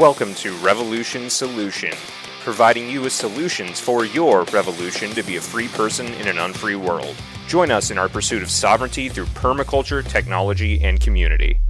Welcome to Revolution Solution, providing you with solutions for your revolution to be a free person in an unfree world. Join us in our pursuit of sovereignty through permaculture, technology, and community.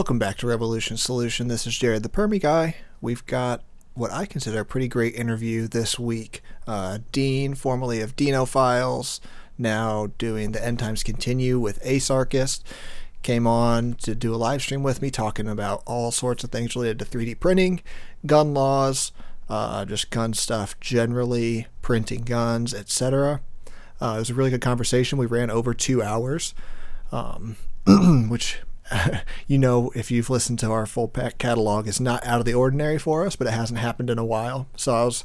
Welcome back to Revolution Solution. This is Jared the Permy Guy. We've got what I consider a pretty great interview this week. Uh, Dean, formerly of Dino Files, now doing the End Times Continue with Asarchist, came on to do a live stream with me talking about all sorts of things related to 3D printing, gun laws, uh, just gun stuff generally, printing guns, etc. Uh, it was a really good conversation. We ran over two hours, um, which you know, if you've listened to our full pack catalog, is not out of the ordinary for us, but it hasn't happened in a while. So I was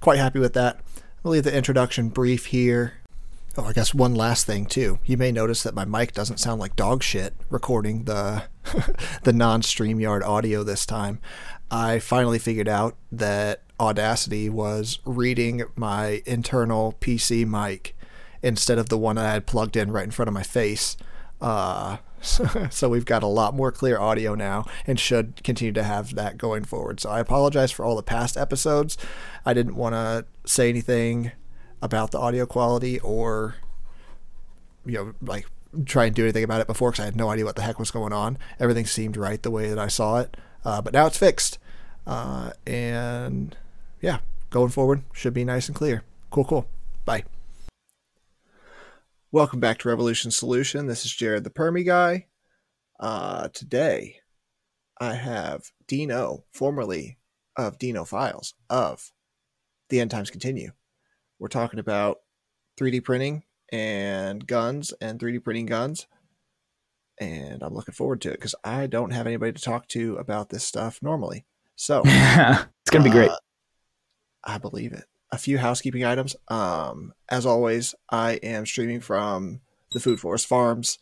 quite happy with that. I'll leave the introduction brief here. Oh, I guess one last thing too. You may notice that my mic doesn't sound like dog shit recording the the non StreamYard audio this time. I finally figured out that Audacity was reading my internal PC mic instead of the one I had plugged in right in front of my face. Uh, so we've got a lot more clear audio now and should continue to have that going forward. So I apologize for all the past episodes. I didn't want to say anything about the audio quality or you know like try and do anything about it before because I had no idea what the heck was going on. Everything seemed right the way that I saw it, uh, but now it's fixed. Uh, and yeah, going forward should be nice and clear. Cool, cool. Bye. Welcome back to Revolution Solution. This is Jared the Permy Guy. Uh, today, I have Dino, formerly of Dino Files, of The End Times Continue. We're talking about 3D printing and guns and 3D printing guns. And I'm looking forward to it because I don't have anybody to talk to about this stuff normally. So it's going to be great. Uh, I believe it a few housekeeping items. Um, as always, I am streaming from the Food Forest Farms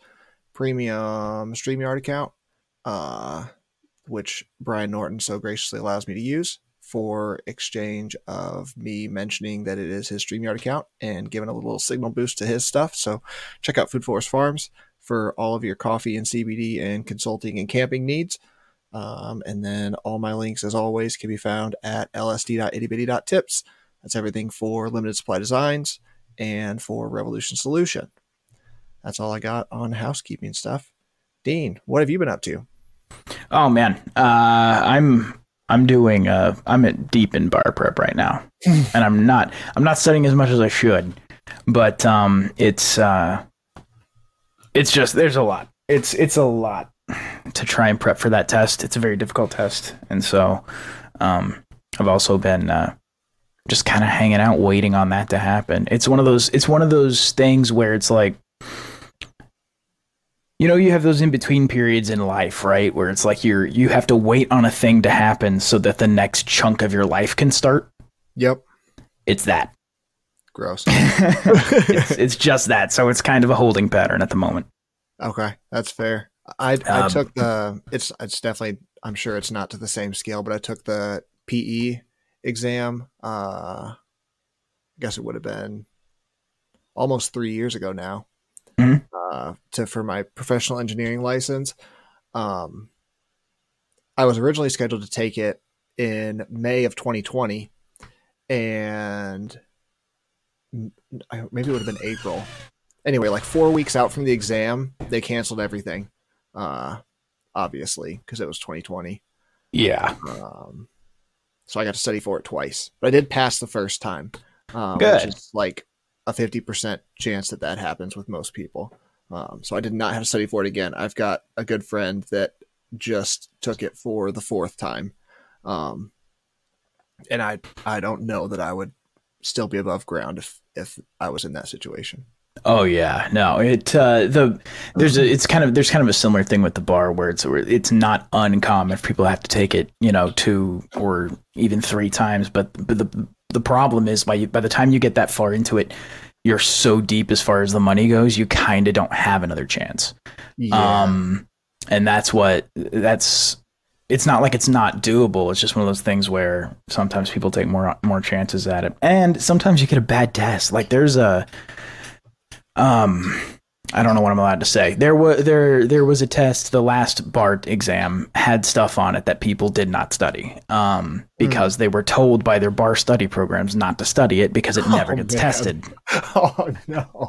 premium StreamYard account, uh, which Brian Norton so graciously allows me to use for exchange of me mentioning that it is his StreamYard account and giving a little signal boost to his stuff. So check out Food Forest Farms for all of your coffee and CBD and consulting and camping needs. Um, and then all my links, as always, can be found at lsd.ittybitty.tips. That's everything for limited supply designs and for Revolution Solution. That's all I got on housekeeping stuff. Dean, what have you been up to? Oh man, uh, I'm I'm doing uh, I'm at deep in bar prep right now, and I'm not I'm not studying as much as I should, but um, it's uh, it's just there's a lot. It's it's a lot to try and prep for that test. It's a very difficult test, and so um, I've also been uh, just kind of hanging out waiting on that to happen. It's one of those it's one of those things where it's like you know you have those in between periods in life right? Where it's like you're you have to wait on a thing to happen so that the next chunk of your life can start. Yep. It's that. Gross. It's, it's, just that. So it's kind of a holding pattern at the moment. Okay. That's fair. I i um, took the it's it's definitely i'm sure it's not to the same scale but i took the pe exam. Uh, I guess it would have been almost three years ago now. Mm-hmm. Uh, to for my professional engineering license. Um, I was originally scheduled to take it in May of 2020, and maybe it would have been April. Anyway, like four weeks out from the exam, they canceled everything. Uh, obviously, because it was 2020. Yeah. Um, so I got to study for it twice. But I did pass the first time, um, Good. which is like a fifty percent chance that that happens with most people. Um, so I did not have to study for it again. I've got a good friend that just took it for the fourth time, um, and I I don't know that I would still be above ground if if I was in that situation. Oh yeah, no. It uh, the there's a it's kind of there's kind of a similar thing with the bar where it's where it's not uncommon if people have to take it you know two or even three times, but but the the problem is by by the time you get that far into it, you're so deep as far as the money goes, you kind of don't have another chance. Yeah. Um, and that's what that's. It's not like it's not doable. It's just one of those things where sometimes people take more more chances at it, and sometimes you get a bad test. Like there's a, um, I don't know what I'm allowed to say. There was there there was a test. The last BART exam had stuff on it that people did not study, um, because they were told by their bar study programs not to study it because it never Oh, gets man. tested. oh no.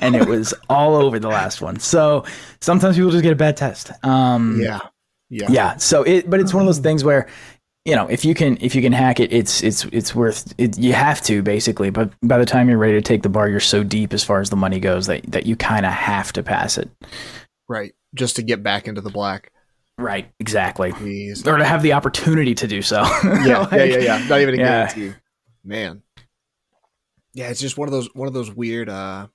and it was all over the last one. So sometimes people just get a bad test. Um, yeah. Yeah. yeah. So it, but it's one of those things where, you know, if you can if you can hack it, it's it's it's worth it. You have to basically, but by the time you're ready to take the bar, you're so deep as far as the money goes that that you kind of have to pass it. Right. Just to get back into the black. Right. Exactly. Jeez. Or to have the opportunity to do so. yeah, Like, yeah, yeah, yeah. Not even a yeah. guarantee. Man. Yeah, it's just one of those one of those weird uh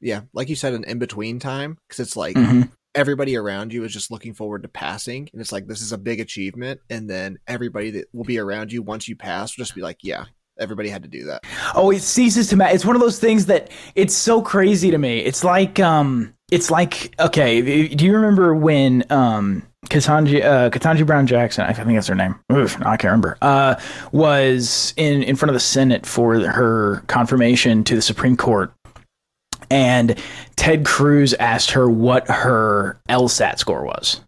yeah, like you said, an in between time because it's like Mhm. Everybody around you is just looking forward to passing, and it's like this is a big achievement, and then everybody that will be around you once you pass will just be like, yeah, everybody had to do that. Oh, it ceases to matter. It's one of those things that it's so crazy to me. It's like um it's like okay, do you remember when um Ketanji uh Ketanji Brown Jackson, I think that's her name. Oof, I can't remember. Uh was in in front of the Senate for her confirmation to the Supreme Court. And Ted Cruz asked her what her LSAT score was.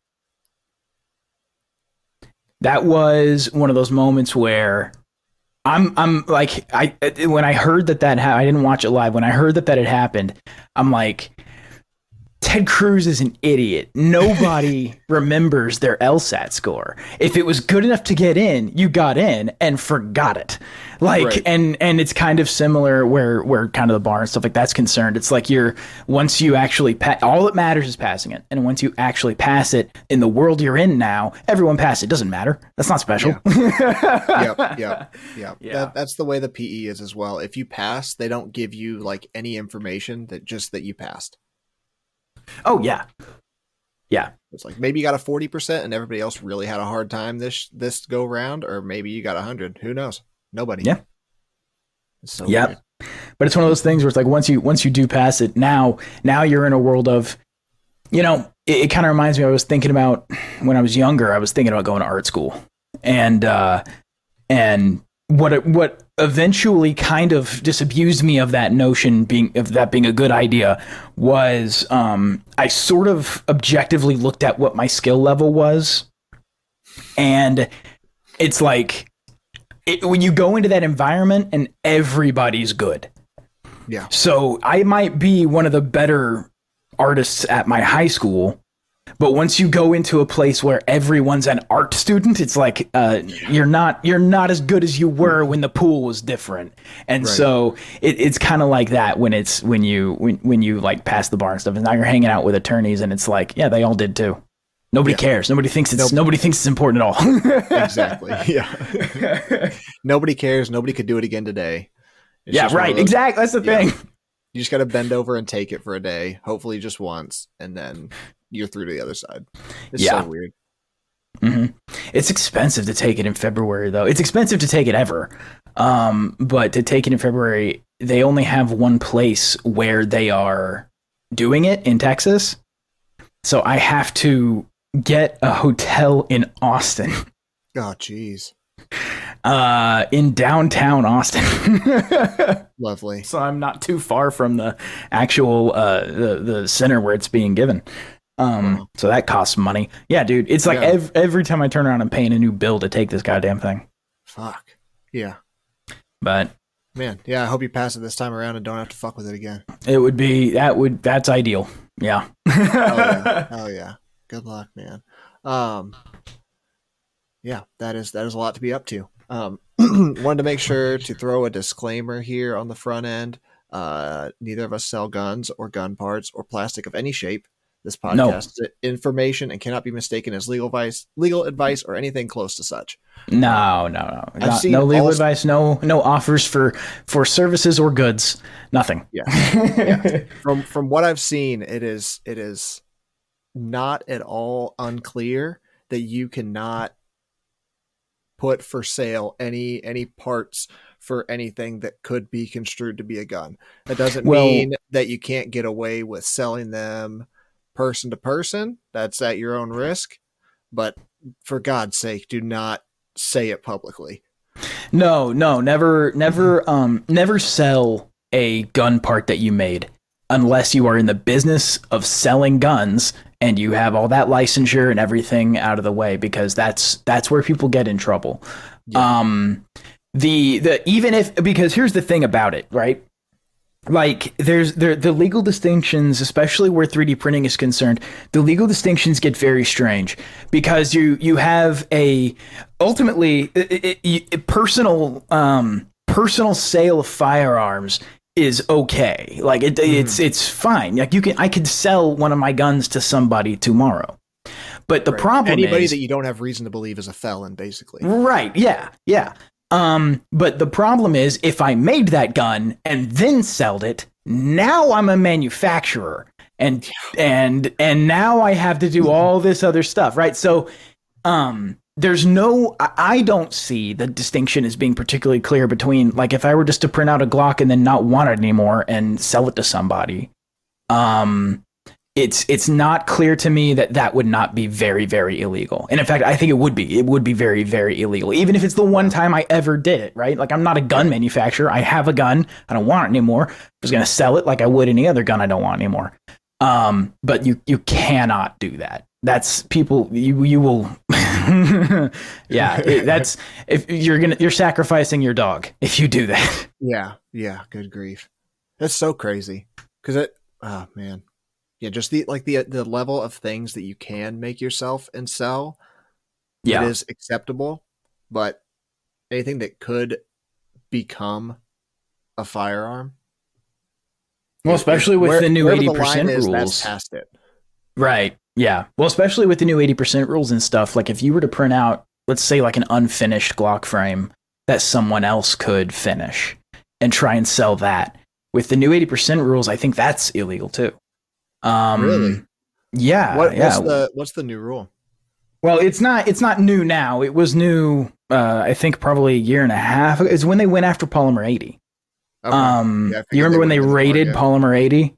That was one of those moments where I'm I'm like I when I heard that that ha- I didn't watch it live. When I heard that that had happened, I'm like, Ted Cruz is an idiot. Nobody remembers their LSAT score. If it was good enough to get in, you got in and forgot it. Like Right. and and it's kind of similar where where kind of the bar and stuff like that's concerned. It's like you're once you actually pa- all that matters is passing it, and once you actually pass it in the world you're in now, everyone pass it. Doesn't matter. That's not special. yep, yep, yep. Yeah. That, that's the way the PE is as well. If you pass, they don't give you like any information that just that you passed. oh yeah, yeah. It's like maybe you got a forty percent, and everybody else really had a hard time this this go round, or maybe you got a hundred. Who knows? Nobody. Yeah. It's so Yep. weird. but it's one of those things where it's like once you once you do pass it now now you're in a world of you know it, it kind of reminds me i was thinking about when i was younger i was thinking about going to art school and uh and what it, what eventually kind of disabused me of that notion being of that being a good idea was um i sort of objectively looked at what my skill level was and it's like it, when you go into that environment and everybody's good Yeah. so I might be one of the better artists at my high school, but once you go into a place where everyone's an art student, it's like uh, you're not you're not as good as you were when the pool was different. And Right. so it, it's kind of like that when it's when you when when you like pass the bar and stuff, and now you're hanging out with attorneys, and it's like yeah, they all did too. Nobody Yeah. cares. Nobody thinks it's Nope. nobody thinks it's important at all. Exactly. Yeah. nobody cares. Nobody could do it again today. It's yeah, just one of right. those- Exactly. That's the Yeah. thing. You just got to bend over and take it for a day, hopefully just once, and then you're through to the other side. It's Yeah. so weird. hmm It's expensive to take it in February, though. It's expensive to take it ever. Um, but to take it in February, they only have one place where they are doing it in Texas. So I have to get a hotel in Austin, Oh, jeez. uh, in downtown Austin. Lovely. so I'm not too far from the actual uh, the the center where it's being given. Um, Wow. so that costs money. Yeah, dude. It's like Yeah. ev- every time I turn around, I'm paying a new bill to take this goddamn thing. Fuck. Yeah. But Man. Yeah. I hope you pass it this time around and don't have to fuck with it again. it would be that would that's ideal. Yeah. Oh yeah. oh yeah. Good luck, man. Um. Yeah, that is that is a lot to be up to. Um, wanted to make sure to throw a disclaimer here on the front end. Uh, neither of us sell guns or gun parts or plastic of any shape. This podcast is information and cannot be mistaken as legal advice, legal advice, or anything close to such. No, no, no. Not- no legal advice. No, no offers for for services or goods. Nothing. Yeah. Yeah. From from what I've seen, it is it is not at all unclear that you cannot put for sale any any parts for anything that could be construed to be a gun. That doesn't Well- mean that you can't get away with selling them person to person. That's at your own risk. But for God's sake, do not say it publicly. No, no, never, never, um, never sell a gun part that you made unless you are in the business of selling guns and you have all that licensure and everything out of the way because that's that's where people get in trouble. Um, the the even if because here's the thing about it, right? Like there's there the legal distinctions, especially where 3D printing is concerned, the legal distinctions get very strange because you you have a ultimately i i i personal um personal sale of firearms is okay. Like it, it's it's fine. Like you can I could sell one of my guns to somebody tomorrow. But the Right. problem anybody is that you don't have reason to believe is a felon, basically. Right. Yeah. Yeah. Um, but the problem is if I made that gun and then sold it, now I'm a manufacturer. And and and now I have to do all this other stuff, right? So um there's no I don't see the distinction as being particularly clear between like if I were just to print out a Glock and then not want it anymore and sell it to somebody. Um it's it's not clear to me that that would not be very very illegal. And in fact i think it would be it would be very very illegal even if it's the one time i ever did it right? Like i'm not a gun manufacturer. I have a gun. I don't want it anymore. I was going to sell it like i would any other gun i don't want anymore. Um but you you cannot do that. That's people you you will yeah it- that's if you're gonna you're sacrificing your dog if you do that Yeah, yeah, good grief. That's so crazy. Cuz it oh man. Yeah, just the like the the level of things that you can make yourself and sell yeah it is acceptable, but anything that could become a firearm well especially with where- the new 80% line is, rules that's past it. Right. Yeah. Well, especially with the new 80% rules and stuff, like if you were to print out, let's say, like an unfinished Glock frame that someone else could finish and try and sell that, with the new 80% rules, I think that's illegal too. Um, Really? Yeah. What, yeah. what's the what's the new rule? well, it's not. It's not new now. It was new. Uh, I think probably a year and a half. ago. It's when they went after Polymer 80. Okay. Um, Yeah, you remember they when they raided. Polymer 80?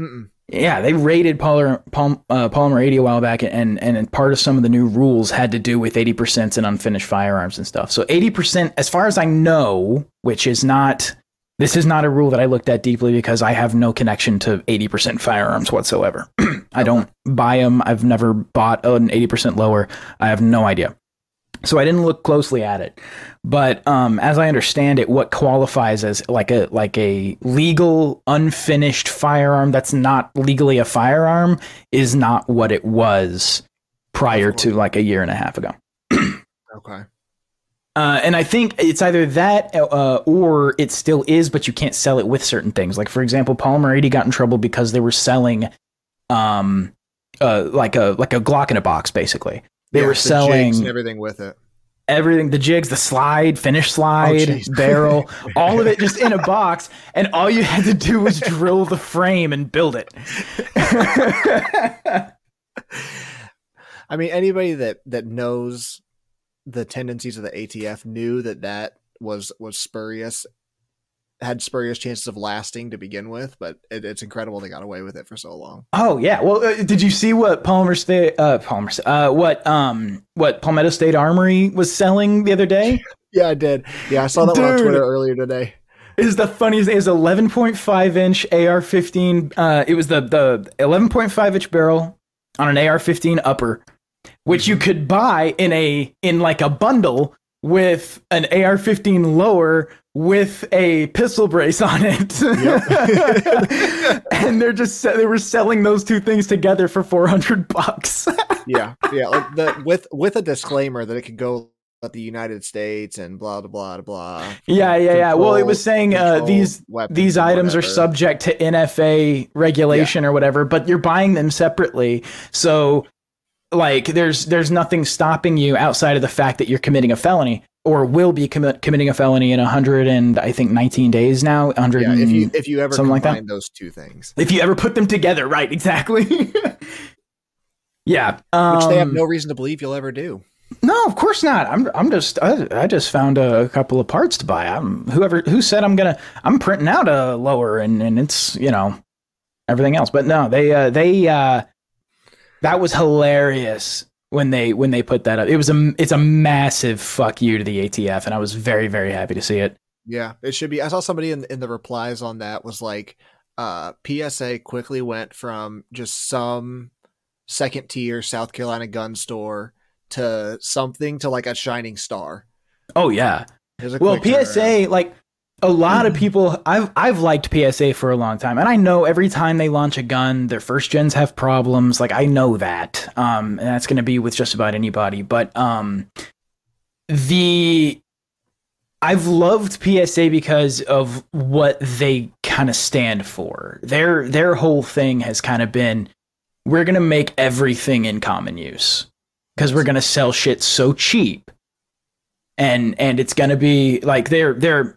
Mm-mm. Yeah, they raided Polymer, Pol- uh, Polymer 80 a while back, and and part of some of the new rules had to do with 80% and unfinished firearms and stuff. So 80%, as far as I know, which is not this is not a rule that I looked at deeply because I have no connection to 80% firearms whatsoever. I don't buy them. I've never bought an 80% lower. I have no idea. So I didn't look closely at it. But um, as I understand it, what qualifies as like a like a legal unfinished firearm that's not legally a firearm is not what it was prior to like a year and a half ago. Okay. Uh, and I think it's either that uh, or it still is, but you can't sell it with certain things. Like for example, Polymer 80 got in trouble because they were selling, um, uh, like a like a Glock in a box, basically. They Yeah, were the selling everything with it. everything the jigs the slide finish slide oh, jeez. barrel all of it just in a box and all you had to do was drill the frame and build it I mean, anybody that that knows the tendencies of the ATF knew that that was was spurious, had spurious chances of lasting to begin with. But it, it's incredible they got away with it for so long. oh yeah well uh, did you see what palmer state uh palmer uh what um what palmetto state armory was selling the other day Yeah, I did. Yeah, I saw that one on Twitter earlier today. Is the funniest. Was 11.5 inch AR-15. Uh, it was the the 11.5 inch barrel on an AR-15 upper, which you could buy in a in like a bundle with an AR-15 lower with a pistol brace on it. and they're just they were selling those two things together for 400 bucks. Yeah, yeah, like the with with a disclaimer that it could go at the United States and blah blah blah blah. Yeah, yeah, yeah. Well, it was saying uh, these these items are subject to NFA regulation or whatever, but you're buying them separately. So like there's there's nothing stopping you outside of the fact that you're committing a felony or will be commi- committing a felony in 100 and I think 19 days now, 100 Yeah, if you if you ever something like that? combine those two things, if you ever put them together, right, exactly. yeah. Um, which they have no reason to believe you'll ever do. No, of course not. I'm I'm just I, I just found a, couple of parts to buy. I'm whoever who said I'm gonna I'm printing out a lower and and it's you know everything else. But no, they uh, they uh, that was hilarious when they when they put that up. It was a it's a massive fuck you to the ATF, and I was very very happy to see it. Yeah, it should be. I saw somebody in in the replies on that was like, uh, PSA quickly went from just some second tier South Carolina gun store to something to like a shining star. Oh yeah. It was a Well, turnaround. PSA like a lot of people I've I've liked PSA for a long time and I know every time they launch a gun their first gens have problems like I know that um and that's going to be with just about anybody but um the I've loved PSA because of what they kind of stand for. Their their whole thing has kind of been we're going to make everything in common use cuz we're going to sell shit so cheap and and it's going to be like they're they're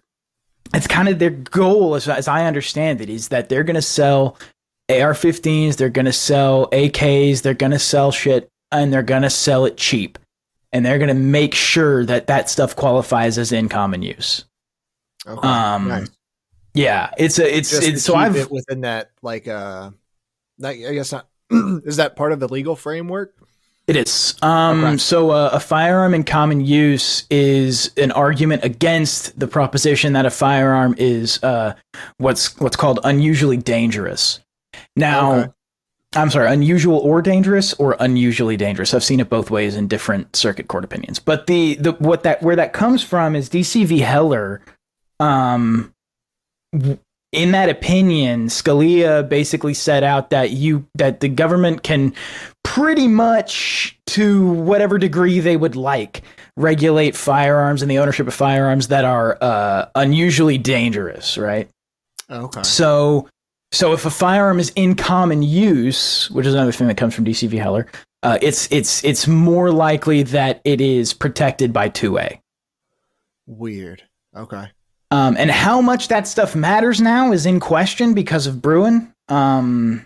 it's kind of their goal as, as i understand it is that they're going to sell ar-15s they're going to sell ak's they're going to sell shit and they're going to sell it cheap and they're going to make sure that that stuff qualifies as in common use Okay, um nice. yeah it's a it's, Just it's so i've it within that like uh, not, I guess not. is that part of the legal framework? It is. Um, Okay. So uh, a firearm in common use is an argument against the proposition that a firearm is uh, what's what's called unusually dangerous. Now, Okay. I'm sorry, unusual or dangerous or unusually dangerous. I've seen it both ways in different circuit court opinions. But the the what that where that comes from is D.C. v. Heller. Um, in that opinion, Scalia basically set out that you that the government can pretty much to whatever degree they would like regulate firearms and the ownership of firearms that are uh, unusually dangerous, right? Okay. So, so if a firearm is in common use, which is another thing that comes from D.C. v. Heller, uh, it's it's it's more likely that it is protected by two A. Weird. Okay. Um, and how much that stuff matters now is in question because of Bruen. Um,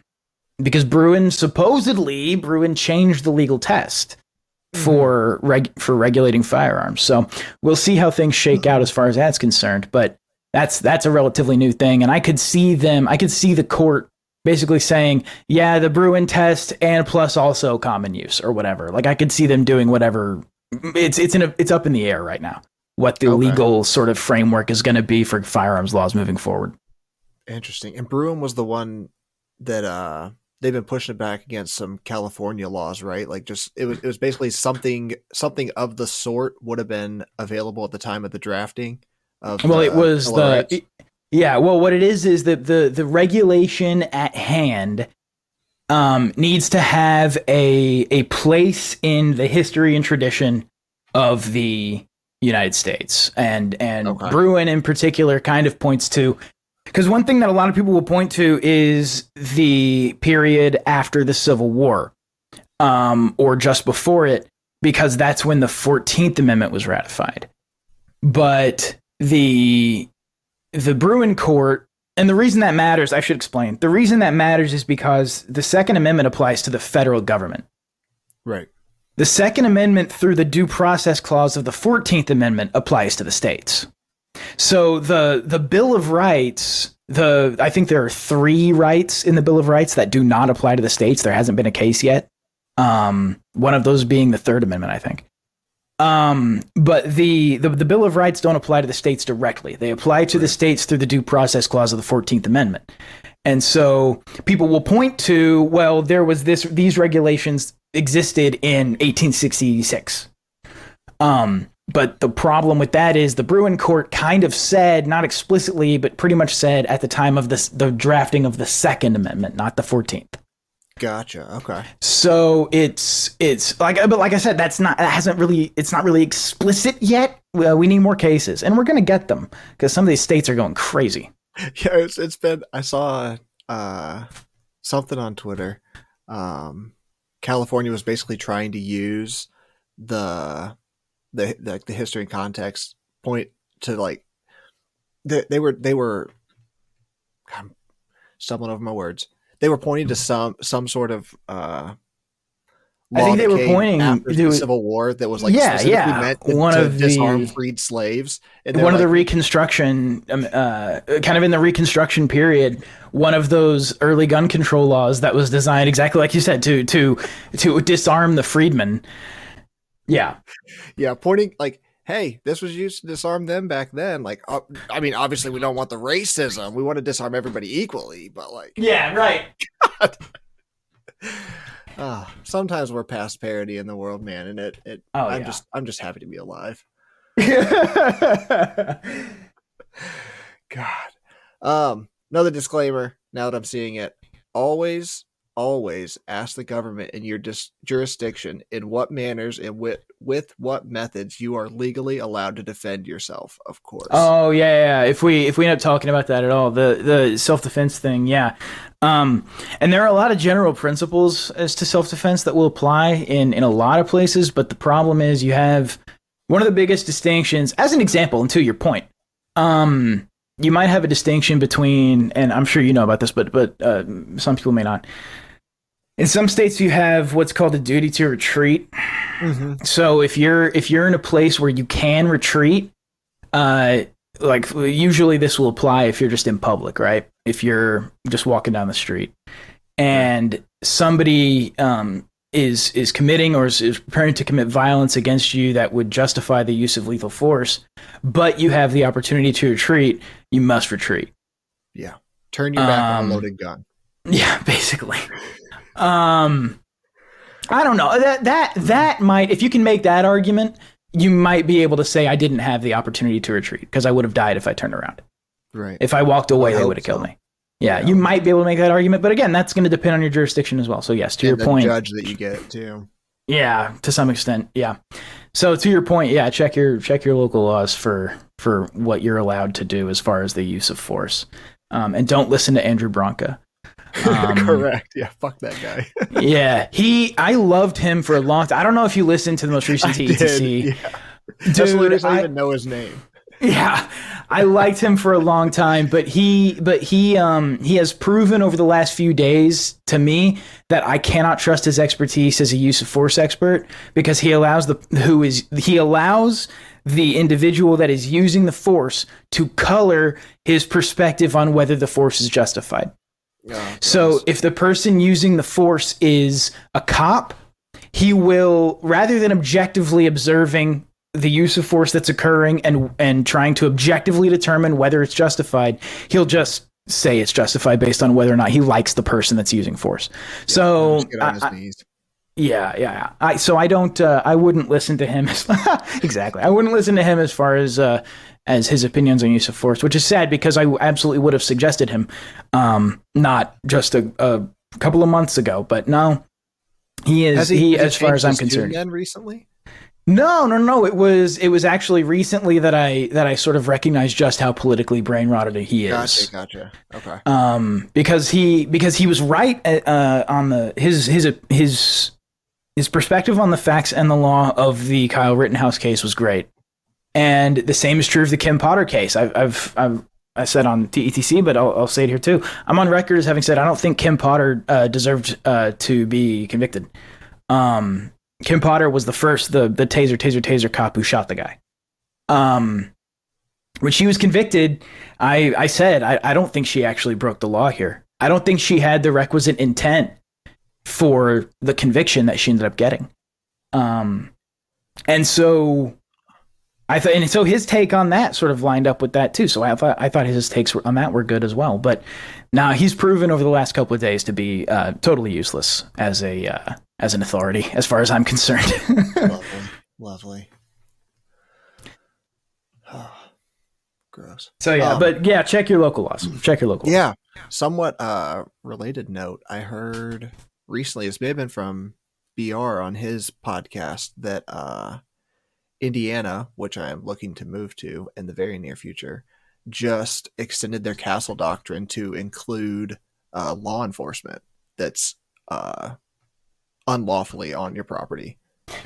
because Bruen supposedly Bruen changed the legal test for reg- for regulating firearms. So we'll see how things shake out as far as that's concerned. But that's that's a relatively new thing, and I could see them. I could see the court basically saying, "Yeah, the Bruen test and plus also common use or whatever." Like I could see them doing whatever. It's it's in a, it's up in the air right now what the Okay. legal sort of framework is going to be for firearms laws moving forward. Interesting. And Bruen was the one that uh they've been pushing it back against some California laws, right? Like just it was it was basically something something of the sort would have been available at the time of the drafting of Well, the it was of Rights. the yeah. Well, what it is is that the the regulation at hand um, needs to have a a place in the history and tradition of the United States, and and Okay. Bruen in particular kind of points to because one thing that a lot of people will point to is the period after the Civil War, um, or just before it, because that's when the Fourteenth Amendment was ratified. But the the Bruen Court, and the reason that matters, I should explain. The reason that matters is because the Second Amendment applies to the federal government. right. The Second Amendment, through the Due Process Clause of the Fourteenth Amendment, applies to the states. So the the Bill of Rights, the I think there are three rights in the Bill of Rights that do not apply to the states. There hasn't been a case yet. Um, one of those being the Third Amendment, I think. Um, but the, the the Bill of Rights don't apply to the states directly. They apply to the states through the Due Process Clause of the Fourteenth Amendment. And so people will point to, well, there was this these regulations existed in 1866. Um, but the problem with that is the Bruen Court kind of said, not explicitly, but pretty much said at the time of this, the drafting of the Second Amendment, not the Fourteenth. Gotcha. Okay. So it's it's like but like I said, that's not that hasn't really it's not really explicit yet. Well, we need more cases, and we're gonna get them because some of these states are going crazy. Yeah, it's it's been. I saw uh something on Twitter. Um, California was basically trying to use the the the, the history and context point to like they they were they were I'm stumbling over my words. They were pointing to some some sort of uh I think they were pointing after to- the Civil War that was like Yeah, yeah. meant to, One to of the- disarm freed slaves. One of the Reconstruction, um, uh, kind of in the Reconstruction period, one of those early gun control laws that was designed exactly like you said to to to disarm the freedmen. Yeah, yeah, pointing like, hey, this was used to disarm them back then. Like, uh, I mean, obviously we don't want the racism. We want to disarm everybody equally, but like, yeah, right. uh, sometimes we're past parody in the world, man, and it, it Oh, I'm yeah. just, I'm just happy to be alive. God. Um, another disclaimer. Now that I'm seeing it, always, always ask the government in your dis- jurisdiction in what manners and with with what methods you are legally allowed to defend yourself. Of course. Oh yeah, yeah. If we if we end up talking about that at all, the the self defense thing, yeah. Um, and there are a lot of general principles as to self defense that will apply in in a lot of places, but the problem is you have one of the biggest distinctions. As an example, and to your point, um, you might have a distinction between, and I'm sure you know about this, but but uh, some people may not. In some states, you have what's called a duty to retreat, Mhm. so if you're if you're in a place where you can retreat, uh, like usually this will apply if you're just in public, right? If you're just walking down the street, and somebody um, is is committing or is, is preparing to commit violence against you that would justify the use of lethal force, but you have the opportunity to retreat, you must retreat. Yeah. Turn your back on Um, a loaded gun. Yeah, basically. Um, I don't know that that that might if you can make that argument, you might be able to say I didn't have the opportunity to retreat because I would have died if I turned around. Right. If I walked away, I they would have killed so. me. Yeah, Yeah. you might be able to make that argument, but again, that's going to depend on your jurisdiction as well. So yes, to And your the point, judge that you get too. yeah, to some extent, yeah. So to your point, yeah, check your check your local laws for for what you're allowed to do as far as the use of force, um, and don't listen to Andrew Branca. Um, Correct. Yeah. Fuck that guy. yeah, he. I loved him for a long time. I don't know if you listened to the most recent TETC. Yeah. That's Dude, I I- even know his name. Yeah, I liked him for a long time, but he, but he, um, he has proven over the last few days to me that I cannot trust his expertise as a use of force expert because he allows the who is he allows the individual that is using the force to color his perspective on whether the force is justified. Oh, So if the person using the force is a cop, he will rather than objectively observing the use of force that's occurring and and trying to objectively determine whether it's justified, he'll just say it's justified based on whether or not he likes the person that's using force. so get on I- yeah, yeah. yeah. I so I don't uh, I wouldn't listen to him as exactly. I wouldn't listen to him as far as uh, as his opinions on use of force, which is sad because I absolutely would have suggested him um, not just a, a couple of months ago, but no. He is Has he, he as far as I'm concerned. Recently. No, no, no. It was it was actually recently that I that I sort of recognized just how politically brain rotted he is Gotcha. Gotcha. Okay. um, because he because he was right uh, on the his his his his perspective on the facts and the law of the Kyle Rittenhouse case was great, and the same is true of the Kim Potter case. I've I've, I've I said on TETC, but I'll, I'll say it here too. I'm on record as having said I don't think Kim Potter uh, deserved uh, to be convicted. Um, Kim Potter was the first the the taser taser taser cop who shot the guy. Um, when she was convicted, I, I said, I, I don't think she actually broke the law here. I don't think she had the requisite intent for the conviction that she ended up getting. Um, and so I thought, and so his take on that sort of lined up with that too. So I thought, I thought his takes on that were good as well. But now he's proven over the last couple of days to be uh, totally useless as a uh, as an authority, as far as I'm concerned. Lovely. Lovely. Gross. so yeah, Um, but yeah, check your local laws. Check your local. laws. Yeah. Somewhat uh related note. I heard recently. It's may have been from BR on his podcast that uh, Indiana, which I am looking to move to in the very near future, just extended their castle doctrine to include uh, law enforcement that's uh, unlawfully on your property.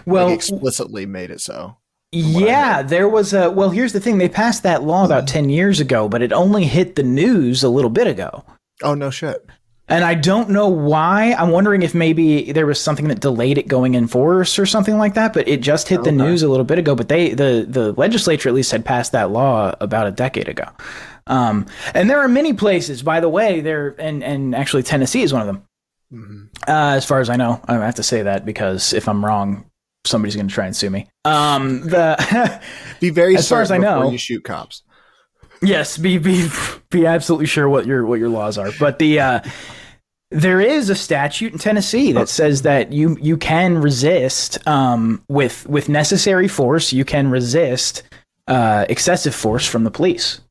Well, like explicitly made it so. Yeah, there was a. Well, here's the thing: they passed that law about ten years ago, but it only hit the news a little bit ago. Oh no, shit. And I don't know why. I'm wondering if maybe there was something that delayed it going in force or something like that. But it just hit the news a little bit ago. But they, the the legislature at least had passed that law about a decade ago. Um, and there are many places, by the way, there and and actually Tennessee is one of them. Mm-hmm. Uh, as far as I know, I have to say that because if I'm wrong, somebody's going to try and sue me. Um, the be very as far as I know, you shoot cops. Yes, be be be absolutely sure what your what your laws are. But the uh, there is a statute in Tennessee that says that you you can resist um, with with necessary force. You can resist uh, excessive force from the police.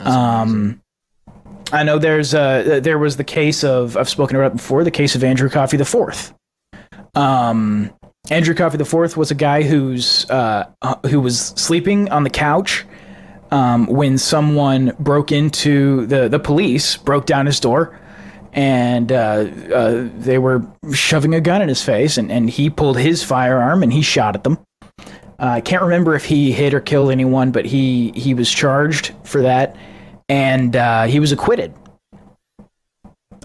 Um, I know there's uh there was the case of I've spoken about before the case of Andrew Coffee the Fourth. Um, Andrew Coffee the Fourth was a guy who's uh, who was sleeping on the couch um, when someone broke into the the police broke down his door and uh, uh, they were shoving a gun in his face and, and he pulled his firearm and he shot at them. Uh, I can't remember if he hit or killed anyone, but he he was charged for that and uh, he was acquitted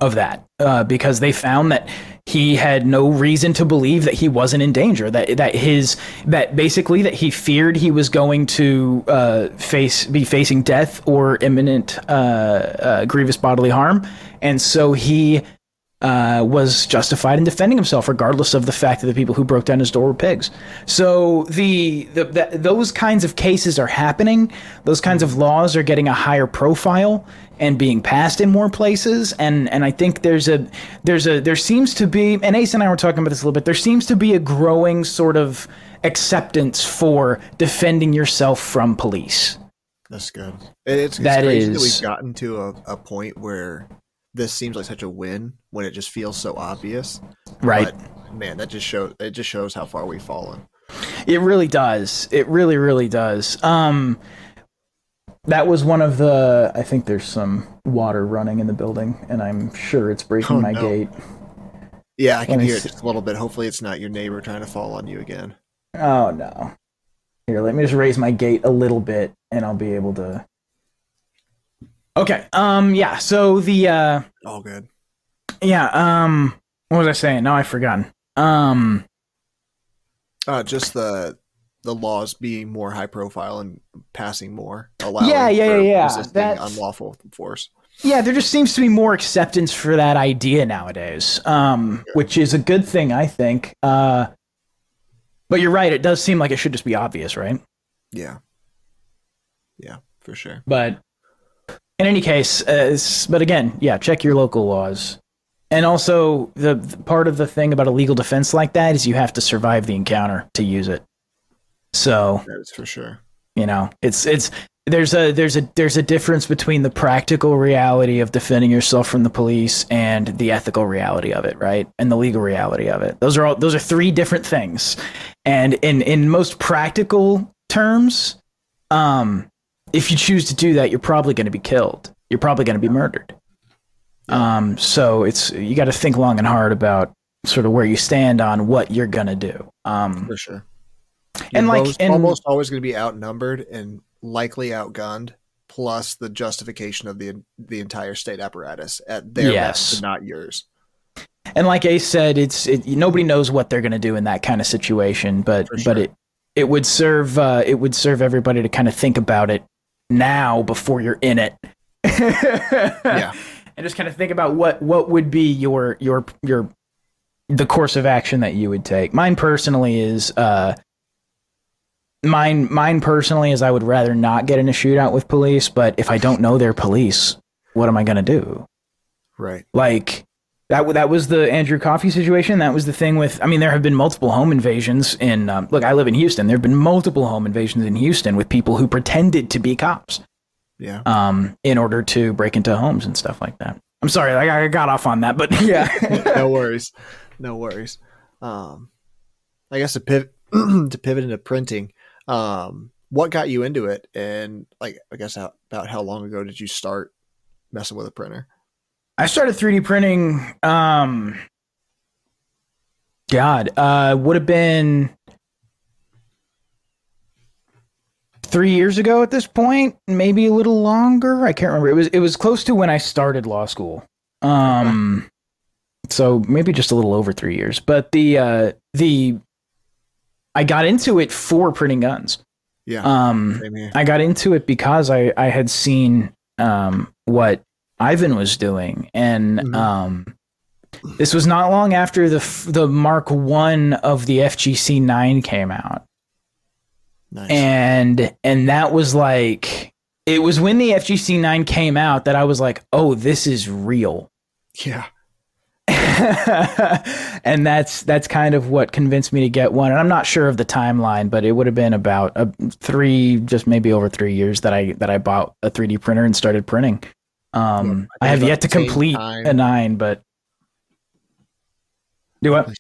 of that uh, because they found that he had no reason to believe that he wasn't in danger that that his that basically that he feared he was going to uh, face be facing death or imminent uh, uh, grievous bodily harm. And so he uh, was justified in defending himself, regardless of the fact that the people who broke down his door were pigs. So the, the, the, those kinds of cases are happening. Those kinds of laws are getting a higher profile and being passed in more places. And and I think there's a there's a there seems to be and Ace and I were talking about this a little bit. There seems to be a growing sort of acceptance for defending yourself from police. That's good. It's, it's that is, that we've gotten to a, a point where this seems like such a win when it just feels so obvious. Right. But, man, that just shows it just shows how far we've fallen. It really does. It really, really does. Um, that was one of the. I think there's some water running in the building, and I'm sure it's breaking oh, my no. gate. Yeah, I can hear it just a little bit. Hopefully, it's not your neighbor trying to fall on you again. Oh no! Here, let me just raise my gate a little bit, and I'll be able to Okay. Um. Yeah. So the. uh All good. Yeah. Um. What was I saying? No, I've forgotten. Um. Uh, just the the laws being more high profile and passing more, allowing yeah, yeah, yeah, yeah. That's, unlawful force. Yeah, there just seems to be more acceptance for that idea nowadays, um, yeah. which is a good thing, I think. Uh, but you're right; it does seem like it should just be obvious, right? Yeah, yeah, for sure. But in any case, uh, but again, yeah, check your local laws. And also, the, the, part of the thing about a legal defense like that is you have to survive the encounter to use it. So that's for sure. You know, it's it's there's a there's a there's a difference between the practical reality of defending yourself from the police and the ethical reality of it, right? And the legal reality of it. Those are all those are three different things. And in in most practical terms, um, if you choose to do that, you're probably going to be killed. You're probably going to be murdered. Um, so it's you got to think long and hard about sort of where you stand on what you're going to do. Um, For sure. You're and like, most, and, almost always going to be outnumbered and likely outgunned. Plus the justification of the the entire state apparatus at their yes. best, not yours. And like Ace said, it's it, nobody knows what they're going to do in that kind of situation, but sure. but it it would serve uh, it would serve everybody to kind of think about it now before you're in it. yeah. And just kind of think about what what would be your your your the course of action that you would take. Mine personally is uh mine mine personally is I would rather not get in a shootout with police, but if I don't know they're police, what am I going to do? Right. Like that that was the Andrew Coffee situation. That was the thing with. I mean, there have been multiple home invasions in. Um, look, I live in Houston. There have been multiple home invasions in Houston with people who pretended to be cops. Yeah. Um, in order to break into homes and stuff like that. I'm sorry, I, I got off on that, but yeah. no worries, no worries. Um, I guess to pivot to pivot into printing. Um, what got you into it, and like I guess how, about how long ago did you start messing with a printer? I started 3D printing. Um, God, uh, would have been three years ago at this point, maybe a little longer. I can't remember. It was it was close to when I started law school. Um, so maybe just a little over three years. But the uh, the I got into it for printing guns. Yeah. Um, I got into it because I I had seen um what Ivan was doing, and mm-hmm. um, this was not long after the the Mark One of the FGC nine came out. Nice. And and that was like it was when the FGC 9 came out that I was like, "Oh, this is real." Yeah. and that's that's kind of what convinced me to get one. And I'm not sure of the timeline, but it would have been about a, three, just maybe over three years that I that I bought a 3D printer and started printing. Um, I, I have yet to complete time. a nine, but do what?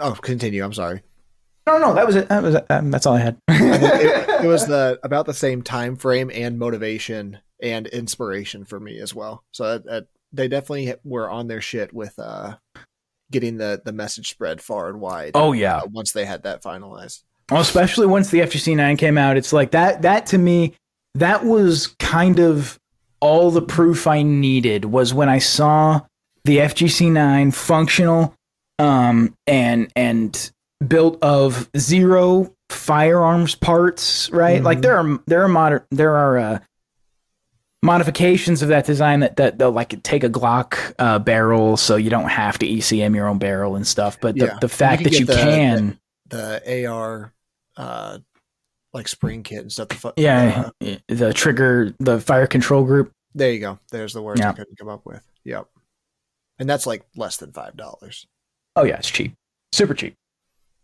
Oh, continue. I'm sorry. No, no, that was it. That was it. Um, that's all I had. it, it, was the about the same time frame and motivation and inspiration for me as well. So that, that they definitely were on their shit with uh, getting the the message spread far and wide. Oh yeah, uh, once they had that finalized. Well, especially once the FGC nine came out, it's like that. That to me, that was kind of all the proof I needed was when I saw the FGC nine functional um, and and built of zero firearms parts, right? Mm-hmm. Like there are there are moder- there are uh, modifications of that design that that they'll like take a Glock uh, barrel, so you don't have to ECM your own barrel and stuff. But the, yeah. the fact you that you the, can the, the AR uh, like spring kit and stuff. The fu- yeah, uh, the trigger, the fire control group. There you go. There's the word yeah. I couldn't come up with. Yep, and that's like less than five dollars. Oh yeah, it's cheap, super cheap.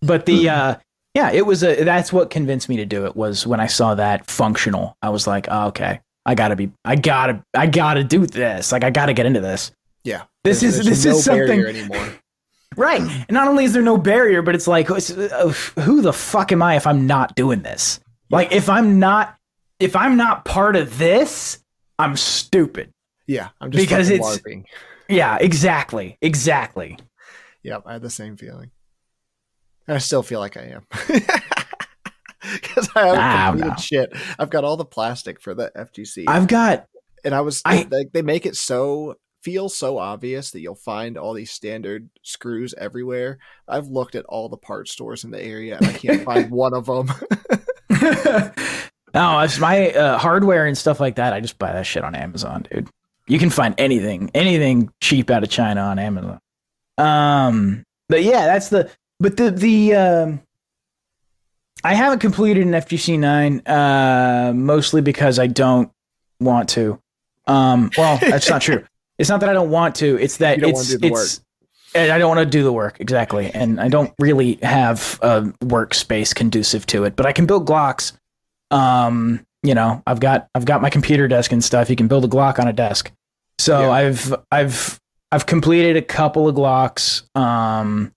But the hmm. uh, yeah, it was a that's what convinced me to do it was when I saw that functional. I was like, oh, okay, I gotta be, I gotta, I gotta do this. Like I gotta get into this. Yeah, this there's, is there's this no is something anymore. Right. And not only is there no barrier, but it's like, uh, who the fuck am I if I'm not doing this? Like if I'm not, if I'm not part of this, I'm stupid. Yeah, I'm just because it's LARPing. yeah, exactly, exactly. Yep, I had the same feeling. I still feel like I am. Because I haven't ah, no. shit. I've got all the plastic for the FGC. I've got, and I was I, they, they make it so feel so obvious that you'll find all these standard screws everywhere. I've looked at all the part stores in the area and I can't find one of them. no, it's my uh, hardware and stuff like that. I just buy that shit on Amazon, dude. You can find anything, anything cheap out of China on Amazon. Um, but yeah, that's the but the the um, I haven't completed an FGC nine, uh, mostly because I don't want to. Um, well, that's not true. It's not that I don't want to. It's that it's it's. And I don't want to do the work exactly, and I don't really have a workspace conducive to it. But I can build Glocks. Um, you know, I've got I've got my computer desk and stuff. You can build a Glock on a desk. So yeah. I've I've I've completed a couple of Glocks. Um,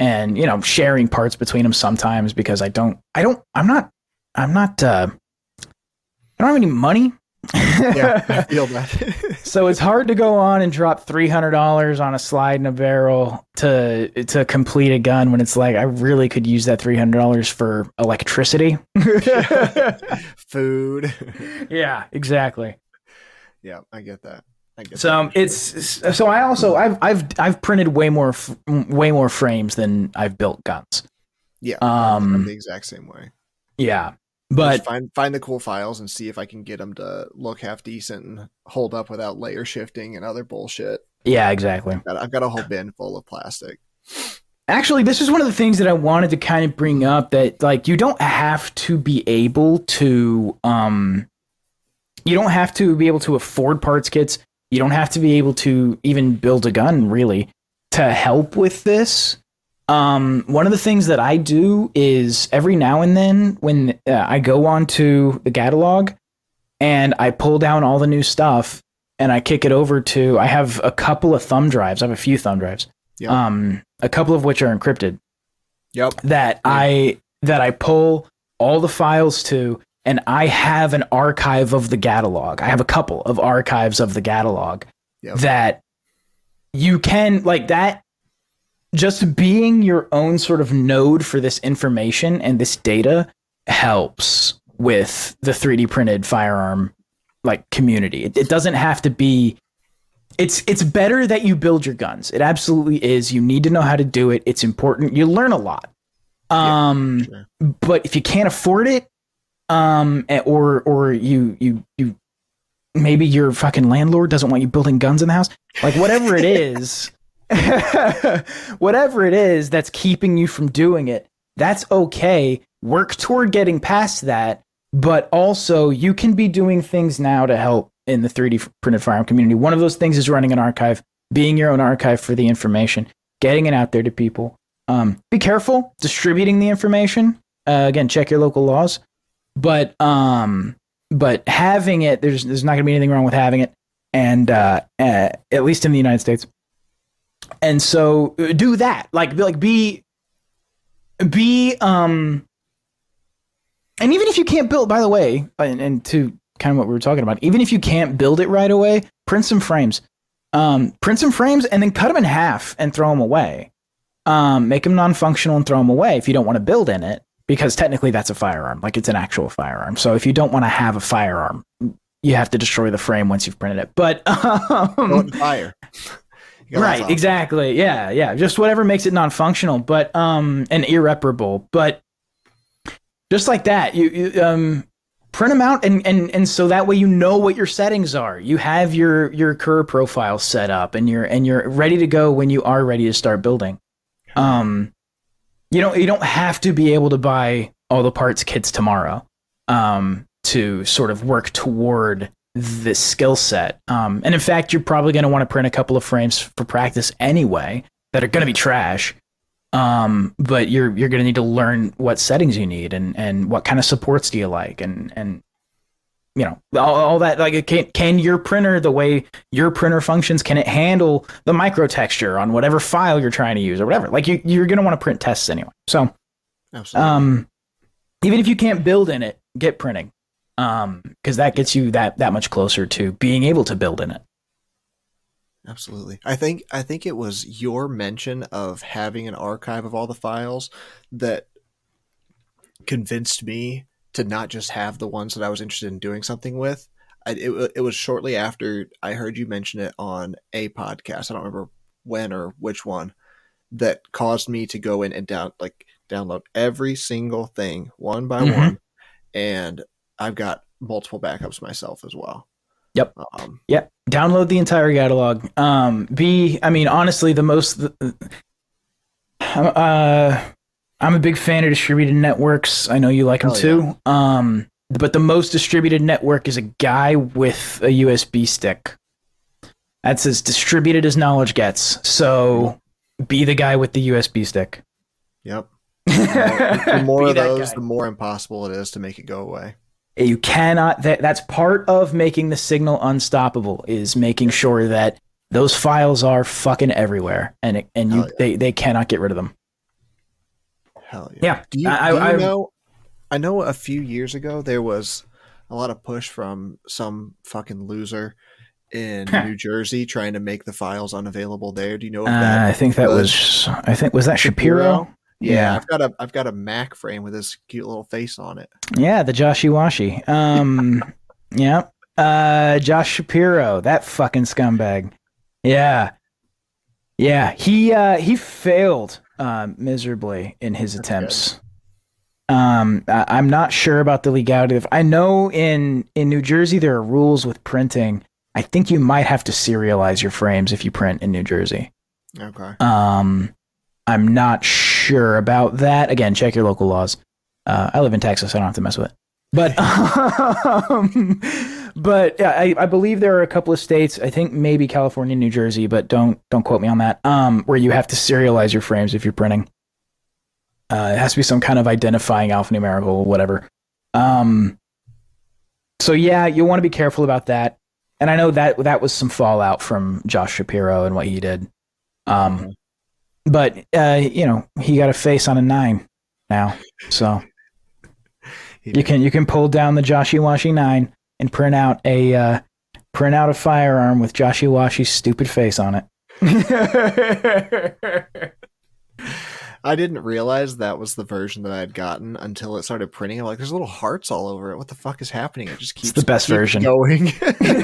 and you know sharing parts between them sometimes because I don't I don't I'm not I'm not uh I don't have any money. Yeah, I feel that. so it's hard to go on and drop three hundred dollars on a slide and a barrel to to complete a gun when it's like I really could use that three hundred dollars for electricity, food. yeah, exactly. Yeah, I get that I get so um, it's so I also I've I've I've printed way more way more frames than I've built guns. Yeah, um, the exact same way. Yeah, but find find the cool files and see if I can get them to look half decent and hold up without layer shifting and other bullshit. Yeah, exactly. I've got, I've got a whole bin full of plastic. Actually, this is one of the things that I wanted to kind of bring up that like you don't have to be able to um you don't have to be able to afford parts kits you don't have to be able to even build a gun really to help with this. Um, one of the things that I do is every now and then when uh, I go onto the Gatalog and I pull down all the new stuff and I kick it over to. I have a couple of thumb drives. I have a few thumb drives. Yep. Um, a couple of which are encrypted. Yep. That I that I pull all the files to, and I have an archive of the Gatalog. I have a couple of archives of the Gatalog Yep. that you can like that. Just being your own sort of node for this information and this data helps with the 3D printed firearm like community. It, it doesn't have to be it's it's better that you build your guns. It absolutely is. You need to know how to do it. It's important. You learn a lot. Um sure. but if you can't afford it um eh, or or you you you maybe your fucking landlord doesn't want you building guns in the house, like whatever it is, whatever it is that's keeping you from doing it, that's okay. Work toward getting past that, but also you can be doing things now to help in the 3D printed firearm community. One of those things is running an archive, being your own archive for the information, getting it out there to people. Um, be careful distributing the information. Uh, again, check your local laws, but um, but having it, there's there's not going to be anything wrong with having it, and uh, uh, at least in the United States. And so uh, do that, like be like be be um and even if you can't build by the way and, and to kind of what we were talking about even if you can't build it right away print some frames. Um print some frames and then cut them in half and throw them away. Um make them non-functional and throw them away if you don't want to build in it because technically that's a firearm. Like it's an actual firearm. So if you don't want to have a firearm you have to destroy the frame once you've printed it. But um, fire. Right exactly. Yeah yeah. Just whatever makes it non-functional but um and irreparable. But just like that you, you um print them out and and and so that way you know what your settings are. You have your your Cura profile set up and you're and you're ready to go when you are ready to start building. Um you don't you don't have to be able to buy all the parts kits tomorrow um to sort of work toward this skill set. Um, and in fact, you're probably going to want to print a couple of frames for practice anyway that are going to be trash. Um, but you're you're going to need to learn what settings you need and and what kind of supports do you like and and you know all, all that like can can your printer the way your printer functions can it handle the micro texture on whatever file you're trying to use or whatever like you you're going to want to print tests anyway so Absolutely. um, even if you can't build in it, get printing, um, because that gets you that that much closer to being able to build in it. Absolutely. I think I think it was your mention of having an archive of all the files that convinced me to not just have the ones that I was interested in doing something with. I, it, it was shortly after I heard you mention it on a podcast. I don't remember when or which one that caused me to go in and down like download every single thing one by Mhm. one, and I've got multiple backups myself as well. Yep. Um, Yep. Download the entire Gatalog. Um, be I mean honestly, the most. Uh, I'm a big fan of distributed networks. I know you like them too. Um, but the most distributed network is a guy with a USB stick. That's as distributed as knowledge gets. So be the guy with the USB stick. Yep. the more Be of those, guy. the more impossible it is to make it go away. You cannot that that's part of making the signal unstoppable is making sure that those files are fucking everywhere and it, and you yeah. they, they cannot get rid of them Hell yeah. Yeah, Do you, I- do you I- know? I know a few years ago there was a lot of push from some fucking loser in New Jersey trying to make the files unavailable there. Do you know if uh, that? i think that was i think was that shapiro, Yeah, yeah I've got a I've got a Mac frame with this cute little face on it. yeah the joshy washy. Um yeah. Uh josh shapiro that fucking scumbag. Yeah. Yeah he uh he failed uh, miserably in his attempts. um I, i'm not sure about the legality of i know in in new jersey there are rules with printing. I think you might have to serialize your frames if you print in new jersey. Okay. um, I'm not sure about that. Again, check your local laws. Uh, I live in Texas. I don't have to mess with it. But, um, but yeah, I, I believe there are a couple of states. I think maybe California, New Jersey, but don't don't quote me on that. Um, where you have to serialize your frames if you're printing. Uh, it has to be some kind of identifying alphanumerical, whatever. Um, so yeah, you'll want to be careful about that. and I know that that was some fallout from Josh Shapiro and what he did. Um, but uh, you know, he got a face on a nine now, so you can you can pull down the Joshy Washy nine and print out a uh, print out a firearm with Joshy Washy's stupid face on it. I didn't realize that was the version that I had gotten until it started printing. I'm like, there's little hearts all over it. What the fuck is happening? It just keeps the best keeps version. going.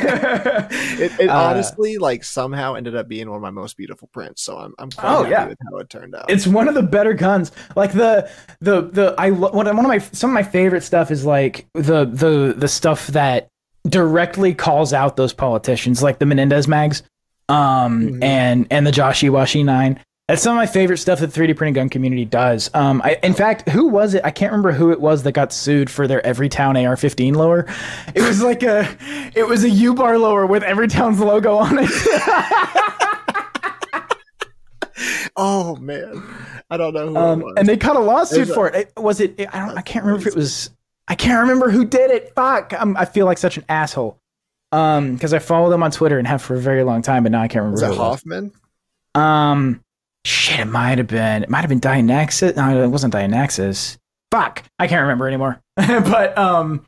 it it Uh, honestly like somehow ended up being one of my most beautiful prints. So I'm I'm quite Oh, happy yeah. with how it turned out. it's one of the better guns. Like the the the I lo- one of my some of my favorite stuff is like the the the stuff that directly calls out those politicians, like the Menendez mags, um, Mhm. and and the Joshy Washy nine. That's some of my favorite stuff that the 3D printing gun community does. Um, I, in fact, who was it? I can't remember who it was that got sued for their Everytown AR-15 lower. It was like a, it was a U-bar lower with Everytown's logo on it. oh man, I don't know who um, it was. and they caught a lawsuit a- for it. it. Was it? I don't. I can't remember if it was. I can't remember who did it. Fuck. I'm, I feel like such an asshole. Um, because I follow them on Twitter and have for a very long time, but now I can't remember. was who it it was. Hoffman? Um, shit. It might have been. It might have been Dianaxis. No, it wasn't Dianaxis. Fuck. I can't remember anymore. but um,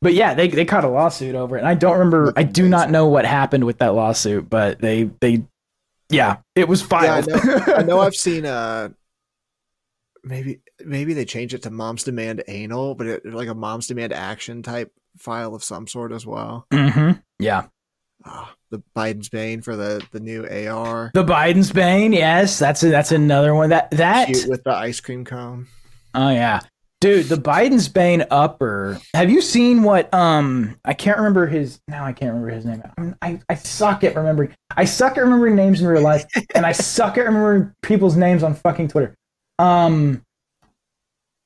but yeah, they they caught a lawsuit over it, and I don't remember. I do not know what happened with that lawsuit, but they they. Yeah, it was Yeah, I filed. know. I know I've seen uh maybe maybe they changed it to mom's demand anal, but it like a mom's demand action type file of some sort as well. mm-hmm. Yeah. Ah, the Biden's Bane for the the new AR. The Biden's Bane, yes, that's a, that's another one. That that Cute with the ice cream cone. oh yeah, dude, the Biden's Bane upper. Have you seen what? Um, I can't remember his now. I can't remember his name. I I suck at remembering. I suck at remembering names in real life, and I suck at remembering people's names on fucking Twitter. Um,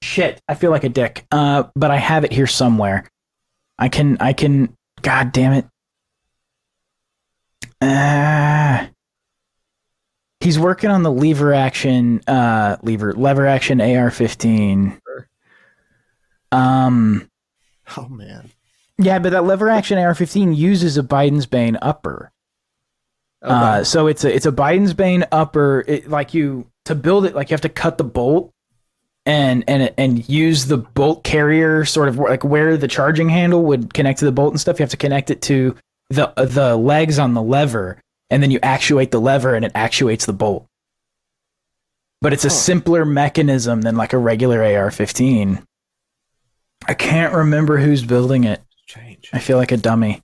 shit, I feel like a dick. Uh, but I have it here somewhere. I can I can. God damn it. Uh, he's working on the lever action, uh, lever lever action AR-15. Um, Oh man. yeah, but that lever action AR-15 uses a Biden's Bane upper. Uh, so it's a it's a Biden's Bane upper. It, like you to build it, like you have to cut the bolt and and and use the bolt carrier, sort of like where the charging handle would connect to the bolt and stuff. You have to connect it to the the legs on the lever, and then you actuate the lever, and it actuates the bolt. But it's a Huh. simpler mechanism than like a regular AR-15. I can't remember who's building it. Change. I feel like a dummy.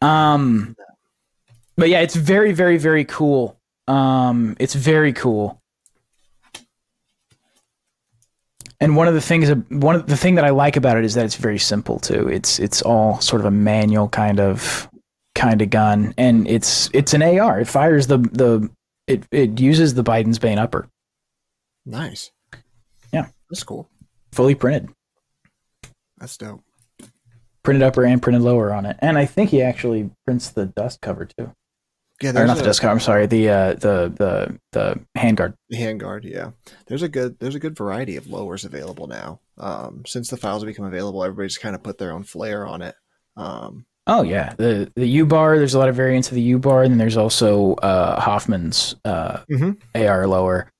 Um, but yeah, it's very, very, very cool. Um, it's very cool. And one of the things, one of the thing that I like about it is that it's very simple too. It's it's all sort of a manual kind of kind of gun, and it's it's an AR. It fires the the it it uses the Biden's Bane upper, Nice. Yeah. That's cool. fully printed, That's dope. printed upper and printed lower on it. And I think he actually prints the dust cover too. Yeah, Or not the a dust cover. I'm sorry, the uh, the the the handguard. handguard, yeah. There's a good there's a good variety of lowers available now. Um since the files have become available, everybody's kind of put their own flair on it. Um Oh yeah, the the U bar. There's a lot of variants of the U bar, and then there's also uh, Hoffman's uh, Mhm. AR lower.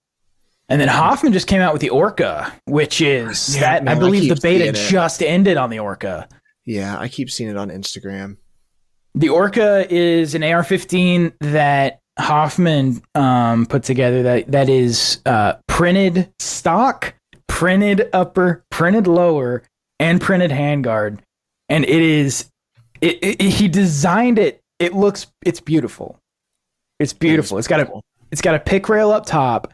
And then Hoffman just came out with the Orca, which is Yeah, that man, I I believe keep the beta just ended on the Orca. yeah, I keep seeing it on Instagram. The Orca is an AR-15 that Hoffman um, put together. That that is uh, printed stock, printed upper, printed lower, and printed handguard, and it is. It, it, he designed it. It looks. It's beautiful. It's beautiful. It It's got a. It's got a pick rail up top,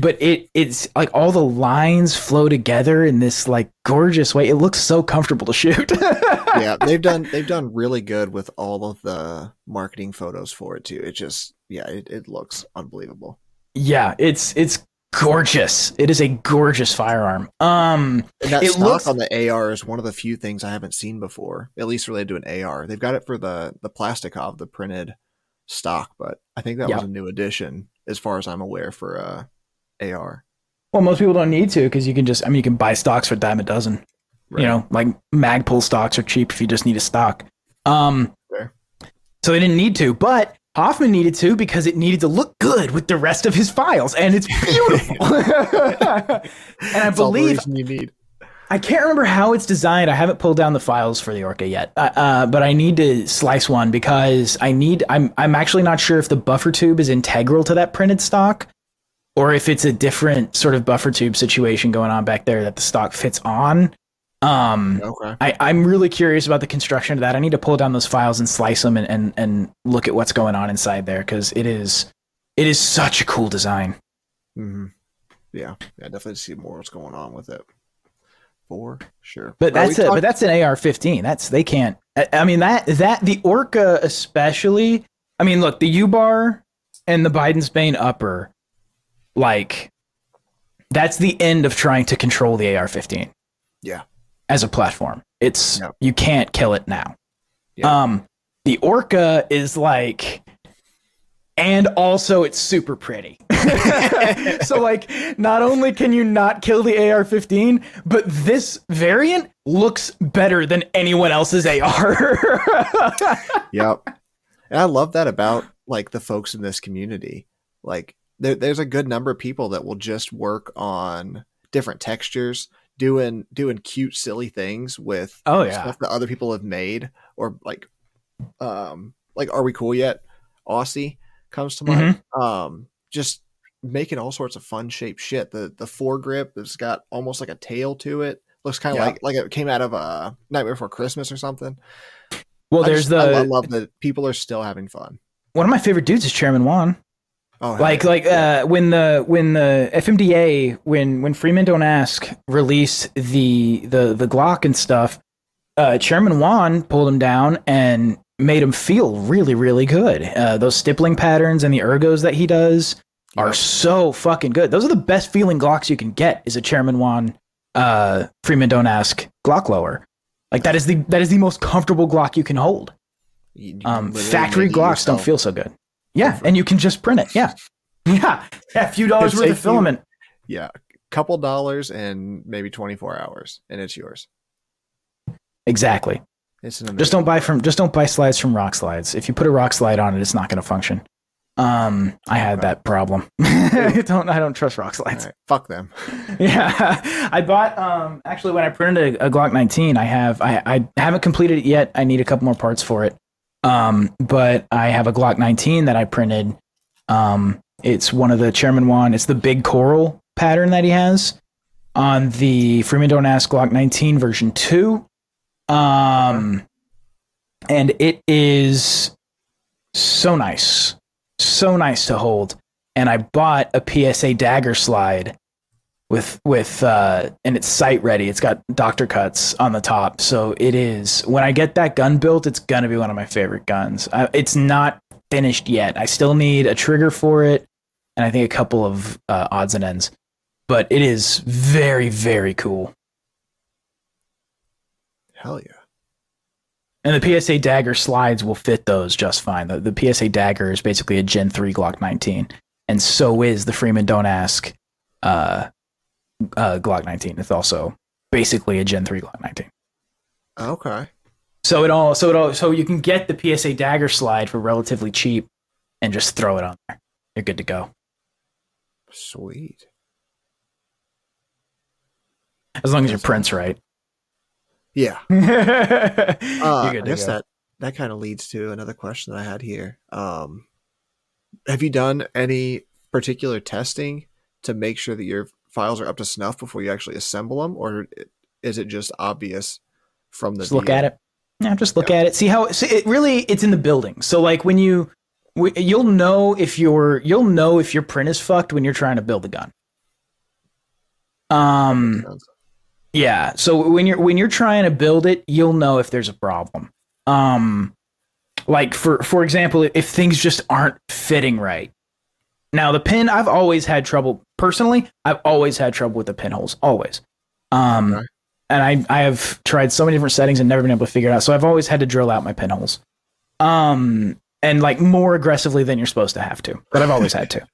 but it it's like all the lines flow together in this like gorgeous way. It looks so comfortable to shoot. yeah, they've done they've done really good with all of the marketing photos for it too. It just yeah, it, it looks unbelievable. Yeah, it's it's gorgeous. It is a gorgeous firearm. Um, And that It stock looks- on the AR is one of the few things I haven't seen before, at least related to an AR. They've got it for the the Plastikov, the printed stock, but I think that Yeah. was a new addition, as far as I'm aware, for uh, AR. well, most people don't need to because you can just. I mean, you can buy stocks for a dime a dozen. Right. You know, like Magpul stocks are cheap if you just need a stock. Um, Fair. So they didn't need to, but Hoffman needed to because it needed to look good with the rest of his files, and it's beautiful. and I believe you need. I can't remember how it's designed. I haven't pulled down the files for the Orca yet, uh, uh, but I need to slice one because I need. I'm I'm actually not sure if the buffer tube is integral to that printed stock, or if it's a different sort of buffer tube situation going on back there that the stock fits on. Um, Okay. I, I'm really curious about the construction of that. I need to pull down those files and slice them and, and, and look at what's going on inside there because it is it is such a cool design. hmm Yeah. Yeah. Definitely see more what's going on with it. For sure. But we that's a, talked- but that's an AR-15. That's they can't. I, I mean that that the Orca especially. I mean, look, the U-bar and the Biden's Bane upper, like that's the end of trying to control the AR-15 Yeah. as a platform. It's Yep. you can't kill it now. Yep. Um, the Orca is like, and also it's super pretty. so like, not only can you not kill the AR-15, but this variant looks better than anyone else's AR. Yep. And I love that about like the folks in this community. Like there, there's a good number of people that will just work on different textures, doing doing cute, silly things with Oh, yeah. stuff that other people have made, or like um like Are We Cool Yet? Aussie comes to mind. Mm-hmm. Um just making all sorts of fun shaped shit. The the foregrip has got almost like a tail to it. Looks kind of Yeah. like like it came out of a Nightmare Before Christmas or something. well, I there's just- the I love that people are still having fun. one of my favorite dudes is Chairman Juan. Oh, like yeah. like uh when the when the FMDA when when Freeman Don't Ask released the the the Glock and stuff, uh Chairman Juan pulled him down and made him feel really really good. Uh, those stippling patterns and the ergos that he does are so fucking good. Those are the best feeling Glocks you can get. Is a Chairman Juan uh Freeman Don't Ask Glock lower. Like that is the that is the most comfortable Glock you can hold. You- you Um, factory Glocks don't feel so good. Yeah, and you can just print it. Yeah, yeah, a few dollars It'll worth of take you- filament. Yeah, couple dollars and maybe twenty four hours, and it's yours. Exactly. It's an Just don't buy from. Just don't buy slides from Rock Slides. If you put a Rock Slide on it, it's not going to function. Um, I had that problem. I don't. I don't trust Rock Slides. Alright, fuck them. Yeah, I bought. Um, actually, when I printed a, a Glock 19, I have. I, I haven't completed it yet. I need a couple more parts for it. Um, but I have a Glock 19 that I printed. Um, it's one of the Chairman Juan. It's the big coral pattern that he has on the Freeman Don't Ask Glock 19 version two. Um, and it is so nice, so nice to hold. And I bought a PSA dagger slide with with uh and it's sight ready. It's got doctor cuts on the top. So it is when i get that gun built it's gonna be one of my favorite guns. I, it's not finished yet. I still need a trigger for it and i think a couple of uh, odds and ends but it is very very cool. Hell yeah. and the psa dagger slides will fit those just fine. The, the psa dagger is basically a gen 3 glock 19 and so is the freeman don't ask uh, uh glock 19 it's also basically a gen 3 glock 19 Okay. So it all, so it all, so you can get the PSA dagger slide for relatively cheap, and just throw it on there. You're good to go. Sweet. As long as your print's right. Yeah. Uh, I guess go. that that kind of leads to another question that I had here. Um, have you done any particular testing to make sure that your files are up to snuff before you actually assemble them, or is it just obvious from the just look at it. Yeah, just look at it. See how see, it really it's in the building. So like when you, you'll know if your you'll know if your print is fucked when you're trying to build a gun. Um. Yeah. So when you're when you're trying to build it, you'll know if there's a problem. Um like for for example, if things just aren't fitting right. Now the pin I've always had trouble personally, I've always had trouble with the pinholes, always. Um Okay. and I I have tried so many different settings and never been able to figure it out. So I've always had to drill out my pinholes. Um and like more aggressively than you're supposed to have to. But I've always had to.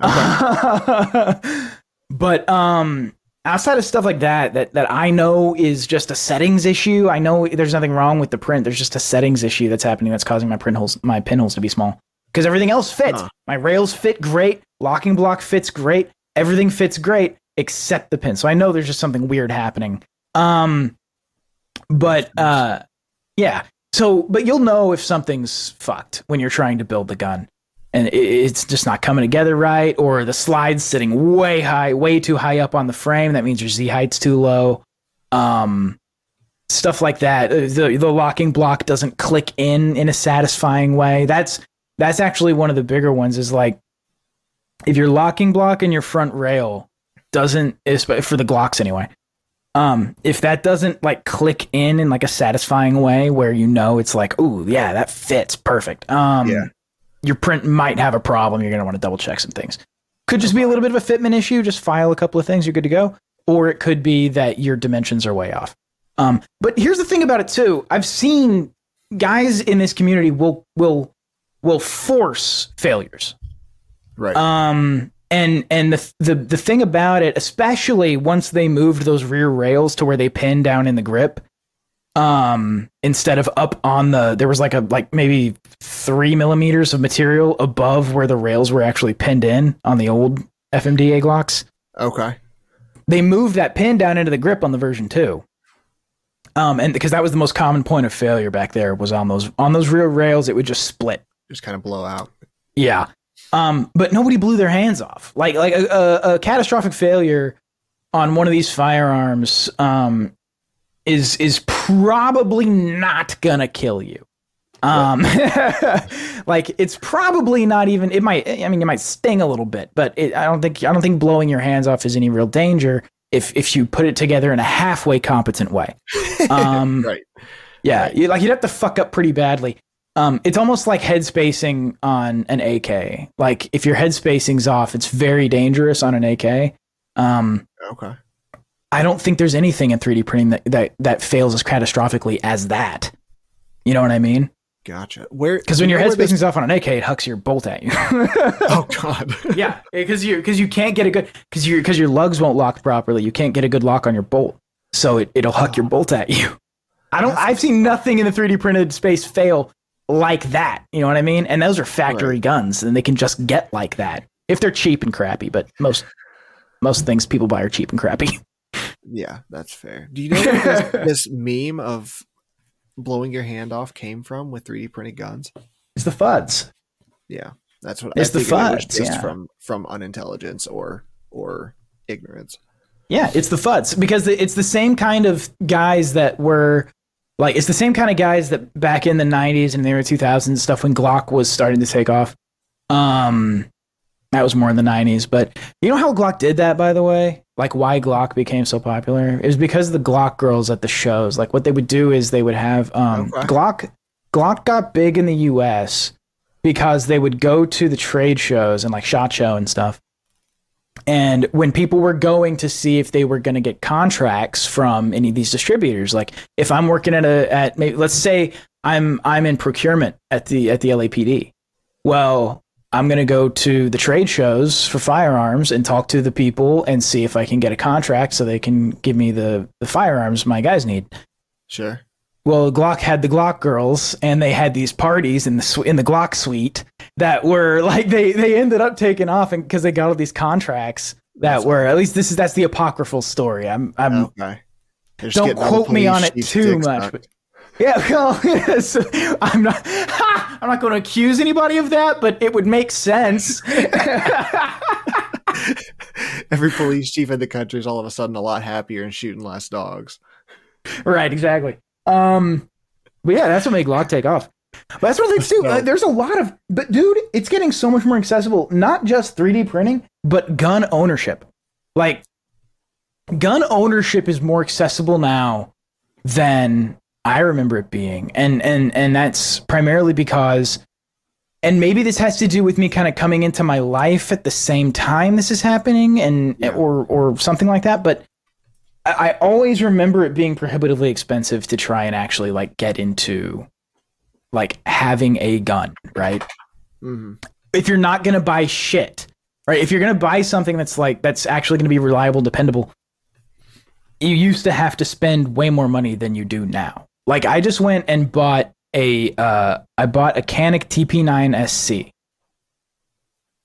but um outside of stuff like that, that that I know is just a settings issue. I know there's nothing wrong with the print. There's just a settings issue that's happening that's causing my print holes, my pinholes to be small. Because everything else fits. Huh. My rails fit great. Locking block fits great. Everything fits great except the pin. So I know there's just something weird happening. Um, but uh, yeah. So, but you'll know if something's fucked when you're trying to build the gun and it's just not coming together right, or the slide's sitting way high, way too high up on the frame. That means your Z height's too low. Um, stuff like that. Uh, The the locking block doesn't click in in a satisfying way. That's that's actually one of the bigger ones. Is like if your locking block and your front rail doesn't, for the Glocks anyway. Um, if that doesn't like click in in like a satisfying way where you know it's like, oh yeah, that fits perfect. Um, Yeah. your print might have a problem. You're gonna want to double check some things. Could just be a little bit of a fitment issue. Just file a couple of things, you're good to go. Or it could be that your dimensions are way off. Um, but here's the thing about it too. I've seen guys in this community will will will force failures. Right. Um, and and the the the thing about it, especially once they moved those rear rails to where they pin down in the grip, um, instead of up on the, there was like a like maybe three millimeters of material above where the rails were actually pinned in on the old FMDA Glocks. okay. They moved that pin down into the grip on the version two. Um, and because that was the most common point of failure back there was on those on those rear rails, it would just split. Just kind of blow out. Yeah. Um, but nobody blew their hands off. Like like a, a, a catastrophic failure on one of these firearms um, is is probably not gonna kill you. Um, like it's probably not even. It might. I mean, it might sting a little bit, but it, I don't think. I don't think blowing your hands off is any real danger if if you put it together in a halfway competent way. Um, Right. yeah, you, like you'd have to fuck up pretty badly. Um, it's almost like head spacing on an AK. Like if your head spacing's off, it's very dangerous on an AK. Um, Okay. I don't think there's anything in 3D printing that, that that fails as catastrophically as that. You know what I mean? Gotcha. Where? Because when you your head where this- spacing's off on an AK, it hucks your bolt at you. Oh God. yeah, because you because you can't get a good because you because your lugs won't lock properly. You can't get a good lock on your bolt, so it it'll huck your bolt at you. I don't. I've seen nothing in the 3D printed space fail like that. You know what I mean? And those are factory Right. guns, and they can just get like that if they're cheap and crappy. But most most things people buy are cheap and crappy. yeah, that's fair. Do you know where this, this meme of blowing your hand off came from with 3D printed guns? It's the fuds. Yeah, that's what I think. It's the figured it fuds, just yeah. from from unintelligence or or ignorance. Yeah, it's the fuds because it's the same kind of guys that were like it's the same kind of guys that back in the 90s and the early 2000s stuff when Glock was starting to take off. Um that was more in the 90s, but you know how Glock did that by the way? Like why Glock became so popular? It was because of the Glock girls at the shows. Like what they would do is they would have um Okay. Glock Glock got big in the US because they would go to the trade shows and like SHOT Show and stuff. And when people were going to see if they were going to get contracts from any of these distributors, like if I'm working at a at maybe let's say I'm I'm in procurement at the at the LAPD, well I'm going to go to the trade shows for firearms and talk to the people and see if I can get a contract so they can give me the the firearms my guys need. Sure. Well, Glock had the Glock girls, and they had these parties in the sw- in the Glock suite that were like they they ended up taking off, and because they got all these contracts that That's were at least this is that's the apocryphal story. I'm I'm Okay. Don't getting all the quote me on it too much, but yeah, well, yes, I'm not I'm not going to accuse anybody of that, but it would make sense. Every police chief in the country is all of a sudden a lot happier and shooting less dogs. right, exactly. Um, but yeah, that's what made Glock take off. But that's one of the things too. So- uh, there's a lot of, but dude, it's getting so much more accessible. Not just 3D printing, but gun ownership. Like, gun ownership is more accessible now than I remember it being, and and and that's primarily because, and maybe this has to do with me kind of coming into my life at the same time this is happening, and Yeah. or or something like that. But I, always remember it being prohibitively expensive to try and actually like get into like having a gun, right? hmm If you're not gonna buy shit, right? If you're gonna buy something that's like that's actually gonna be reliable, dependable, you used to have to spend way more money than you do now. Like I just went and bought a uh, I bought a Canik TP9 SC.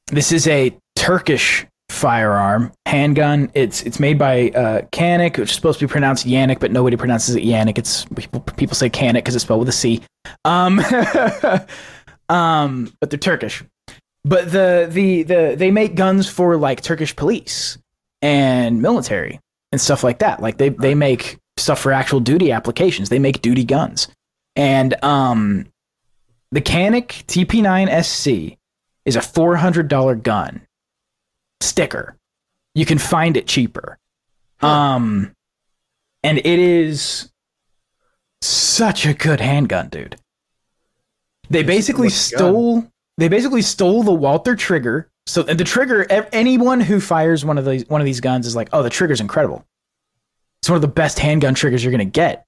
This is a Turkish firearm handgun. It's it's made by uh, Canik, which is supposed to be pronounced Yannick, but nobody pronounces it Yannick. It's people, people say Canik because it's spelled with a C. Um, um, but they're Turkish. But the the the they make guns for like Turkish police and military and stuff like that. Like they they make stuff for actual duty applications. They make duty guns. And um the Canik TP9 SC is a $400 gun sticker. You can find it cheaper. Um and it is such a good handgun, dude. They basically looks good. stole they basically stole the Walther trigger. So the trigger anyone who fires one of these one of these guns is like, "Oh, the trigger's incredible." It's one of the best handgun triggers you're going to get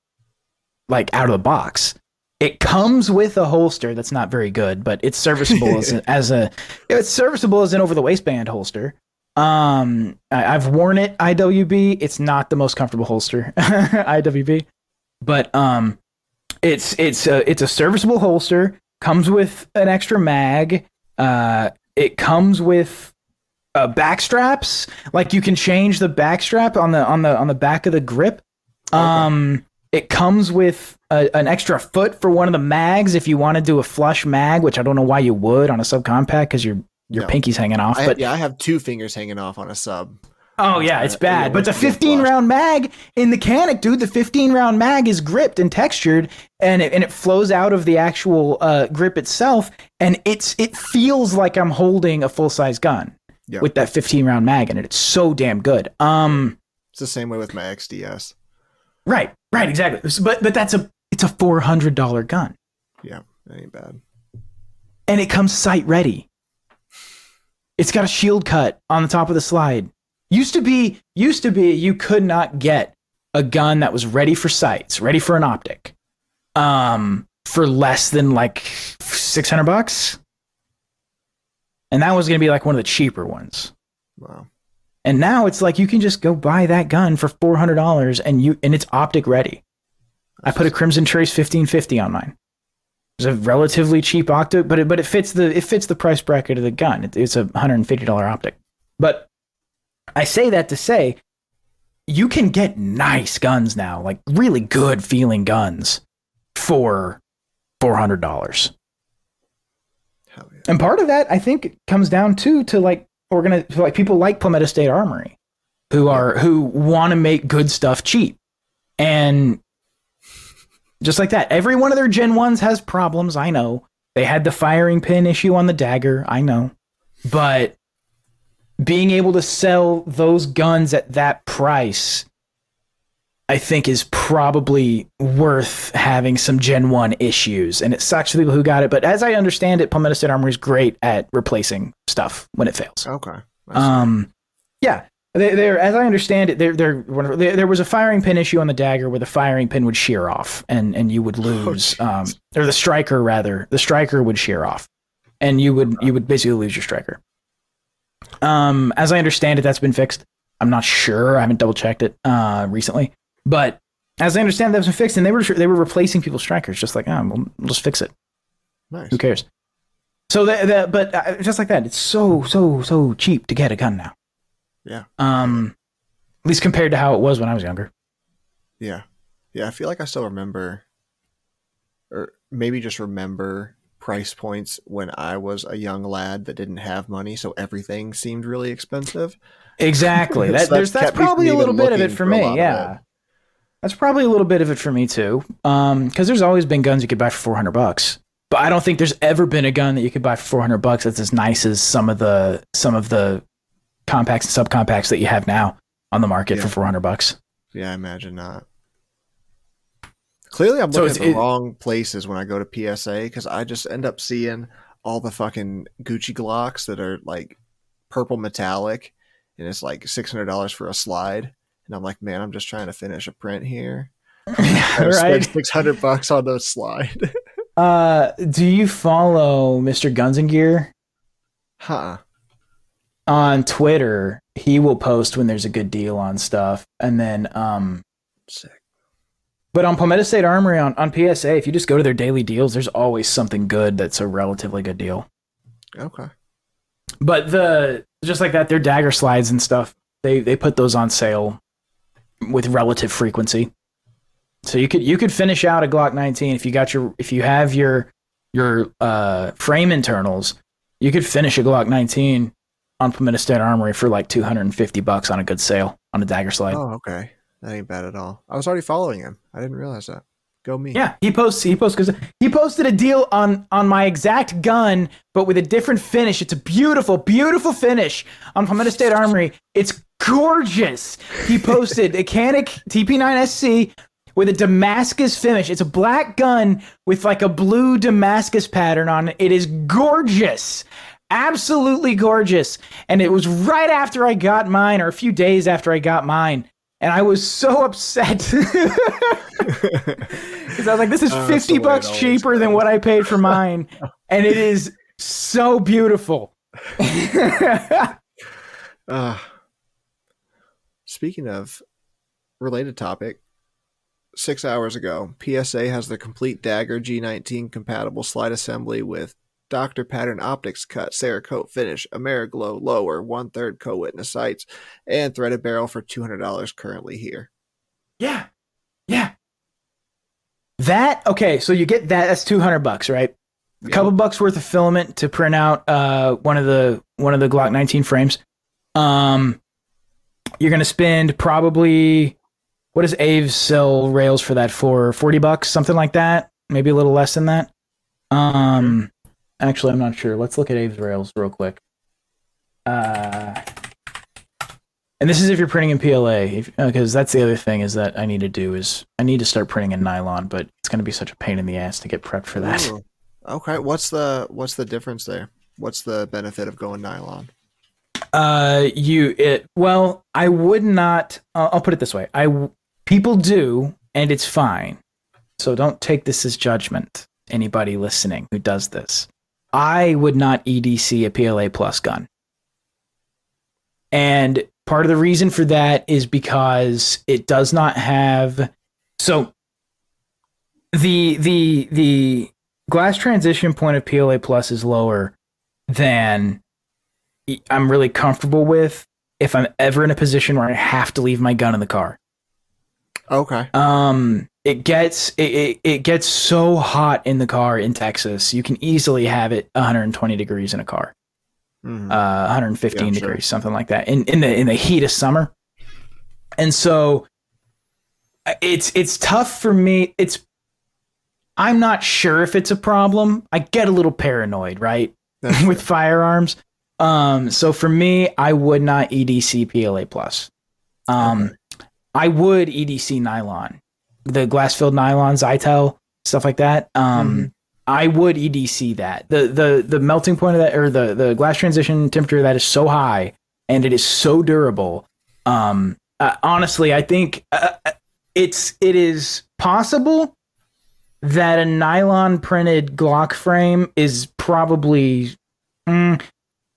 like out of the box. It comes with a holster that's not very good, but it's serviceable as, a, as a it's serviceable as an over the waistband holster. Um, I, I've worn it IWB. It's not the most comfortable holster IWB, but um, it's it's a, it's a serviceable holster. Comes with an extra mag. Uh, it comes with uh, back straps. Like you can change the back strap on the on the on the back of the grip. Um, it comes with a, an extra foot for one of the mags if you want to do a flush mag, which I don't know why you would on a subcompact because your your No. pinky's hanging off. I, but yeah, I have two fingers hanging off on a sub. Oh yeah, it's Uh, bad. But the once you get 15 round mag in the Canik, dude, the 15 round mag is gripped and textured, and it, and it flows out of the actual uh, grip itself, and it's it feels like I'm holding a full size gun Yeah. with that 15 round mag in it. It's so damn good. Um, It's the same way with my XDS. Right, right, exactly. But but that's a it's a 400 dollar gun, Yeah, that ain't bad. and it comes sight ready. It's got a shield cut on the top of the slide. Used to be used to be you could not get a gun that was ready for sights, ready for an optic, um, for less than like six hundred bucks, and that was gonna be like one of the cheaper ones. Wow. And now it's like you can just go buy that gun for four hundred dollars, and you and it's optic ready. I put a Crimson Trace fifteen fifty on mine. It's a relatively cheap optic, but it but it fits the it fits the price bracket of the gun. It, it's a hundred and fifty dollar optic. But I say that to say you can get nice guns now, like really good feeling guns for four hundred dollars. Yeah. And part of that, I think, comes down to to like organize like people like Palmetto State Armory, who are who want to make good stuff cheap, and just like that, every one of their Gen ones has problems. I know they had the firing pin issue on the dagger. I know, but being able to sell those guns at that price. I think is probably worth having some Gen 1 issues. And it sucks for people who got it. But as I understand it, Palmetto State Armory is great at replacing stuff when it fails. Okay. Um, yeah. They, they're, as I understand it, they're, they're, wonderful. there there was a firing pin issue on the dagger where the firing pin would shear off and, and you would lose, Oh, um, or the striker rather, the striker would shear off and you would, you would basically lose your striker. Um, as I understand it, that's been fixed. I'm not sure. I haven't double checked it, uh, recently, but as I understand that's been fixed and they were, they were replacing people's strikers just like, ah, we'll, we'll just fix it. nice. Who cares? So that, that but uh, just like that, it's so so so cheap to get a gun now. Yeah. Um, at least compared to how it was when I was younger. Yeah. Yeah, I feel like I still remember or maybe just remember price points when I was a young lad that didn't have money, so everything seemed really expensive. Exactly. So That, that's there's that's kept me from probably a little bit of it for for me. Yeah. That's probably a little bit of it for me too. Um, because there's always been guns you could buy for 400 bucks, but I don't think there's ever been a gun that you could buy for 400 bucks that's as nice as some of the some of the compacts and subcompacts that you have now on the market Yeah. for 400 bucks. Yeah, I imagine not. Clearly, I'm looking it's- at the it- wrong places when I go to PSA because I just end up seeing all the fucking Gucci Glocks that are like purple metallic, and it's like six hundred dollars for a slide. And I'm like, man, I'm just trying to finish a print here. I right. six hundred bucks on the slide. Uh, do you follow Mr. Guns and Gear? huh? on Twitter, he will post when there's a good deal on stuff, and then um, Sick. but on Palmetto State Armory on on PSA, if you just go to their daily deals, there's always something good that's a relatively good deal. Okay. But the just like that, their dagger slides and stuff, they they put those on sale with relative frequency. So you could you could finish out a Glock 19 if you got your if you have your your uh, frame internals, you could finish a Glock 19 on Palmetto State Armory for like 250 bucks on a good sale on a dagger slide. Oh, okay. That ain't bad at all. I was already following him. I didn't realize that. Go me. Yeah, he posts. He posts because he posted a deal on on my exact gun, but with a different finish. It's a beautiful, beautiful finish on Palmetto State Armory. It's gorgeous. He posted a Canik TP9SC with a Damascus finish. It's a black gun with like a blue Damascus pattern on it. It is gorgeous. Absolutely gorgeous. And it was right after I got mine, or a few days after I got mine. And I was so upset. Because I was like, this is Uh, 50 the way it bucks cheaper than what I paid for mine. and it is so beautiful. Uh, speaking of related topic, six hours ago, PSA has the complete Dagger G19 compatible slide assembly with Doctor Pattern Optics cut, Cerakote finish, Ameriglo lower, one third co-witness sights, and threaded barrel for two hundred dollars currently here. yeah. Yeah. That, okay, so you get that. That's 200 bucks, right? A couple bucks worth of filament to print out uh, one of the one of the Glock 19 frames. Um, you're gonna spend probably what does Aves sell rails for that for? 40 bucks, something like that, maybe a little less than that. Um, actually, I'm not sure. Let's look at Aves rails real quick. Uh, and this is if you're printing in PLA, because that's the other thing is that I need to do is I need to start printing in nylon, but it's gonna be such a pain in the ass to get prepped for that. Ooh. Okay, what's the what's the difference there? What's the benefit of going nylon? Uh, you it well, I would not. Uh, I'll put it this way: I people do, and it's fine. So don't take this as judgment. Anybody listening who does this, I would not EDC a PLA plus gun, and part of the reason for that is because it does not have. So the the the glass transition point of PLA plus is lower than I'm really comfortable with if I'm ever in a position where I have to leave my gun in the car. Okay. Um, it gets it, it, it gets so hot in the car in Texas. You can easily have it 120 degrees in a car, Mhm. uh, 115 Yeah, sure. degrees, something like that, in in the in the heat of summer. And so, uh, it's it's tough for me. It's I'm not sure if it's a problem. I get a little paranoid, right? With firearms. Um, so for me, I would not EDC PLA plus. Um, I would EDC nylon, the glass filled nylon, Zytel, stuff like that. Um, Mhm. I would EDC that. the the The melting point of that, or the the glass transition temperature of that is so high, and it is so durable. Um, uh, honestly, I think uh, uh, it's it is possible that a nylon printed Glock frame is probably. mm,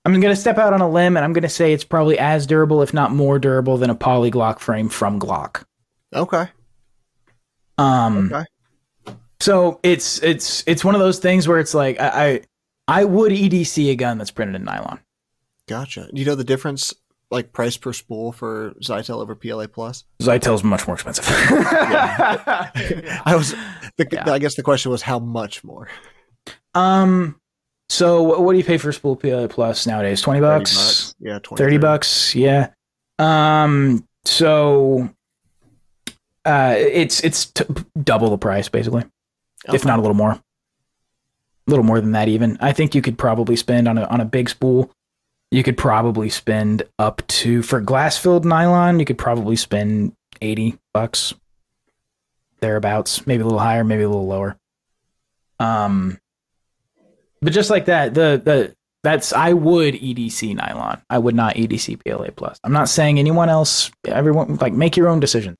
I'm going to step out on a limb and I'm going to say it's probably as durable, if not more durable, than a poly Glock frame from Glock. okay. Um, Okay. so it's it's it's one of those things where it's like I I, I would EDC a gun that's printed in nylon. Gotcha. Do you know the difference, like price per spool for Zytel over PLA Plus? Zytel's much more expensive. I was. The, Yeah. I guess the question was how much more. Um. So what, do you pay for a spool PLA Plus nowadays? Twenty 30 bucks. Yeah, 20, 30 bucks? Yeah. Um so uh it's it's t- double the price basically if not a little more. A little more than that even. I think you could probably spend on a on a big spool you could probably spend up to for glass filled nylon you could probably spend 80 bucks thereabouts. Maybe a little higher maybe a little lower. Um but just like that the the that's I would EDC nylon. I would not EDC PLA plus. I'm not saying anyone else. Everyone like make your own decision.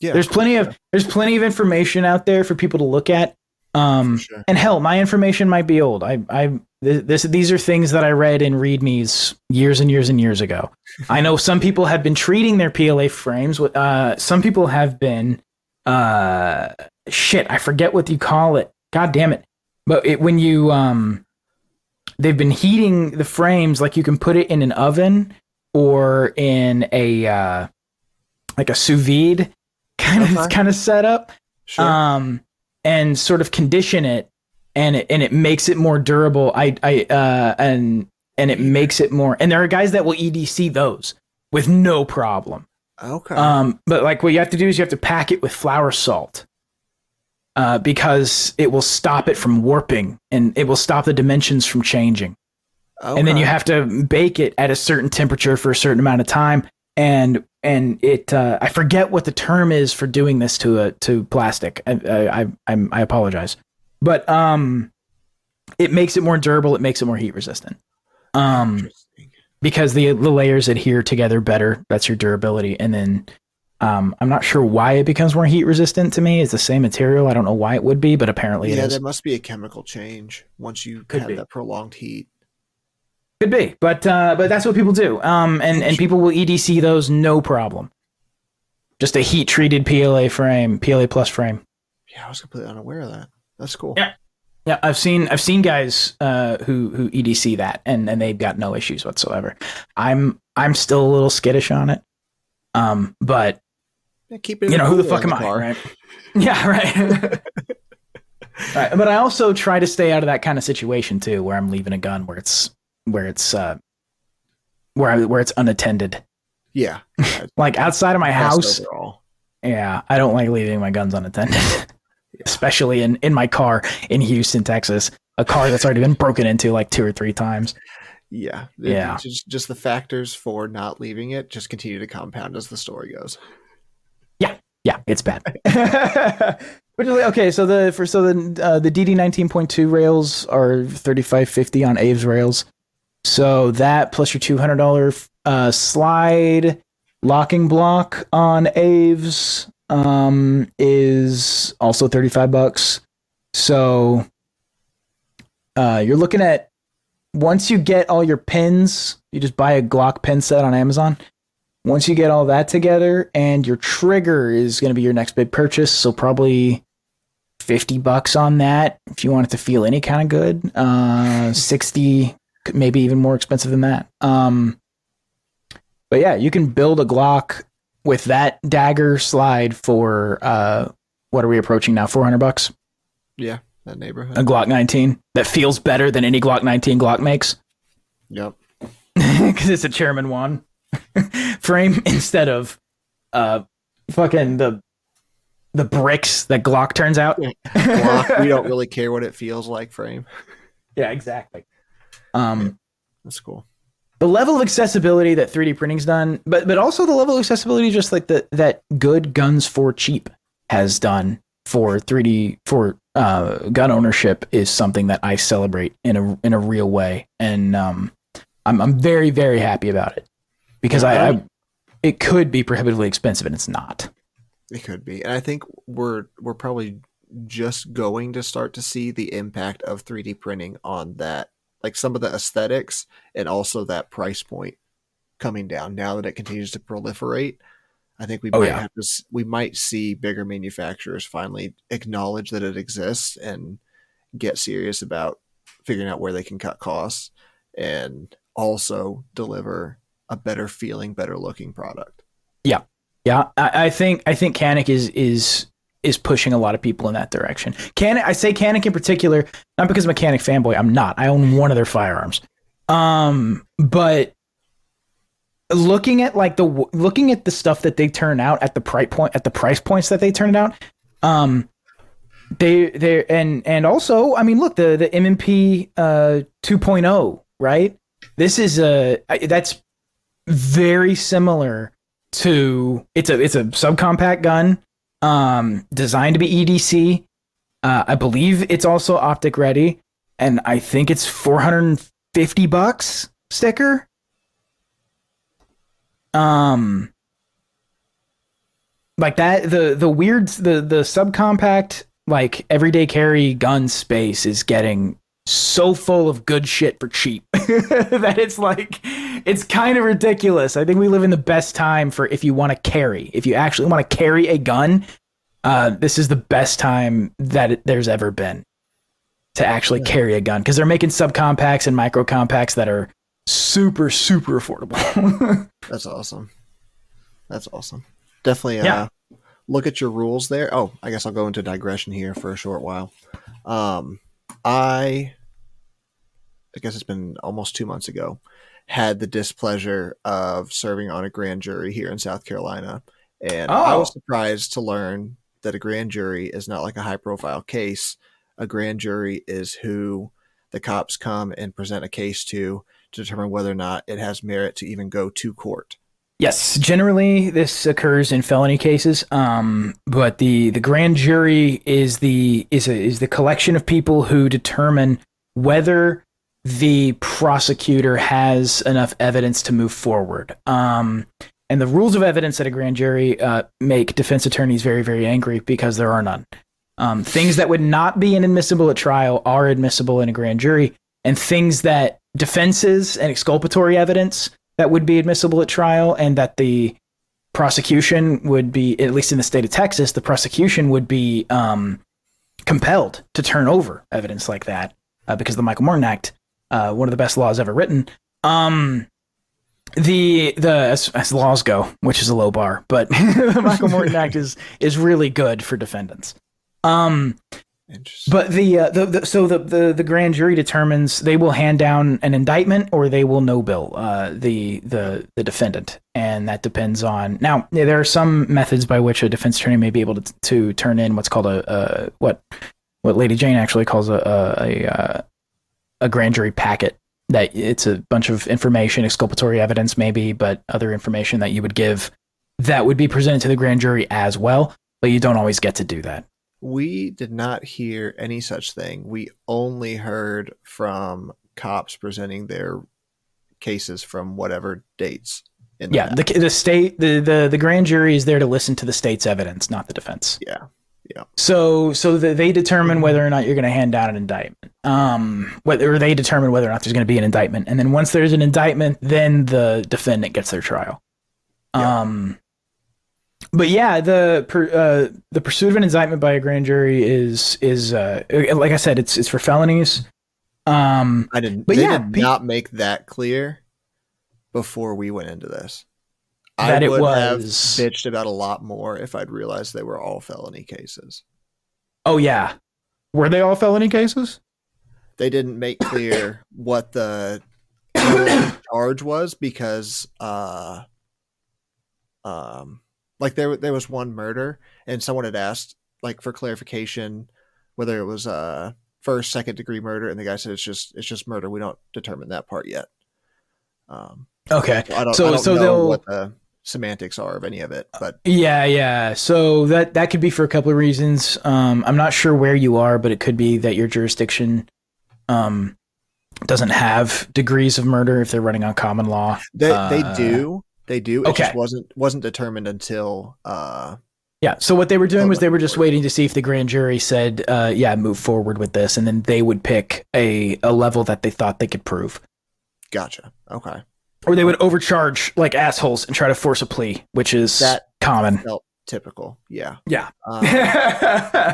Yeah, There's plenty of there's plenty of information out there for people to look at. Um, Sure. and hell, my information might be old. I, I, th- this, these are things that I read in readmes years and years and years ago. I know some people have been treating their PLA frames with, uh, some people have been, uh, shit, I forget what you call it. God damn it. But it, when you, um, they've been heating the frames, like you can put it in an oven or in a, uh, like a sous vide kind of, Okay. kind of setup Sure. um, and sort of condition it, and it and it makes it more durable. I I uh, and and it makes it more. And there are guys that will EDC those with no problem. okay. Um, but like what you have to do is you have to pack it with flour salt. Uh, because it will stop it from warping and it will stop the dimensions from changing. And then you have to bake it at a certain temperature for a certain amount of time. And and it uh, i forget what the term is for doing this to a to plastic. I i I, I'm, apologize. But um it makes it more durable. It makes it more heat resistant. Um because the the layers adhere together better. That's your durability. And then um i'm not sure why it becomes more heat resistant to me it's the same material i don't know why it would be but apparently it Yeah, there must be a chemical change once you Could have be. that prolonged heat. Could be, but uh, but that's what people do. Um, and and people will EDC those no problem. Just a heat treated PLA frame, PLA plus frame. Yeah, I was completely unaware of that. That's cool. Yeah. Yeah, I've seen I've seen guys uh, who who EDC that and and they've got no issues whatsoever. I'm I'm still a little skittish on it. Um, but Yeah, keep it. you know who the fuck am I, car. right? Yeah, right. right. But I also try to stay out of that kind of situation too, where I'm leaving a gun where it's where it's uh, where I, where it's unattended. Yeah. Like outside of my house, overall. yeah, I don't like leaving my guns unattended, especially in in my car in Houston, Texas, a car that's already been broken into like two or three times. Yeah. Yeah. Just just the factors for not leaving it just continue to compound as the story goes. Yeah, it's bad. Which is like, okay, so the for so the uh, the DD nineteen point two rails are thirty five fifty on Aves rails. So that plus your two hundred dollar uh, slide locking block on Aves um, is also thirty five bucks. So uh, you're looking at once you get all your pins, you just buy a Glock pin set on Amazon. Once you get all that together, and your trigger is going to be your next big purchase, so probably fifty bucks on that if you want it to feel any kind of good. Uh, sixty, maybe even more expensive than that. Um, but yeah, you can build a Glock with that dagger slide for uh, what are we approaching now? Four hundred bucks. Yeah. That neighborhood. A Glock 19 that feels better than any Glock 19 Glock makes yep. because it's a Chairman One frame instead of uh fucking the the bricks that Glock turns out. Glock, we don't really care what it feels like frame. yeah, exactly. Um, That's cool. the level of accessibility that 3D printing's done, but but also the level of accessibility just like the that good guns for cheap has done for 3D for uh, gun ownership is something that I celebrate in a in a real way, and um, I'm I'm very very happy about it because I, I it could be prohibitively expensive and it's not. It could be. And I think we're we're probably just going to start to see the impact of 3D printing on that like some of the aesthetics and also that price point coming down now that it continues to proliferate. I think we Oh, might yeah. have to we might see bigger manufacturers finally acknowledge that it exists and get serious about figuring out where they can cut costs and also deliver a better feeling, better looking product. Yeah, I, I think I think Canik is is is pushing a lot of people in that direction. Canik, I say Canik in particular, not because I'm a Canik fanboy. I'm not. I own one of their firearms. Um, but looking at like the looking at the stuff that they turn out at the price point at the price points that they turn out, um, they they and and also I mean look the the MMP uh 2.0 right. This is a that's very similar to it's a it's a subcompact gun um designed to be EDC. Uh, I believe it's also optic ready, and I think it's 450 bucks sticker. Um, like that the the weird the the subcompact like everyday carry gun space is getting so full of good shit for cheap that it's like it's kind of ridiculous. I think we live in the best time for if you want to carry. If you actually want to carry a gun, uh, this is the best time that it, there's ever been to actually yeah. carry a gun because they're making subcompacts and micro compacts that are super super affordable. That's awesome. That's awesome. Definitely. Uh, yeah. Look at your rules there. Oh, I guess I'll go into digression here for a short while. Um, I, I guess it's been almost two months ago, had the displeasure of serving on a grand jury here in South Carolina, and oh. I was surprised to learn that a grand jury is not like a high profile case. A grand jury is who the cops come and present a case to to determine whether or not it has merit to even go to court. Yes, generally this occurs in felony cases, um, but the, the grand jury is the is a, is the collection of people who determine whether the prosecutor has enough evidence to move forward. Um, and the rules of evidence at a grand jury uh, make defense attorneys very, very angry because there are none. Um, things that would not be inadmissible at trial are admissible in a grand jury, and things that defenses and exculpatory evidence that would be admissible at trial, and that the prosecution would be, at least in the state of Texas, the prosecution would be um, compelled to turn over evidence like that uh, because the Michael Morton Act, uh, one of the best laws ever written. Um, the the as, as laws go, which is a low bar, but the Michael Morton Act is is really good for defendants. Um, but the, uh, the, the so the, the the grand jury determines they will hand down an indictment or they will no bill uh, the the the defendant, and that depends on now. There are some methods by which a defense attorney may be able to to turn in what's called a, a what what Lady Jane actually calls a a, a, uh, a grand jury packet that it's a bunch of information, exculpatory evidence, maybe, but other information that you would give that would be presented to the grand jury as well. But you don't always get to do that. We did not hear any such thing. We only heard from cops presenting their cases from whatever dates. yeah, the, the state, the, the the grand jury is there to listen to the state's evidence, not the defense. Yeah, yeah. So so the, they determine whether or not you're going to hand down an indictment. Um, whether they determine whether or not there's going to be an indictment, and then once there's an indictment, then the defendant gets their trial. Yeah. Um, but yeah, the per, uh, the pursuit of an indictment by a grand jury is is uh, like I said, it's it's for felonies. Um, I didn't. But yeah, did pe- not make that clear before we went into this that I would it was have bitched about a lot more if I'd realized they were all felony cases. Oh yeah, were they all felony cases? They didn't make clear what the charge was because, uh, um, like there there was one murder and someone had asked like for clarification whether it was uh first second degree murder. And the guy said it's just it's just murder. We don't determine that part yet. Um, okay, so I don't, so, I don't so know what the semantics are of any of it but yeah yeah. So that that could be for a couple of reasons. Um i'm not sure where you are but it could be that your jurisdiction um doesn't have degrees of murder if they're running on common law. They, uh, they do they do it okay. just wasn't wasn't determined until uh yeah so what they were doing was they were just waiting to see if the grand jury said uh yeah move forward with this and then they would pick a a level that they thought they could prove gotcha okay or they would overcharge like assholes and try to force a plea, which is that common. Felt typical, yeah, yeah. Um,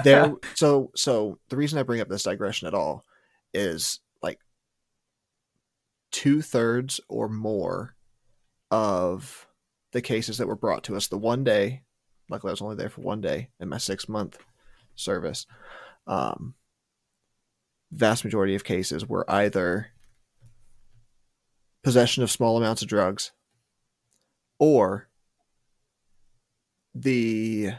there. So, so the reason I bring up this digression at all is like two thirds or more of the cases that were brought to us the one day. Luckily, I was only there for one day in my six month service. Um, vast majority of cases were either possession of small amounts of drugs or the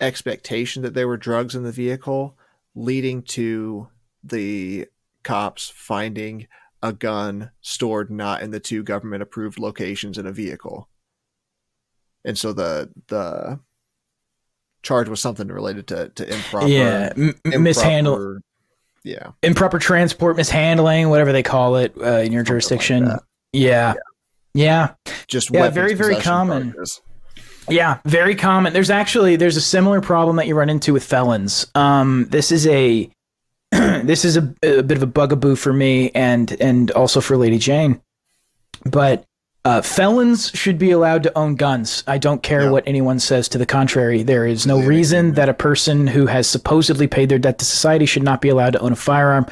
expectation that there were drugs in the vehicle leading to the cops finding a gun stored not in the two government approved locations in a vehicle and so the the charge was something related to to improper yeah m- improper mishandle yeah improper transport mishandling whatever they call it uh, in your jurisdiction like yeah. yeah. yeah just yeah very very common charges. Yeah, very common. There's actually there's a similar problem that you run into with felons. Um, this is a this is a, a, bit of a bugaboo for me and and also for Lady Jane. But uh, felons should be allowed to own guns. I don't care yeah. what anyone says to the contrary. There is no reason that a person who has supposedly paid their debt to society should not be allowed to own a firearm.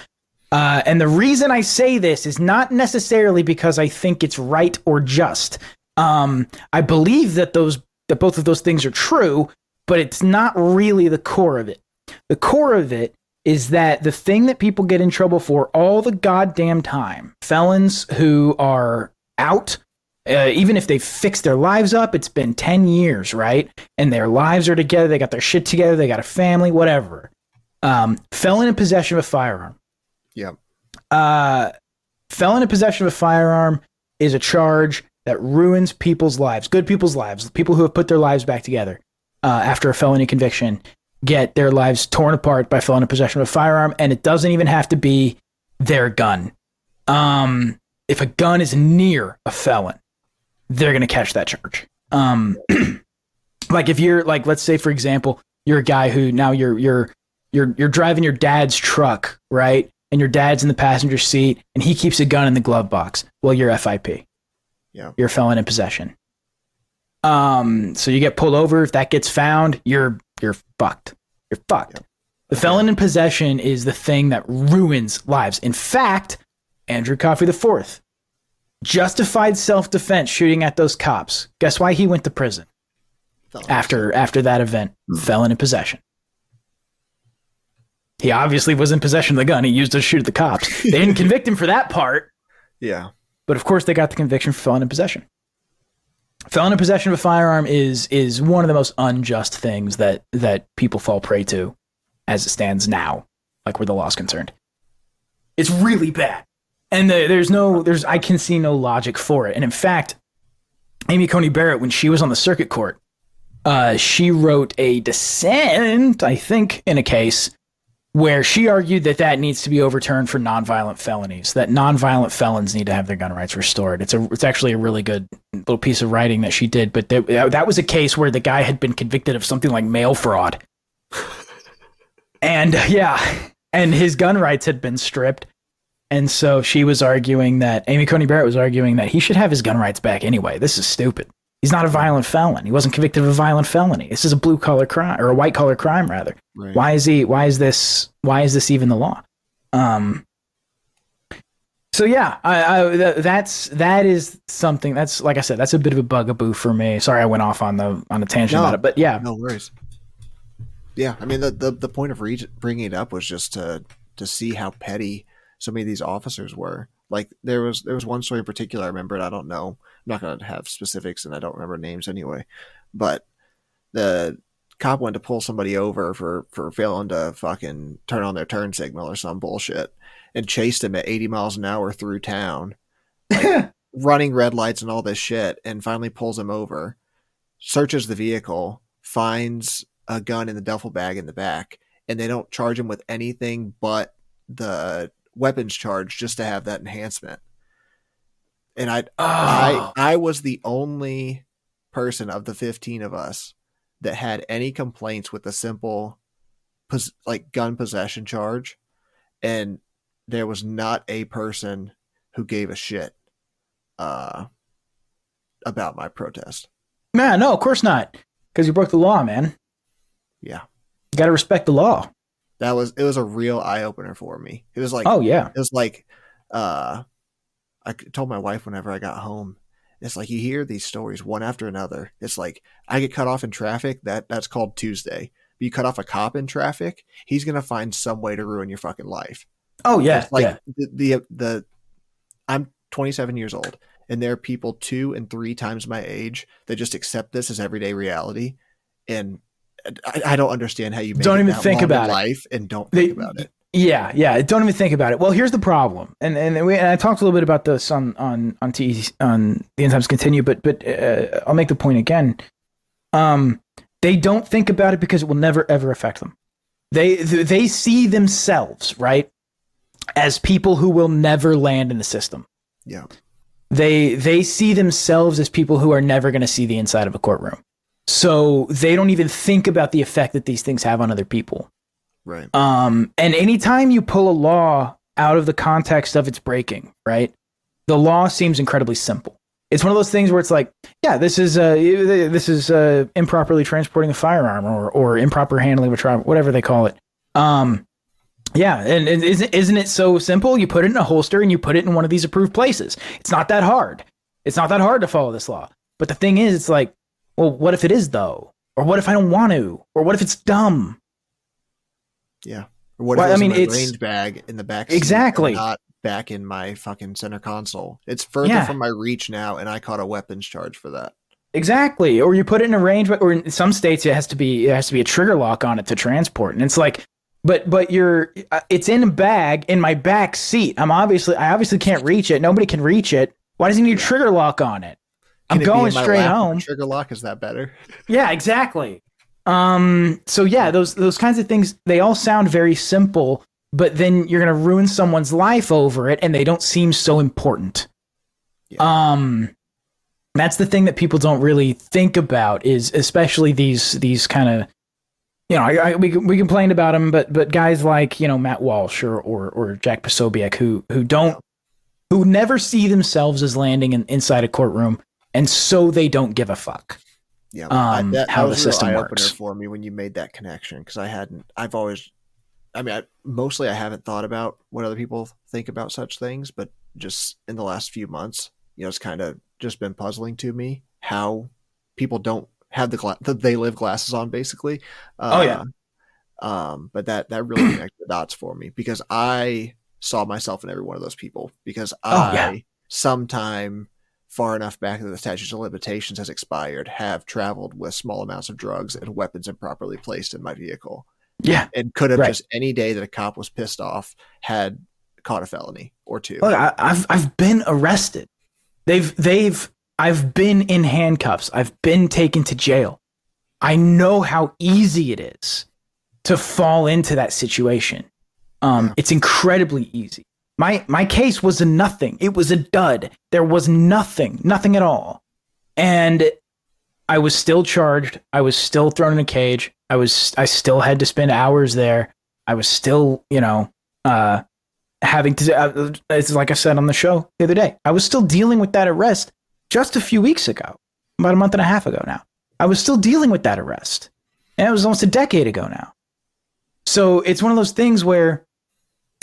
Uh, and the reason I say this is not necessarily because I think it's right or just. Um, I believe that those that both of those things are true, but it's not really the core of it. The core of it is that the thing that people get in trouble for all the goddamn time, felons who are out, uh, even if they've fixed their lives up, it's been 10 years, right? And their lives are together, they got their shit together, they got a family, whatever. Um, felon in possession of a firearm. Yep. Uh, felon in possession of a firearm is a charge that ruins people's lives, good people's lives, people who have put their lives back together uh, after a felony conviction get their lives torn apart by felon in possession of a firearm, and it doesn't even have to be their gun. Um, if a gun is near a felon, they're gonna catch that charge. Um, like if you're like, let's say for example, you're a guy who now you're you're you're you're driving your dad's truck, right? And your dad's in the passenger seat, and he keeps a gun in the glove box. Well, you're FIP. Yeah. You're a felon in possession. Um, so you get pulled over. If that gets found, you're fucked. You're fucked. Yep. The felon in possession is the thing that ruins lives. In fact, Andrew Coffee IV justified self-defense shooting at those cops. Guess why he went to prison? Felon. After after that event, mm. felon in possession. He obviously was in possession of the gun. He used to shoot at the cops. They didn't convict him for that part. Yeah. But of course, they got the conviction for felon in possession felon in possession of a firearm is is one of the most unjust things that that people fall prey to as it stands now like where the law is concerned. It's really bad. And the, there's no there's i can see no logic for it. And in fact amy coney barrett when she was on the circuit court uh, she wrote a dissent i think in a case where she argued that that needs to be overturned for nonviolent felonies, that nonviolent felons need to have their gun rights restored. It's a it's actually a really good little piece of writing that she did, but th- that was a case where the guy had been convicted of something like mail fraud. and yeah, and his gun rights had been stripped. And so she was arguing that Amy Coney Barrett was arguing that he should have his gun rights back anyway. This is stupid. He's not a violent felon. He wasn't convicted of a violent felony. This is a blue collar crime or a white collar crime rather. Right. Why is he? Why is this? Why is this even the law? Um. So yeah, I, I that's that is something that's like I said, that's a bit of a bugaboo for me. Sorry, I went off on the on a tangent no, about it, but yeah, no worries. Yeah, I mean the the, the point of re- bringing it up was just to to see how petty so many of these officers were. Like there was there was one story in particular I remember, and I don't know not going to have specifics, and I don't remember names anyway. But the cop went to pull somebody over for for failing to fucking turn on their turn signal or some bullshit, and chased him at 80 miles an hour through town, like, running red lights and all this shit, and finally pulls him over, searches the vehicle, finds a gun in the duffel bag in the back, and they don't charge him with anything but the weapons charge just to have that enhancement and I, oh. I, I was the only person of the fifteen of us that had any complaints with the simple, pos- like gun possession charge, and there was not a person who gave a shit, uh, about my protest. Man, no, of course not, because you broke the law, man. Yeah, you got to respect the law. That was it. Was a real eye opener for me. It was like, oh yeah, it was like, uh I told my wife whenever I got home, it's like you hear these stories one after another. It's like I get cut off in traffic. That that's called Tuesday. You cut off a cop in traffic, he's gonna find some way to ruin your fucking life. Oh yeah, it's like yeah. The, the the I'm 27 years old, and there are people two and three times my age that just accept this as everyday reality, and I, I don't understand how you don't even think about life and don't think they, about it. Yeah, yeah. Don't even think about it. Well, here's the problem, and and, we, and I talked a little bit about this on on on T on the end times continue, but but uh, I'll make the point again. Um, they don't think about it because it will never ever affect them. They they see themselves right as people who will never land in the system. Yeah. They they see themselves as people who are never going to see the inside of a courtroom. So they don't even think about the effect that these things have on other people. Right. Um, and anytime you pull a law out of the context of its breaking, right? The law seems incredibly simple. It's one of those things where it's like, yeah, this is uh, this is uh, improperly transporting a firearm or or improper handling of a trial, whatever they call it. Um, yeah, and, and isn't isn't it so simple? You put it in a holster and you put it in one of these approved places. It's not that hard. It's not that hard to follow this law. But the thing is, it's like, well, what if it is though? Or what if I don't want to? Or what if it's dumb? Yeah. Or what Well, I mean, it's- range bag in the back Exactly. not back in my fucking center console. It's further Yeah. from my reach now, and I caught a weapons charge for that. Exactly. Or you put it in a range, but or in some states it has to be it has to be a trigger lock on it to transport, and it's like, but but you're uh, it's in a bag in my back seat. I'm obviously I obviously can't reach it. Nobody can reach it. Why does he need a trigger lock on it? I'm Can it be going straight home. Trigger lock is that better? Yeah, exactly. Um. So yeah, those those kinds of things they all sound very simple, but then you're gonna ruin someone's life over it, and they don't seem so important. Yeah. Um. That's the thing that people don't really think about is especially these these kind of you know I, I, we we complained about them, but but guys like you know Matt Walsh or or, or Jack Posobiec who who don't who never see themselves as landing in, inside a courtroom, and so they don't give a fuck. Yeah, Um, that, how that the was a system eye-opener works. for me when you made that connection because I hadn't. I've always, I mean, I, mostly I haven't thought about what other people think about such things, but just in the last few months, you know, it's kind of just been puzzling to me how people don't have the gla- the they live glasses on, basically. Oh, yeah. Um, but that that really connected the dots for me because I saw myself in every one of those people because Oh, I yeah. sometime far enough back that the statute of limitations has expired have traveled with small amounts of drugs and weapons improperly placed in my vehicle Yeah. and could have Right. just any day that a cop was pissed off had caught a felony or two. Look, I, I've I've been arrested. They've they've I've been in handcuffs. I've been taken to jail. I know how easy it is to fall into that situation. Um, Yeah. It's incredibly easy. My my case was a nothing. It was a dud. There was nothing, nothing at all, and I was still charged. I was still thrown in a cage. I was I still had to spend hours there. I was still, you know, uh, having to. Uh, it's like I said on the show the other day. I was still dealing with that arrest just a few weeks ago, about a month and a half ago now. I was still dealing with that arrest, and it was almost a decade ago now. So it's one of those things where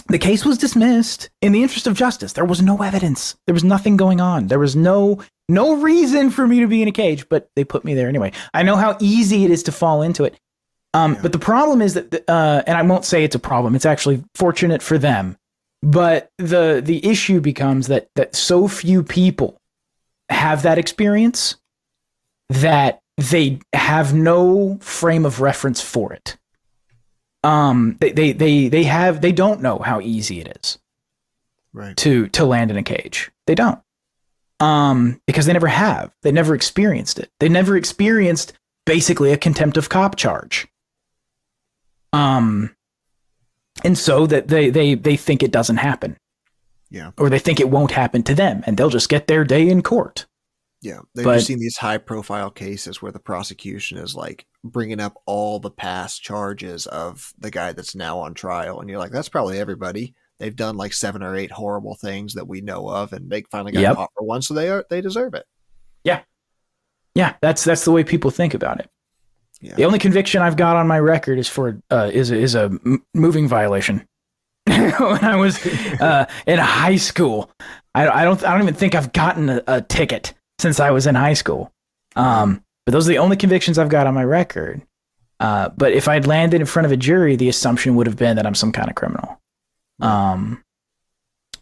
the case was dismissed in the interest of justice. There was no evidence. There was nothing going on. There was no no reason for me to be in a cage, but they put me there anyway. I know how easy it is to fall into it. Um, Yeah. But the problem is that, uh, and I won't say it's a problem. It's actually fortunate for them. But the the issue becomes that that so few people have that experience that they have no frame of reference for it. Um, they, they they they have they don't know how easy it is right. to to land in a cage. They don't. Um, because they never have. They never experienced it. They never experienced basically a contempt of cop charge. Um, and so that they they they think it doesn't happen, Yeah. or they think it won't happen to them, and they'll just get their day in court. Yeah. They've But- seen these high profile cases where the prosecution is like bringing up all the past charges of the guy that's now on trial. And you're like, that's probably everybody. They've done like seven or eight horrible things that we know of, and they finally got Yep. caught for one, so they are they deserve it. Yeah, yeah, that's that's the way people think about it. Yeah. The only conviction I've got on my record is for uh, is a, is a m- moving violation. when I was uh, in high school, I, I don't I don't even think I've gotten a, a ticket since I was in high school. Um, but those are the only convictions I've got on my record. Uh, but if I'd landed in front of a jury, the assumption would have been that I'm some kind of criminal. Um,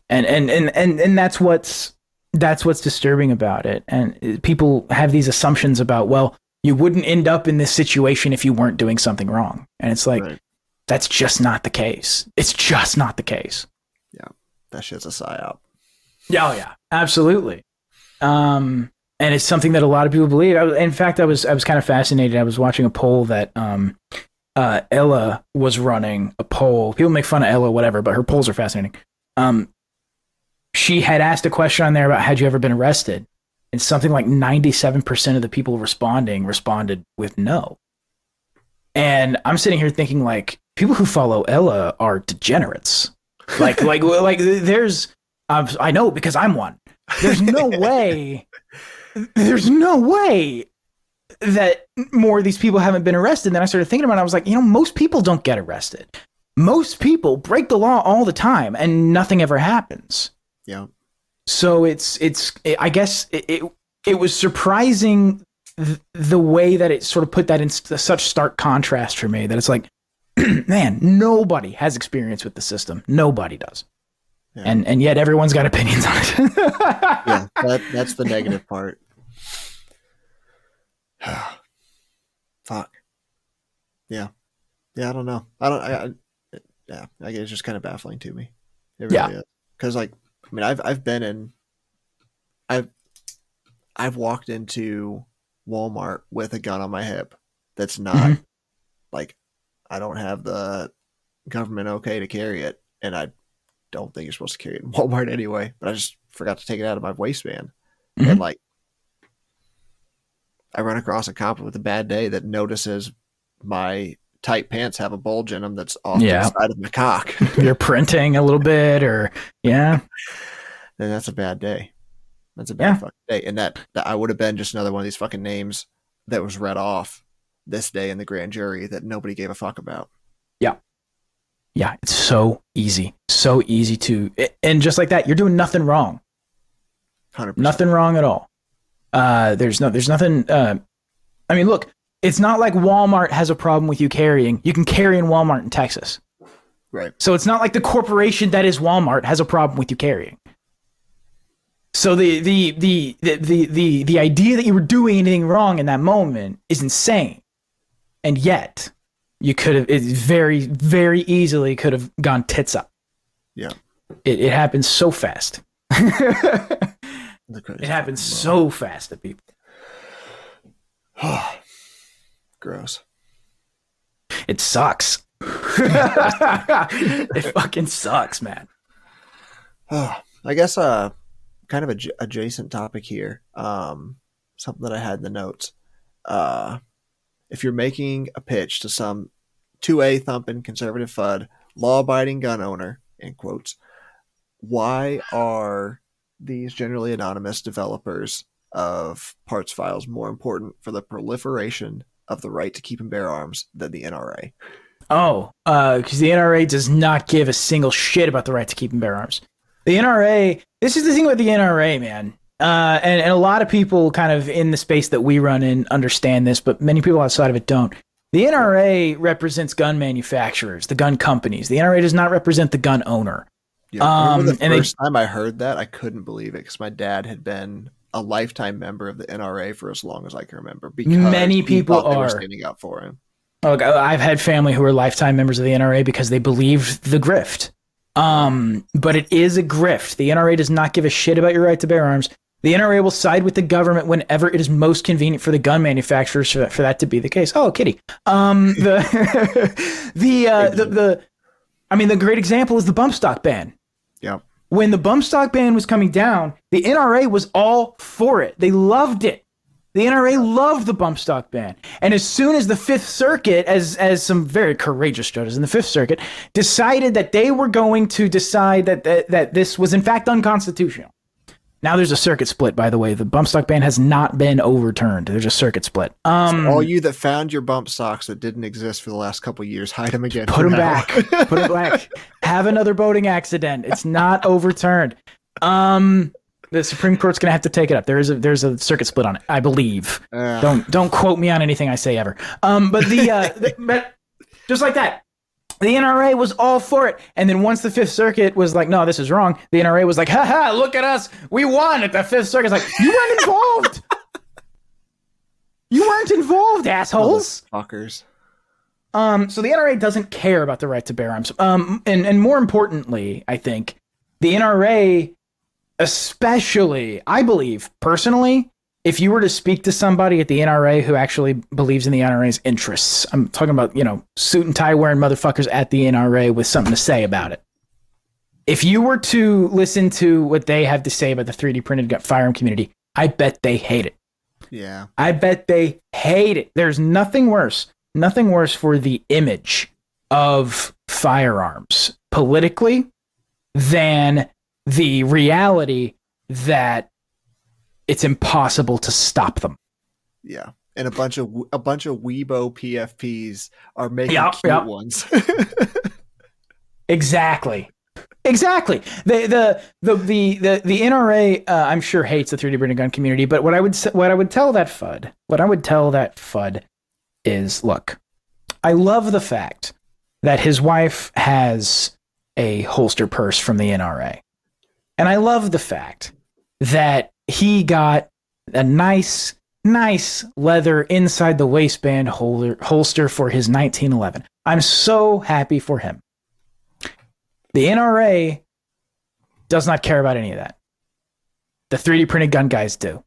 and and and and and that's what's that's what's disturbing about it. And people have these assumptions about well, you wouldn't end up in this situation if you weren't doing something wrong, and it's like Right. that's just not the case. It's just not the case. Yeah. That shit's a psyop. Yeah, oh yeah, absolutely. Um, and it's something that a lot of people believe. I, in fact, I was I was kind of fascinated. I was watching a poll that um, uh, Ella was running a poll. People make fun of Ella, whatever, but her polls are fascinating. Um, she had asked a question on there about had you ever been arrested, and something like 97% of the people responding responded with no. And I'm sitting here thinking like people who follow Ella are degenerates. Like like like there's I've, I know because I'm one. There's no way there's no way that more of these people haven't been arrested. And then I started thinking about it. I was like, you know, most people don't get arrested. Most people break the law all the time and nothing ever happens. Yeah. So it's it's I guess it it, it was surprising th- the way that it sort of put that in such stark contrast for me that it's like man, nobody has experience with the system. Nobody does. Yeah. And and yet everyone's got opinions on it. yeah, that, that's the negative part. Fuck. Yeah. Yeah, I don't know. I don't. I, I yeah, I guess it's just kind of baffling to me. It really yeah. Because like, I mean, I've I've been in, I've I've walked into Walmart with a gun on my hip. That's not mm-hmm. like I don't have the government okay to carry it, and I don't think you're supposed to carry it in Walmart anyway. But I just forgot to take it out of my waistband, mm-hmm. and like I run across a cop with a bad day that notices my tight pants have a bulge in them that's off yeah. the side of my cock. You're printing a little bit, or yeah, then that's a bad day. That's a bad yeah. fucking day, and that, that I would have been just another one of these fucking names that was read off this day in the grand jury that nobody gave a fuck about. Yeah, yeah, it's so easy, so easy to, and just like that, you're doing nothing wrong. 100%. Nothing wrong at all. Uh, there's no, there's nothing. Uh, I mean, look, it's not like Walmart has a problem with you carrying. You can carry in Walmart in Texas. Right. So it's not like the corporation that is Walmart has a problem with you carrying. So the the the the the the, the idea that you were doing anything wrong in that moment is insane. And yet, you could have it very very easily could have gone tits up. Yeah. It it happens so fast. it happens so fast to people. Gross. It sucks. it fucking sucks, man. I guess uh kind of a j- adjacent topic here. Um something that I had in the notes. Uh if you're making a pitch to some 2A thumping conservative Fudd, law abiding gun owner, in quotes, why are these generally anonymous developers of parts files more important for the proliferation of the right to keep and bear arms than the NRA? Oh, because uh, the NRA does not give a single shit about the right to keep and bear arms. The NRA, this is the thing about the NRA, man. Uh, and, and a lot of people kind of in the space that we run in understand this, but many people outside of it don't. The NRA represents gun manufacturers, the gun companies. The NRA does not represent the gun owner. Yeah, um, the first they, time I heard that, I couldn't believe it because my dad had been a lifetime member of the NRA for as long as I can remember. Because many people are standing up for him. Look, I've had family who are lifetime members of the NRA because they believe the grift. Um, but it is a grift. The NRA does not give a shit about your right to bear arms. The NRA will side with the government whenever it is most convenient for the gun manufacturers for that, for that to be the case. Oh, kitty. Um, the the, uh, the the I mean, the great example is the bump stock ban. Yeah. When the bump stock ban was coming down, the NRA was all for it. They loved it. The NRA loved the bump stock ban. And as soon as the Fifth Circuit, as as some very courageous judges in the Fifth Circuit, decided that they were going to decide that that, that this was in fact unconstitutional, now there's a circuit split, by the way. The bump stock ban has not been overturned. There's a circuit split. Um, so all you that found your bump stocks that didn't exist for the last couple years, hide them again. Put them now. back. Put them back. Have another boating accident. It's not overturned. Um, the Supreme Court's gonna have to take it up. There is a there's a circuit split on it, I believe. Uh. Don't don't quote me on anything I say ever. Um, but the, uh, the but just like that, the NRA was all for it. And then once the Fifth Circuit was like, no, this is wrong, the NRA was like, haha, look at us. We won at the Fifth Circuit. It's like, you weren't involved. you weren't involved, assholes. Fuckers. Um, so the NRA doesn't care about the right to bear arms. Um, and, and more importantly, I think the NRA, especially, I believe personally, if you were to speak to somebody at the NRA who actually believes in the NRA's interests, I'm talking about, you know, suit and tie wearing motherfuckers at the NRA with something to say about it. If you were to listen to what they have to say about the 3D printed firearm community, I bet they hate it. Yeah. I bet they hate it. There's nothing worse, nothing worse for the image of firearms politically than the reality that it's impossible to stop them. Yeah. And a bunch of a bunch of Weibo PFPs are making Yep, cute yep. ones. Exactly. Exactly. The the the the the, the NRA uh, I'm sure hates the 3D printed gun community, but what I would what I would tell that Fudd, what I would tell that Fudd is look, I love the fact that his wife has a holster purse from the NRA. And I love the fact that he got a nice nice leather inside the waistband holder holster for his 1911. I'm so happy for him. The NRA does not care about any of that. The 3D printed gun guys do.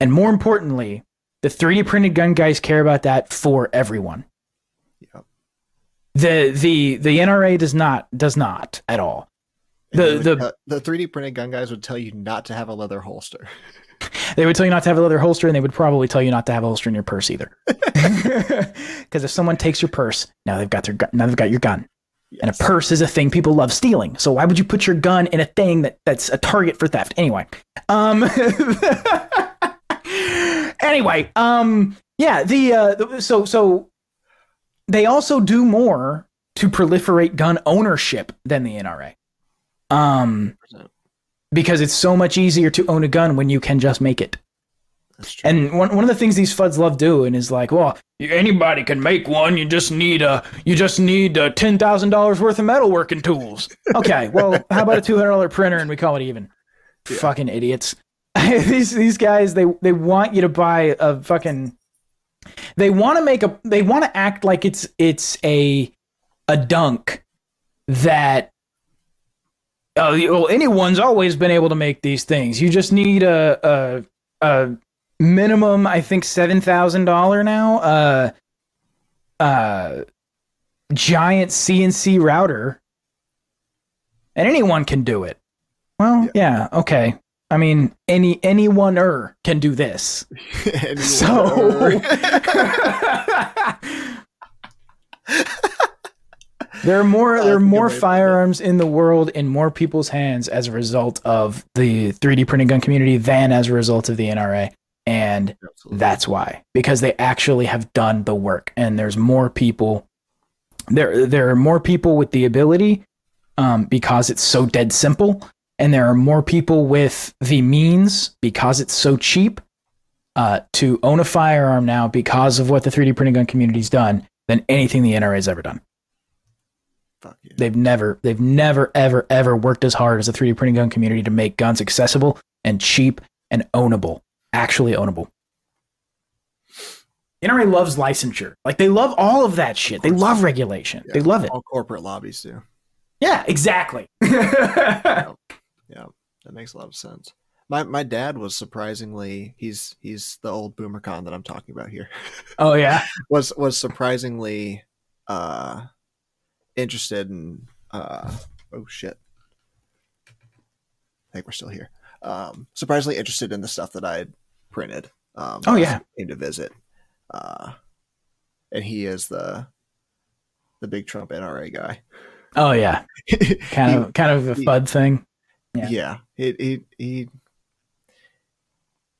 And more importantly, the 3D printed gun guys care about that for everyone. Yep. The the the NRA does not does not at all. The- the- tell- the 3D printed gun guys would tell you not to have a leather holster. They would tell you not to have a leather holster, and they would probably tell you not to have a holster in your purse either. Because if someone takes your purse, now they've got their gun, now they've got your gun. And a purse is a thing people love stealing. So why would you put your gun in a thing that, that's a target for theft? Anyway. Um Anyway, um yeah, the uh the- so so they also do more to proliferate gun ownership than the NRA. Um because it's so much easier to own a gun when you can just make it. And one, one of the things these Fudds love doing is like, well, anybody can make one. You just need a you just need a ten thousand dollars worth of metalworking tools. Okay, well, how about a two hundred dollar printer and we call it even? Yeah. Fucking idiots. these these guys they they want you to buy a fucking. They want to make a. They want to act like it's it's a a dunk that. Oh, well, anyone's always been able to make these things. You just need a a, a minimum i think $7000 now uh uh giant cnc router and anyone can do it. Well yeah, okay. I mean any anyone er can do this. So there are more there are that's a good more way to put it. firearms in the world in more people's hands as a result of the 3D printing gun community than as a result of the NRA and Absolutely. that's why because they actually have done the work and there's more people there there are more people with the ability um, because it's so dead simple and there are more people with the means because it's so cheap uh, to own a firearm now because of what the 3D printing gun community's done than anything the NRA has ever done. Fuck yeah. They've never, they've never, ever, ever worked as hard as the 3D printing gun community to make guns accessible and cheap and ownable, actually ownable. NRA loves licensure. Like they love all of that shit. They love regulation. They love it. All corporate lobbies do. Yeah, exactly. Yeah, that makes a lot of sense. My my dad was surprisingly he's he's the old boomer con that I'm talking about here. oh yeah. was was surprisingly uh interested in uh oh shit. I think we're still here. Um surprisingly interested in the stuff that I had printed. Um Oh, yeah. came to visit. Uh and he is the the big Trump NRA guy. Oh yeah. Kind of, kind of a he- Fudd thing. Yeah. yeah it, he he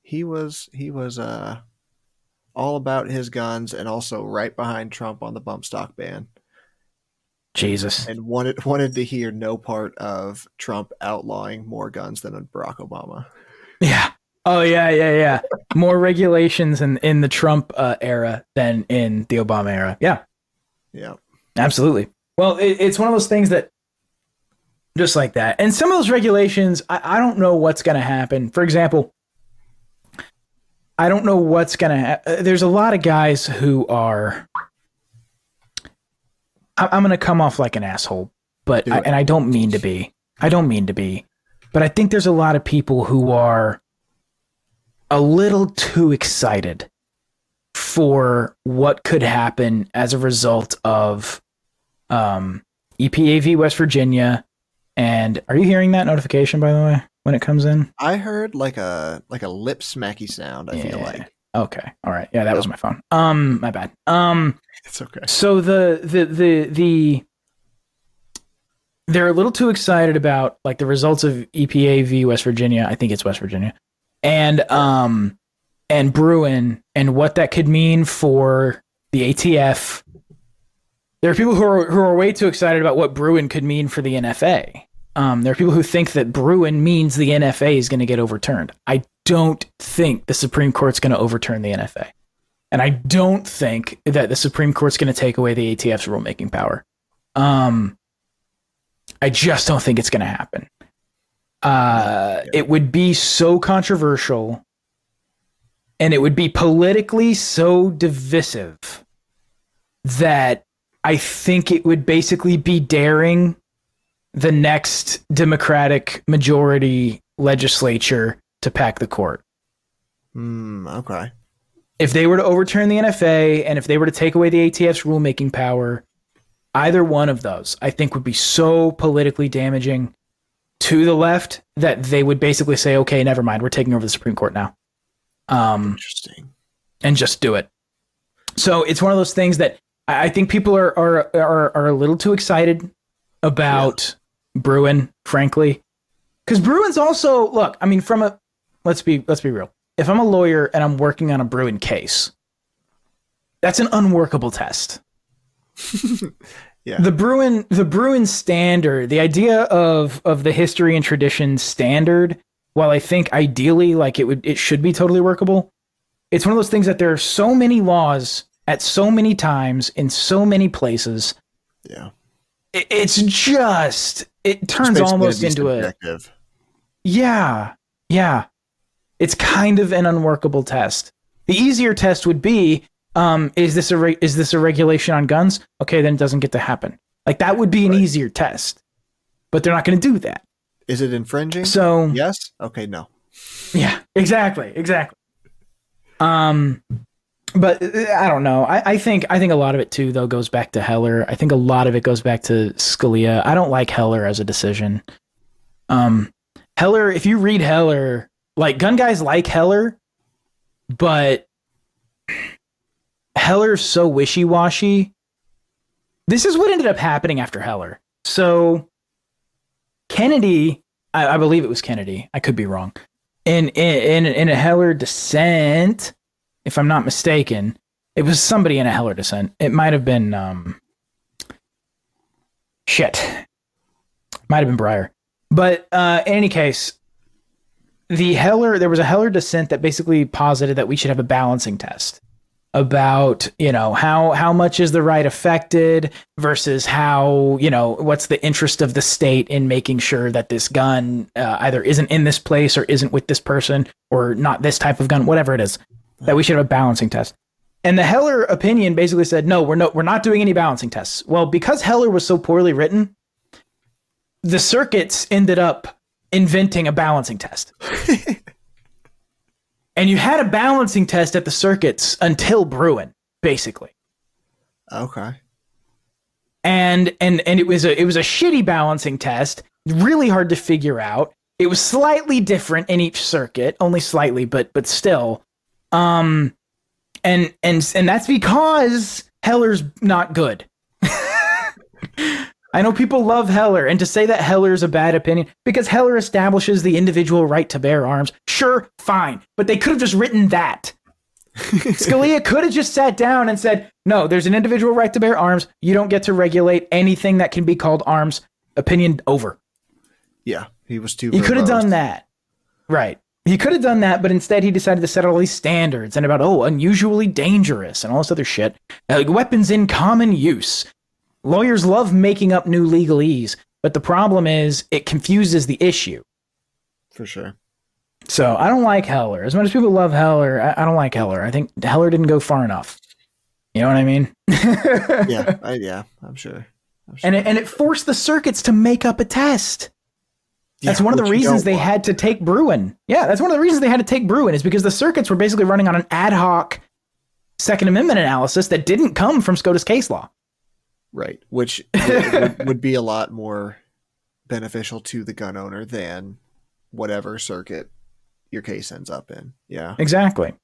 he was he was uh all about his guns and also right behind Trump on the bump stock ban Jesus. and wanted wanted to hear no part of Trump outlawing more guns than Barack Obama. Yeah. Oh yeah, yeah, yeah. More regulations in in the Trump uh, era than in the Obama era. Yeah. Yeah. Absolutely. Well, it, it's one of those things that just like that. And some of those regulations, I, I don't know what's going to happen. For example, I don't know what's going to happen. There's a lot of guys who are. I'm going to come off like an asshole, but I, and I don't mean to be. I don't mean to be, but I think there's a lot of people who are a little too excited for what could happen as a result of um, EPA v West Virginia. And are you hearing that notification, by the way? when it comes in? I heard like a like a lip smacky sound. I feel like Okay. All right. Yeah, that was my phone. Um, my bad. Um, it's okay. so the the the the they're a little too excited about like the results of EPA v West Virginia. I think it's West Virginia, and um, and Bruen and what that could mean for the ATF. There are people who are who are way too excited about what Bruen could mean for the NFA. Um, there are people who think that Bruen means the NFA is going to get overturned. I don't think the Supreme Court's going to overturn the NFA. And I don't think that the Supreme Court's going to take away the ATF's rulemaking power. Um, I just don't think it's going to happen. Uh, It would be so controversial and it would be politically so divisive that I think it would basically be daring the next Democratic majority legislature to pack the court Hmm. Okay. if they were to overturn the NFA and if they were to take away the ATF's rulemaking power, either one of those I think would be so politically damaging to the left that they would basically say, "Okay, never mind, we're taking over the Supreme Court now," um, Interesting. and just do it. So it's one of those things that I I think people are are are, are a little too excited about Bruen, frankly, because Bruen's also look. I mean, from a let's be let's be real. If I'm a lawyer and I'm working on a Bruen case, that's an unworkable test. Yeah. The Bruen the Bruen standard, the idea of of the history and tradition standard, while I think ideally like it would it should be totally workable, it's one of those things that there are so many laws at so many times in so many places. Yeah. It, it's just it turns almost into a subjective. yeah, yeah. It's kind of an unworkable test. The easier test would be, um, is this a re- is this a regulation on guns? Okay, then it doesn't get to happen. Like that would be an Right. easier test, but they're not going to do that. Is it infringing? So yes. Okay. No. yeah, exactly, exactly. Um, but uh, I don't know. I, I think I think a lot of it too though goes back to Heller. I think a lot of it goes back to Scalia. I don't like Heller as a decision. Um, Heller, if you read Heller, like gun guys like Heller, but Heller's so wishy washy. This is what ended up happening after Heller. So Kennedy, I, I believe it was Kennedy. I could be wrong. In in in a Heller dissent, if I'm not mistaken, it was somebody in a Heller dissent. It might have been um shit. Might have been Breyer. But uh in any case, the Heller there was a Heller dissent that basically posited that we should have a balancing test about you know how how much is the right affected versus how you know what's the interest of the state in making sure that this gun uh, either isn't in this place or isn't with this person or not this type of gun whatever it is that we should have a balancing test and the Heller opinion basically said no we're no we're not doing any balancing tests well because Heller was so poorly written the circuits ended up inventing a balancing test and you had a balancing test at the circuits until Bruen, basically. Okay. And and and it was a it was a shitty balancing test, really hard to figure out. It was slightly different in each circuit, only slightly, but but still. Um and and and that's because Heller's not good. I know people love Heller, and to say that Heller's a bad opinion because Heller establishes the individual right to bear arms, sure, fine, but they could have just written that. Scalia could have just sat down and said, "No, there's an individual right to bear arms. You don't get to regulate anything that can be called arms." Opinion over. Yeah. He was too. He could have done that, right? He could have done that, but instead he decided to set all these standards and about oh, unusually dangerous and all this other shit. Uh, weapons in common use. Lawyers love making up new legalese, but the problem is it confuses the issue. for sure. So I don't like Heller. As much as people love Heller, I, I don't like Heller. I think Heller didn't go far enough. You know what I mean? Yeah. I, yeah. I'm sure. I'm sure. and it, and it forced the circuits to make up a test. That's Yeah, one of the reasons they want. had to take Bruen. Yeah, that's one of the reasons they had to take Bruen is because the circuits were basically running on an ad hoc Second Amendment analysis that didn't come from SCOTUS case law. Right. Which would, would, be a lot more beneficial to the gun owner than whatever circuit your case ends up in. Yeah. Exactly.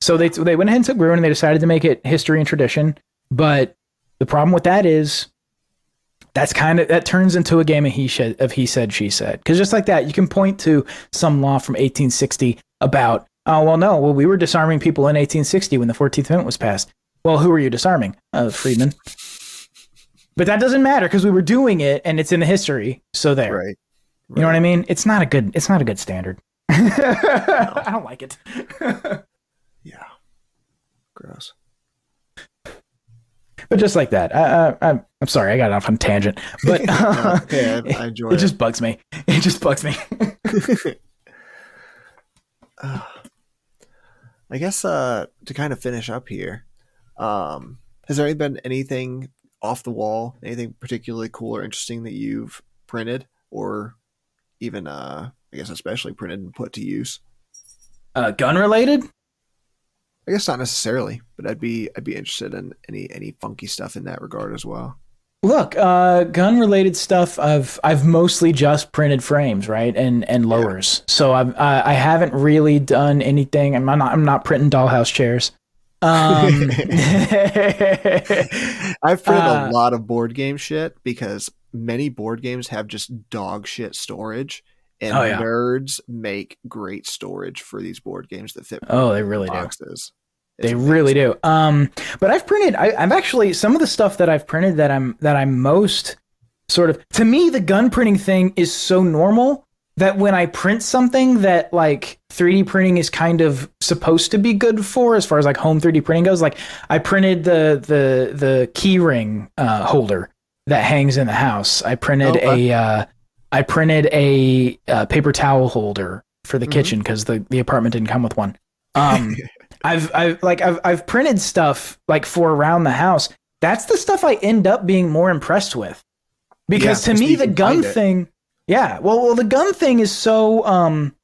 So they they went ahead and took Bruen and they decided to make it history and tradition. But the problem with that is that's kind of that turns into a game of he said of he said she said. Because just like that you can point to some law from 1860 about oh well no well we were disarming people in 1860 when the 14th amendment was passed. Well who were you disarming? Uh, freedmen but that doesn't matter because we were doing it and it's in the history so there. Right. you know what i mean? It's not a good it's not a good standard. I don't like it. Yeah. Gross. But just like that I, I, I'm, I'm sorry i got off on tangent but uh, yeah, I enjoy it it. just bugs me it just bugs me I guess uh, to kind of finish up here, um, has there been anything off the wall, anything particularly cool or interesting that you've printed, or even, uh, I guess, especially printed and put to use? uh, gun related I guess not necessarily, but I'd be I'd be interested in any any funky stuff in that regard as well. Look, uh, gun related stuff. I've I've mostly just printed frames, right, and and lowers. So I've I, I haven't really done anything. I'm not I'm not printing dollhouse chairs. Um, I've printed Uh, a lot of board game shit because many board games have just dog shit storage, and Oh, yeah. nerds make great storage for these board games that fit oh, they really do. They really do. Um, but I've printed. I, I've actually some of the stuff that I've printed that I'm that I'm most sort of to me the gun printing thing is so normal that when I print something that like 3D printing is kind of supposed to be good for as far as like home 3D printing goes, like I printed the the the key ring uh, holder that hangs in the house. I printed Okay. a uh, I printed a, uh paper towel holder for the Mhm. kitchen because the the apartment didn't come with one. Um, I've I've like I've I've printed stuff like for around the house. That's the stuff I end up being more impressed with. Because Yeah, to me the gun thing, yeah. Well, well the gun thing is so um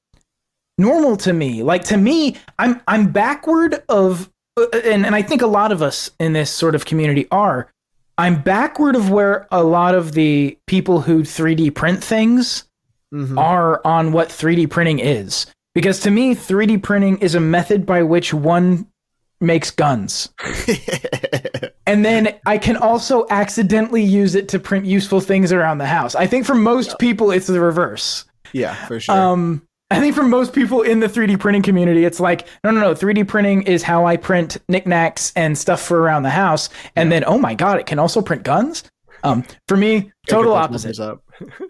normal to me. Like to me, I'm I'm backward of uh, and and I think a lot of us in this sort of community are I'm backward of where a lot of the people who 3D print things Mhm. are on what 3D printing is. Because to me, 3D printing is a method by which one makes guns. And then I can also accidentally use it to print useful things around the house. I think for most people, it's the reverse. yeah, for sure. Um, I think for most people in the 3D printing community, it's like, no, no, no. 3D printing is how I print knickknacks and stuff for around the house. And then, oh my God, it can also print guns. Um, for me, total opposite.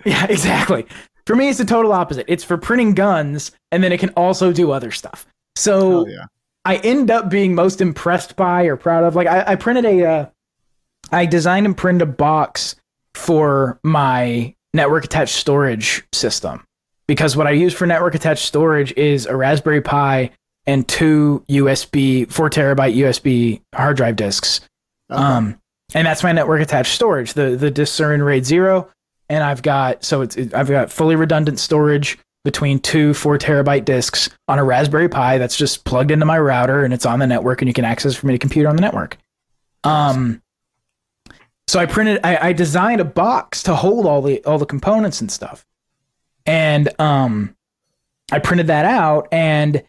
Yeah, exactly. For me, it's the total opposite. It's for printing guns, and then it can also do other stuff. So yeah. I end up being most impressed by or proud of. Like I, I printed a, uh, I designed and printed a box for my network attached storage system because what I use for network attached storage is a Raspberry Pi and two USB, four terabyte USB hard drive disks. Okay. Um, and that's my network attached storage, the the Discern RAID zero, and I've got so it's it, I've got fully redundant storage between two four terabyte disks on a Raspberry Pi that's just plugged into my router and it's on the network and you can access from any computer on the network. Um, so I printed, I, I designed a box to hold all the all the components and stuff, and um, I printed that out and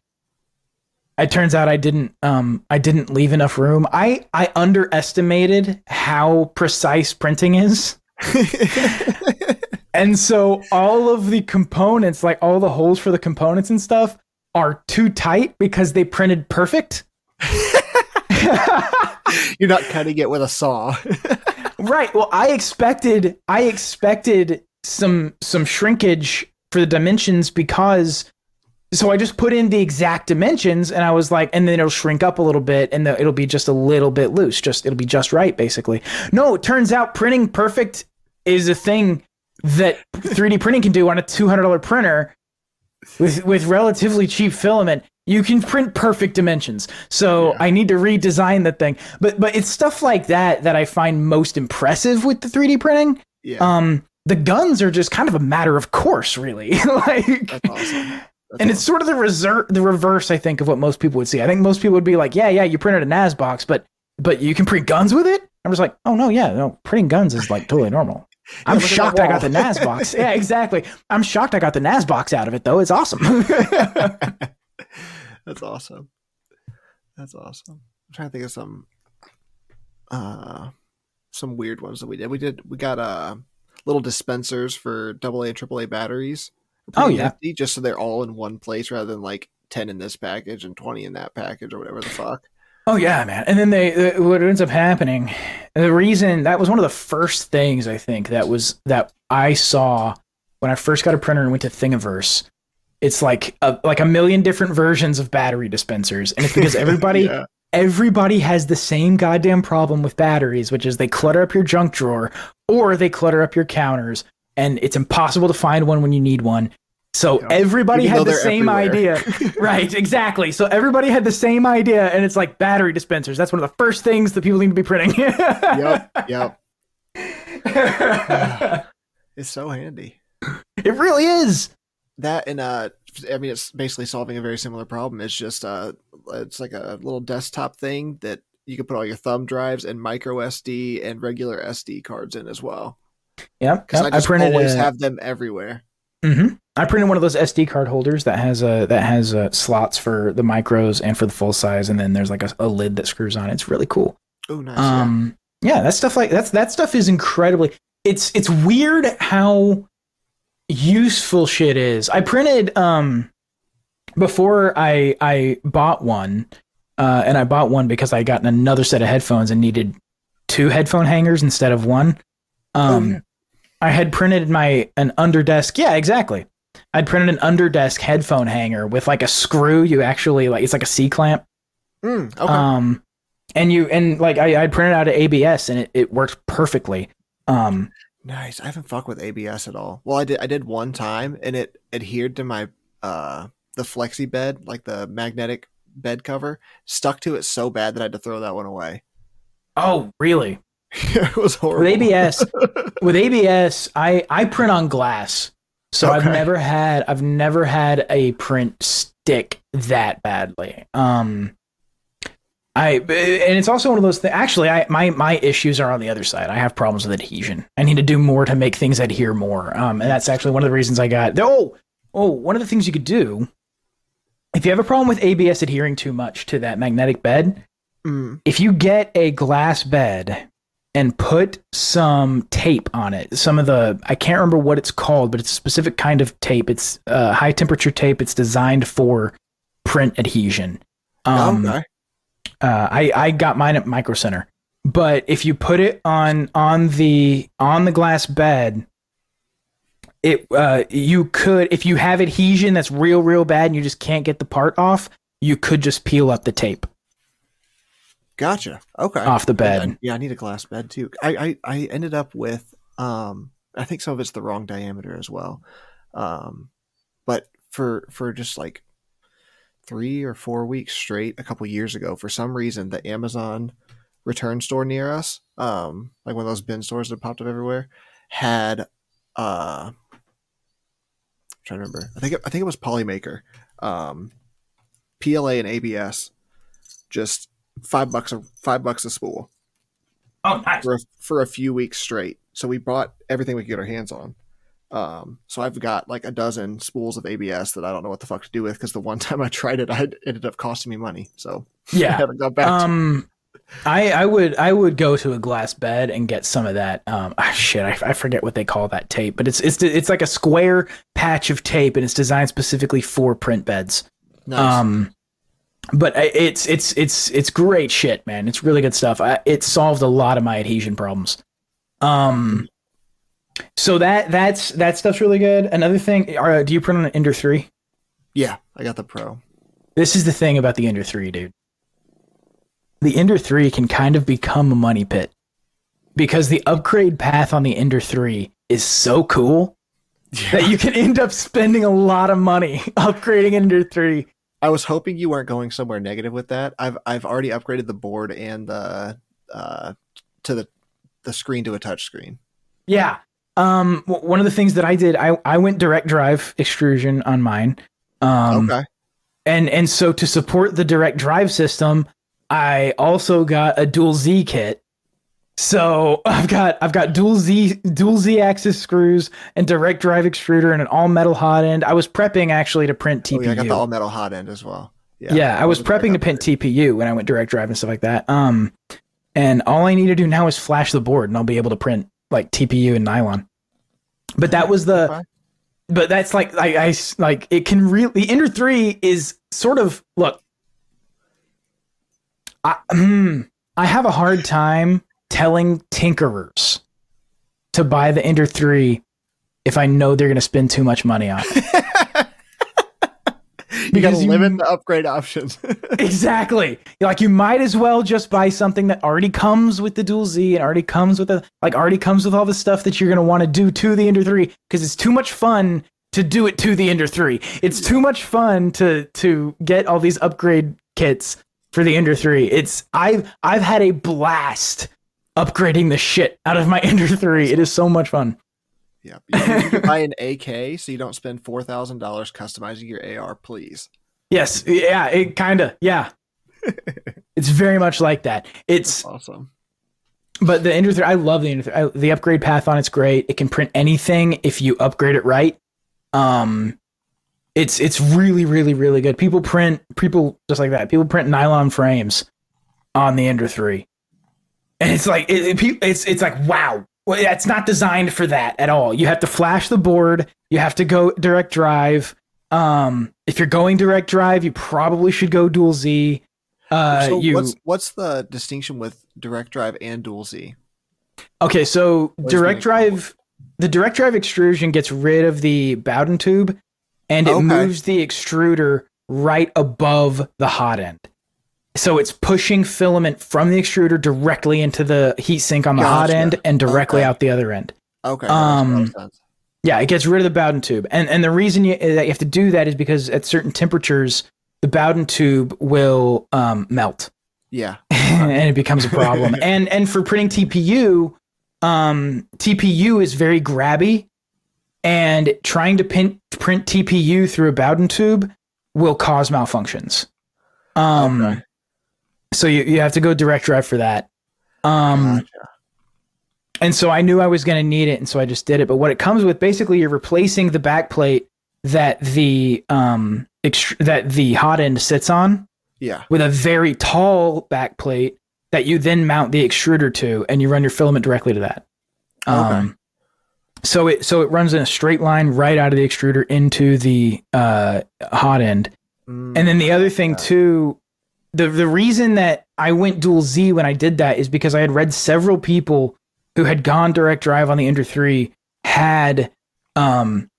it turns out I didn't um I didn't leave enough room. I I underestimated how precise printing is. and so all of the components, like all the holes for the components and stuff are too tight because they printed perfect. You're not cutting it with a saw. Right. Well, I expected I expected some some shrinkage for the dimensions because so I just put in the exact dimensions and I was like and then it'll shrink up a little bit and the, it'll be just a little bit loose just it'll be just right basically. No, it turns out printing perfect is a thing that 3D printing can do on a $200 printer with with relatively cheap filament. You can print perfect dimensions. So I need to redesign the thing. But but it's stuff like that that I find most impressive with the 3D printing. yeah, Um the guns are just kind of a matter of course, really. like that's awesome. And it's sort of the reser- the reverse, I think, of what most people would see. I think most people would be like, "Yeah, yeah, you printed a NAS box, but but you can print guns with it." I'm just like, "Oh no, yeah, no, printing guns is like totally normal." I'm shocked I got the. NAS box. Yeah, exactly. I'm shocked I got the NAS box out of it though. It's awesome. That's awesome. That's awesome. I'm trying to think of some uh some weird ones that we did. We did we got uh little dispensers for AA and AAA batteries. Oh, yeah. nifty, just so they're all in one place rather than like 10 in this package and 20 in that package or whatever the fuck. Oh yeah, man. And then they what ends up happening. The reason that was one of the first things I think that was that I saw when I first got a printer and went to Thingiverse. It's like a, like a million different versions of battery dispensers, and it's because everybody Yeah. everybody has the same goddamn problem with batteries, which is they clutter up your junk drawer or they clutter up your counters, and it's impossible to find one when you need one. So Yeah. everybody Even had the same everywhere. idea. right, exactly. So everybody had the same idea, and it's like battery dispensers. That's one of the first things that people need to be printing. yep, yep. It's so handy. It really is. That and uh I mean it's basically solving a very similar problem. It's just uh it's like a little desktop thing that you can put all your thumb drives and micro SD and regular SD cards in as well. Yep. Because. I just printed always a- have them everywhere. hmm I printed one of those SD card holders that has a that has uh, slots for the micros and for the full size, and then there's like a, a lid that screws on. It's really cool. Oh nice. yeah. Um, yeah, that stuff like that's that stuff is incredibly. It's it's weird how useful shit is. I printed um before I I bought one, uh, and I bought one because I got another set of headphones and needed two headphone hangers instead of one. Um, yeah. I had printed my an underdesk. Yeah, exactly. I'd printed an underdesk headphone hanger with like a screw. You actually like it's like a C clamp. Mm, okay. Um, and you and like I, I printed out of ABS and it, it worked perfectly. Um, nice. I haven't fucked with ABS at all. Well I did I did one time and it adhered to my uh the flexi bed, like the magnetic bed cover, stuck to it so bad that I had to throw that one away. oh, really? it was horrible. With ABS, with ABS, I I print on glass, so I've never had I've never had a print stick that badly. Um, I and it's also one of those things. Actually, I my my issues are on the other side. I have problems with adhesion. I need to do more to make things adhere more. Um, and that's actually one of the reasons I got. Oh, oh, one of the things you could do if you have a problem with ABS adhering too much to that magnetic bed, Mm, if you get a glass bed and put some tape on it, some of the I can't remember what it's called, but it's a specific kind of tape. It's uh, high temperature tape. It's designed for print adhesion. Um, okay. uh, I I got mine at Micro Center, but if you put it on on the on the glass bed, it uh, you could if you have adhesion that's real real bad and you just can't get the part off, you could just peel up the tape Gotcha. Okay. off the bed. I- Yeah, I need a glass bed too. I, I, I ended up with um I think some of it's the wrong diameter as well. Um but for for just like three or four weeks straight a couple years ago, for some reason the Amazon return store near us, um, like one of those bin stores that popped up everywhere, had uh I'm trying to remember. I think it, I think it was Polymaker. Um PLA and ABS just five bucks a five bucks a spool Oh, nice. for a, for a few weeks straight. So we bought everything we could get our hands on. Um, so I've got like a dozen spools of ABS that I don't know what the fuck to do with because the one time I tried it, I it ended up costing me money. So I Yeah. haven't got back. Um, I I would I would go to a glass bed and get some of that. Um, ah, shit, I, I forget what they call that tape, but it's it's it's like a square patch of tape, and it's designed specifically for print beds. nice. Um, but it's it's it's it's great shit, man. It's really good stuff. I, it solved a lot of my adhesion problems. Um, so that that's that stuff's really good. Another thing, uh, do you print on an Ender three? yeah, I got the Pro. This is the thing about the Ender 3, dude. The Ender 3 can kind of become a money pit because the upgrade path on the Ender 3 is so cool that you can end up spending a lot of money upgrading Ender 3. I was hoping you weren't going somewhere negative with that. I've I've already upgraded the board and the uh to the the screen to a touch screen. Yeah. Um, w- one of the things that I did, I, I went direct drive extrusion on mine. Um, okay. and and so to support the direct drive system, I also got a dual Z kit So I've got I've got dual Z dual Z axis screws and direct drive extruder and an all metal hot end. I was prepping actually to print TPU. Oh, yeah, I got the all metal hot end as well. Yeah, I was prepping to print TPU when I went direct drive and stuff like that. Um, and all I need to do now is flash the board, and I'll be able to print like TPU and nylon. But that was the, but that's like I, I like it can really the Ender three is sort of look. I hmm, I have a hard time telling tinkerers to buy the Ender three if I know they're going to spend too much money on it. You got to Because you- the upgrade options. exactly. Like you might as well just buy something that already comes with the dual Z and already comes with the like already comes with all the stuff that you're gonna want to do to the Ender 3 because it's too much fun to do it to the Ender 3. It's too much fun to to get all these upgrade kits for the Ender 3. It's I've I've had a blast upgrading the shit out of my Ender 3. It is so much fun. yeah, you need to buy an AK so you don't spend four thousand dollars customizing your AR, please. Yes, yeah, it kind of yeah. it's very much like that. It's Awesome. But the Ender 3, I love the Ender 3. I, the upgrade path on it's great. It can print anything if you upgrade it right. Um, it's it's really really really good. People print people just like that. People print nylon frames on the Ender 3, and it's like it, it, it's it's like wow. Well, it's not designed for that at all. You have to flash the board. You have to go direct drive. Um, if you're going direct drive, you probably should go dual Z. Uh, so you what's what's the distinction with direct drive and dual Z? Okay, so What direct drive, the direct drive extrusion gets rid of the Bowden tube, and it Okay. moves the extruder right above the hot end. So it's pushing filament from the extruder directly into the heat sink on the hot end and directly Okay. out the other end. Okay. that makes a lot of Um. Yeah, it gets rid of the Bowden tube, and and the reason you, that you have to do that is because at certain temperatures, the Bowden tube will um, melt. yeah. and it becomes a problem. and and for printing TPU, um, TPU is very grabby, and trying to pin, print TPU through a Bowden tube will cause malfunctions. Um, Okay. So you, you have to go direct drive for that. Um, Gotcha. and so I knew I was going to need it, and so I just did it. But what it comes with, basically, you're replacing the back plate that the um ext- that the hot end sits on Yeah. with a very tall back plate that you then mount the extruder to, and you run your filament directly to that. Um, so it so it runs in a straight line right out of the extruder into the uh, hot end. Mm, And then the other thing too, the the reason that I went dual Z when I did that is because I had read several people who had gone direct drive on the Ender 3 had um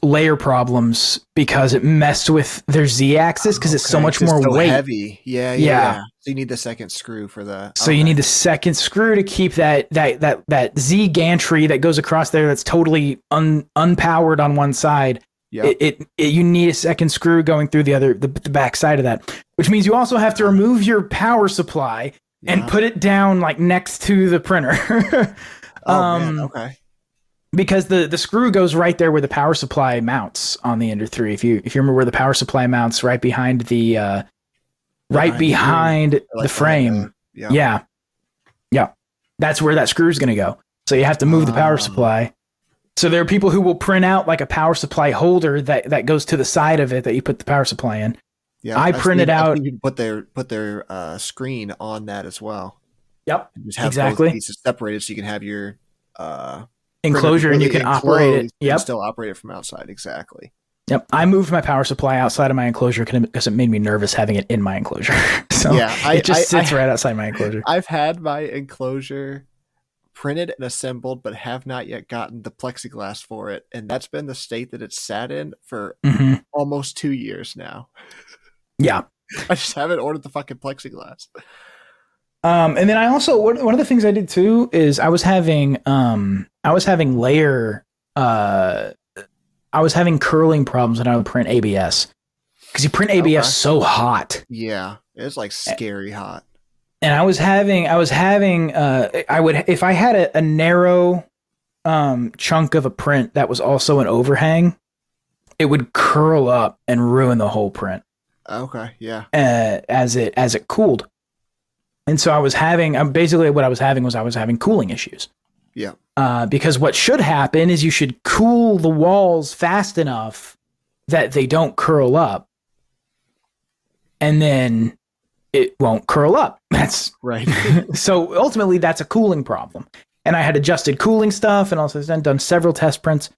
layer problems because it messed with their Z axis because it's so much 'cause more so weight. Heavy. Yeah, yeah. Yeah. yeah. So you need the second screw for the. So you need the second screw to keep that that that that Z gantry that goes across there that's totally un, unpowered on one side. Yeah. It, it, it you need a second screw going through the other the, the back side of that, which means you also have to remove your power supply and put it down like next to the printer. Oh man. um, Okay. because the the screw goes right there where the power supply mounts on the Ender 3. If you if you remember where the power supply mounts right behind the uh right Behind the Like the frame. yeah. Yeah. Yeah. That's where that screw's going to go. So you have to move the power Ah. supply. So there are people who will print out like a power supply holder that, that goes to the side of it that you put the power supply in. Yeah. I I've printed out- seen people put their put their uh, screen on that as well. Yep. And just have Exactly. both pieces separated so you can have your uh, Enclosure and you can operate it. Yep. still operate it from outside. Exactly. Yep. I moved my power supply outside of my enclosure because it made me nervous having it in my enclosure. so yeah. I, it just I, sits I, right outside my enclosure. I've had my enclosure printed and assembled, but have not yet gotten the plexiglass for it, and that's been the state that it's sat in for hmm almost two years now. Yeah. I just haven't ordered the fucking plexiglass. Um, and then I also one of the things I did too is I was having um I was having layer uh I was having curling problems when I would print ABS because you print ABS Okay. so hot, Yeah, it's like scary hot. And I was having I was having uh I would if I had a, a narrow um chunk of a print that was also an overhang, it would curl up and ruin the whole print Okay, yeah. uh, as it as it cooled. And so I was having, um, basically what I was having was I was having cooling issues. Yeah. Uh, because what should happen is you should cool the walls fast enough that they don't curl up. And then it won't curl up. That's Right. so ultimately that's a cooling problem. And I had adjusted cooling stuff and also done, done several test prints.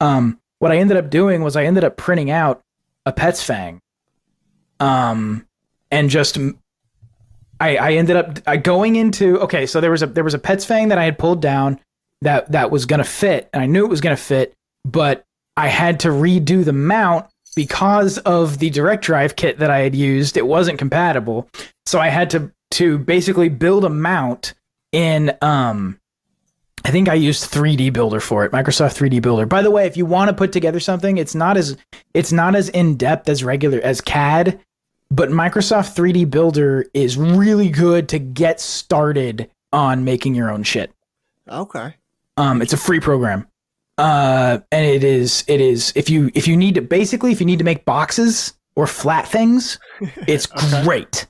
Um, what I ended up doing was I ended up printing out a Petsfang. Um, and just I, I ended up I going into okay, so there was a there was a Petsfang that I had pulled down that that was gonna fit, and I knew it was gonna fit, but I had to redo the mount because of the direct drive kit that I had used. It wasn't compatible, so I had to to basically build a mount in um I think I used 3D Builder for it, Microsoft 3D Builder. By the way, if you want to put together something, it's not as it's not as in depth as regular as CAD, but Microsoft 3D Builder is really good to get started on making your own shit. okay. Um, it's a free program, uh, and it is it is if you if you need to basically if you need to make boxes or flat things, it's Okay. great.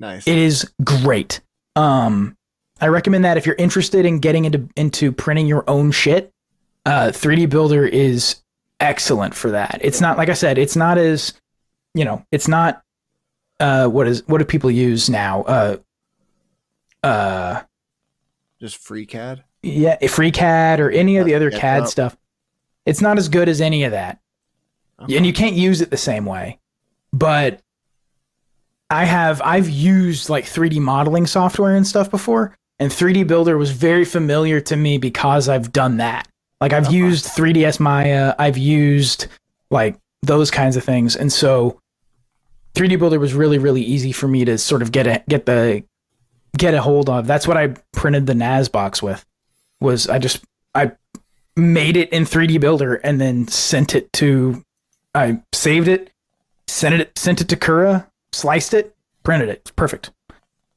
Nice. It is great. Um, I recommend that if you're interested in getting into into printing your own shit, uh, 3D Builder is excellent for that. It's not like I said, it's not as you know, it's not uh, what is what do people use now? Uh, uh, Just free CAD. yeah, FreeCAD or any of the other CAD well- stuff. It's not as good as any of that Okay. and you can't use it the same way. But I have I've used like 3D modeling software and stuff before, and 3D Builder was very familiar to me because I've done that. Like I've Okay. used 3ds Maya, I've used like those kinds of things, and so 3D Builder was really really easy for me to sort of get a get the get a hold of. That's what I printed the NAS box with. Was I just I made it in 3D Builder and then sent it to I saved it, sent it sent it to Cura, sliced it, printed it. It's perfect.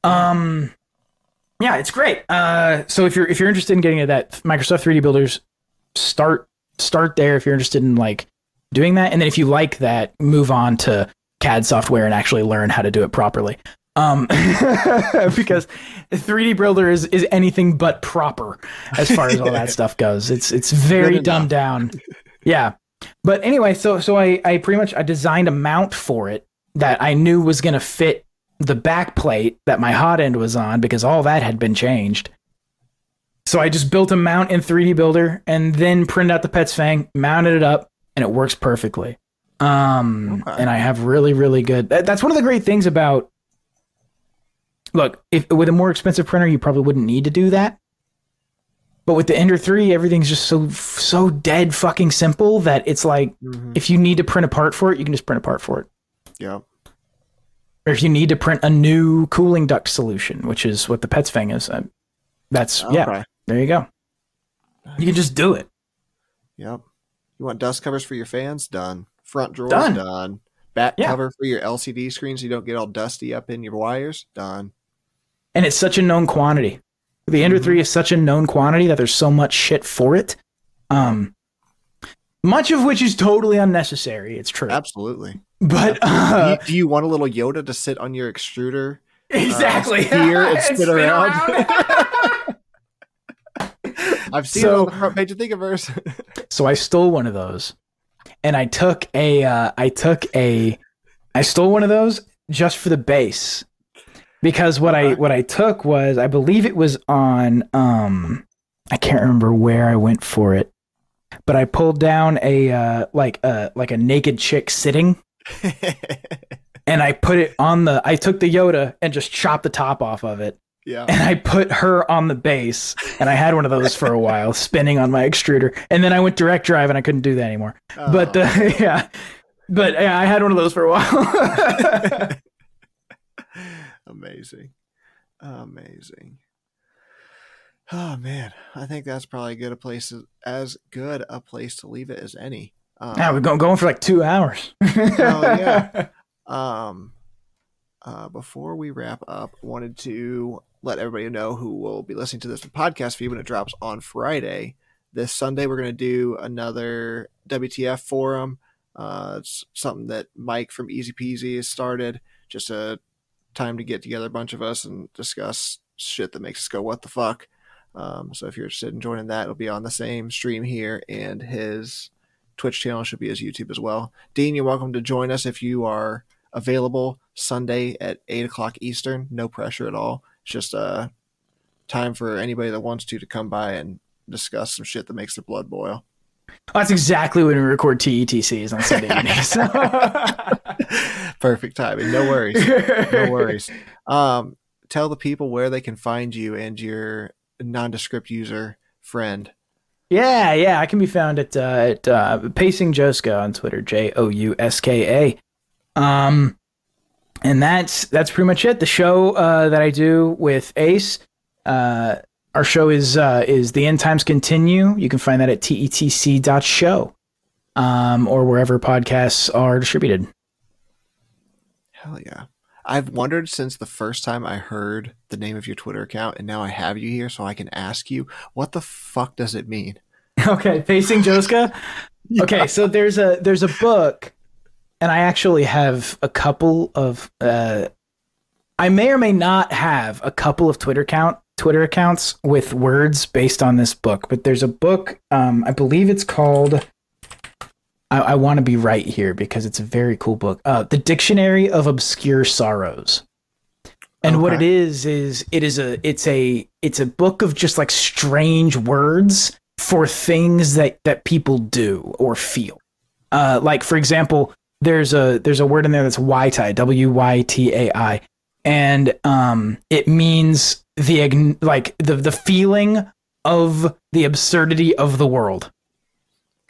Um yeah, it's great. Uh so if you're if you're interested in getting into that Microsoft 3D builders, start start there if you're interested in like doing that and then if you like that, move on to CAD software and actually learn how to do it properly. Um because 3D builder is is anything but proper as far as all that stuff goes. It's it's very dumbed down. Yeah. But anyway, so so I I pretty much I designed a mount for it that I knew was going to fit the back plate that my hot end was on because all that had been changed. So I just built a mount in 3D Builder and then printed out the Petsfang, mounted it up, and it works perfectly. Um, Okay. and I have really, really good. That, that's one of the great things about. Look, if with a more expensive printer, you probably wouldn't need to do that. But with the Ender 3, everything's just so so dead fucking simple that it's like Mhm. if you need to print a part for it, you can just print a part for it. Yeah. Or if you need to print a new cooling duct solution, which is what the Petsfang is, uh, that's yeah. There you go. You can just do it. Yep. You want dust covers for your fans? Done. Front drawers? Done. Done. Back Yeah. cover for your LCD screen so you don't get all dusty up in your wires? Done. And it's such a known quantity. The Ender 3 is such a known quantity that there's so much shit for it. Um much of which is totally unnecessary, it's true. Absolutely. But do, uh, you, do you want a little Yoda to sit on your extruder? exactly. here and spin around. I've seen So- it on the front page of Thingiverse. so I stole one of those. And I took a uh, I took a I stole one of those just for the base. Because what I what I took was I believe it was on um I can't remember where I went for it. But I pulled down a uh like a like a naked chick sitting and I put it on the I took the Yoda and just chopped the top off of it yeah. and I put her on the base and I had one of those for a while spinning on my extruder and then I went direct drive and I couldn't do that anymore. But Oh. uh, yeah. But yeah, I had one of those for a while. Amazing. Amazing. Oh man, I think that's probably good a place as good a place to leave it as any. Um, yeah, we're going going for like 2 hours. Hell yeah. Um, uh, before we wrap up, wanted to let everybody know who will be listening to this podcast feed when it drops on Friday. This Sunday, we're going to do another WTF forum. Uh, it's something that Mike from Easy Peasy has started, just a time to get together a bunch of us and discuss shit that makes us go, what the fuck? Um, so if you're interested in joining that, it'll be on the same stream here, and his Twitch channel should be his YouTube as well. Dean, you're welcome to join us if you are available Sunday at 8 o'clock Eastern. No pressure at all. It's just uh, time for anybody that wants to to come by and discuss some shit that makes their blood boil. That's exactly when we record TETCs on Sunday evenings. Perfect timing. No worries. No worries. Um, tell the people where they can find you and your nondescript user friend. Yeah, yeah, I can be found at uh, at uh, Pacing Jouska on Twitter, J O U S K A. Um, and that's that's pretty much it. The show uh, that I do with Ace, uh, our show is uh, is the end times continue. You can find that at tetc.show, um, or wherever podcasts are distributed. Hell yeah. I've wondered since the first time I heard the name of your Twitter account, and now I have you here so I can ask you, what the fuck does it mean? Okay, Pacing Jouska. yeah. Okay, so there's a there's a book, and I actually have a couple of. Uh, I may or may not have a couple of Twitter account Twitter accounts with words based on this book, but there's a book. Um, I believe it's called I, I want to be right here because it's a very cool book. Uh, the Dictionary of Obscure Sorrows. And okay. what it is is it is a it's a it's a book of just like strange words for things that that people do or feel. Uh, like for example, there's a there's a word in there that's wytai w y t a i, and um, it means the like the the feeling of the absurdity of the world.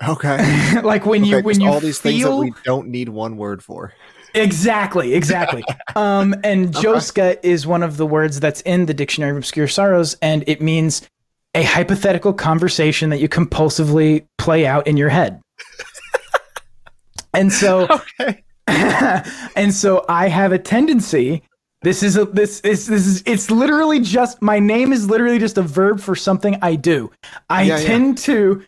Okay. like when okay, you when you all these feel... things that we don't need one word for. Exactly, exactly. um, and Jouska okay. is one of the words that's in the Dictionary of Obscure Sorrows, and it means a hypothetical conversation that you compulsively play out in your head. and so, okay. and so I have a tendency. This is a this is this is it's literally just my name is literally just a verb for something I do. I yeah, tend yeah. to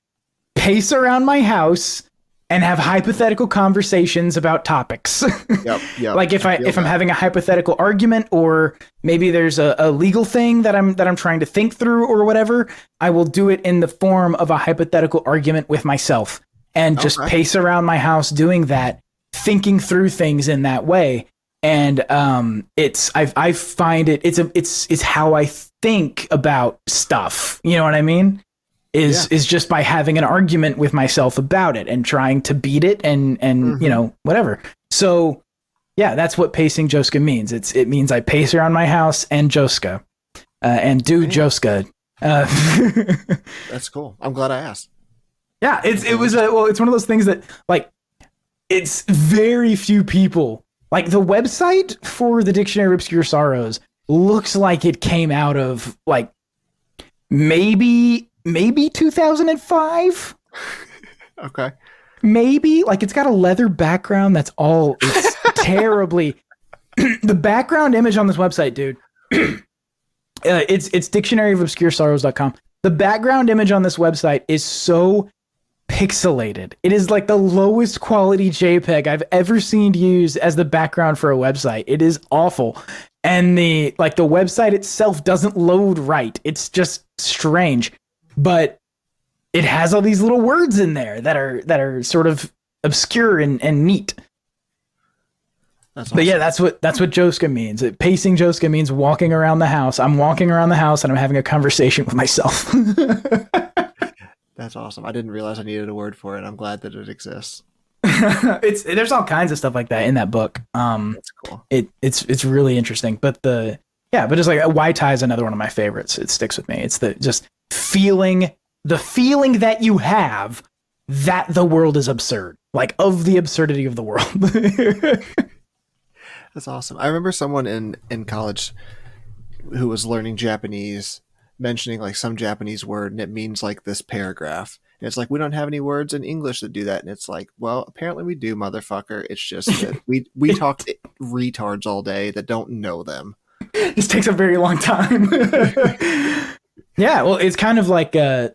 pace around my house and have hypothetical conversations about topics. yep, yep. like if I, I if I'm having a hypothetical argument or maybe there's a, a, legal thing that I'm that I'm trying to think through or whatever, I will do it in the form of a hypothetical argument with myself and just okay. pace around my house doing that, thinking through things in that way. And um, it's I I find it it's a it's it's how I think about stuff. You know what I mean? is yeah. is just by having an argument with myself about it and trying to beat it and and mm-hmm. you know whatever. So yeah, that's what pacing Jouska means. It's it means I pace around my house and Jouska uh, and do Jouska. Uh, that's cool. I'm glad I asked. Yeah, it's it was a well, it's one of those things that like it's very few people like the website for the Dictionary of Obscure Sorrows looks like it came out of like maybe maybe 2005. okay. Maybe like it's got a leather background. That's all. It's terribly. the background image on this website, dude. uh, it's it's dictionary of obscure sorrows.com. The background image on this website is so pixelated. It is like the lowest quality JPEG I've ever seen used as the background for a website. It is awful. And the like the website itself doesn't load right. It's just strange but it has all these little words in there that are that are sort of obscure and, and neat. Awesome. But yeah, that's what that's what Jouska means. It, pacing Jouska means walking around the house. I'm walking around the house and I'm having a conversation with myself. that's awesome. I didn't realize I needed a word for it. I'm glad that it exists. it's there's all kinds of stuff like that in that book. Um, that's cool. It it's it's really interesting. But the yeah, but it's like wytai is another one of my favorites. It sticks with me. It's the just feeling the feeling that you have that the world is absurd, like of the absurdity of the world. That's awesome. I remember someone in in college who was learning Japanese mentioning like some Japanese word and it means like this paragraph. And it's like we don't have any words in English that do that. And it's like, well, apparently we do, motherfucker. It's just that we we talk to retards all day that don't know them. This takes a very long time. yeah, well, it's kind of like uh,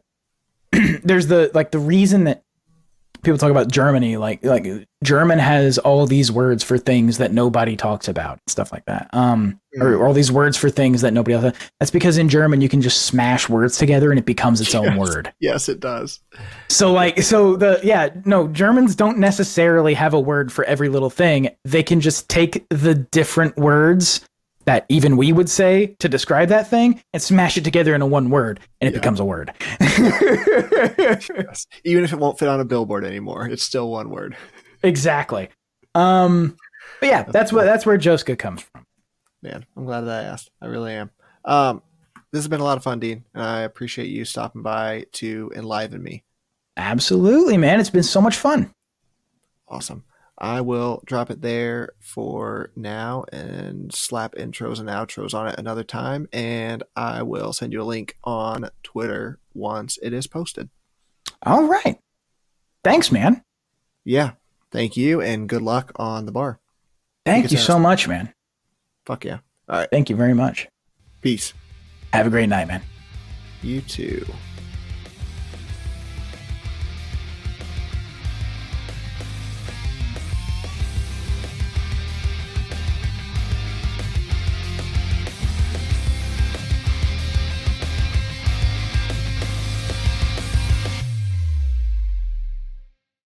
there's the like the reason that people talk about Germany, like like German has all these words for things that nobody talks about, stuff like that. Um, or, or all these words for things that nobody else. That's because in German you can just smash words together and it becomes its own Yes. word. Yes, it does. So like so the yeah no Germans don't necessarily have a word for every little thing. They can just take the different words that even we would say to describe that thing and smash it together into one word and it Yeah. becomes a word. Yes. Even if it won't fit on a billboard anymore, it's still one word. exactly. Um but yeah, that's what that's where Jouska comes from. Man, I'm glad that I asked. I really am. Um, this has been a lot of fun, Dean, and I appreciate you stopping by to enliven me. Absolutely, man. It's been so much fun. Awesome. I will drop it there for now and slap intros and outros on it another time. And I will send you a link on Twitter once it is posted. All right. Thanks, man. Yeah. Thank you and good luck on the bar. Thank you so much, man. Fuck yeah. All right. Thank you very much. Peace. Have a great night, man. You too.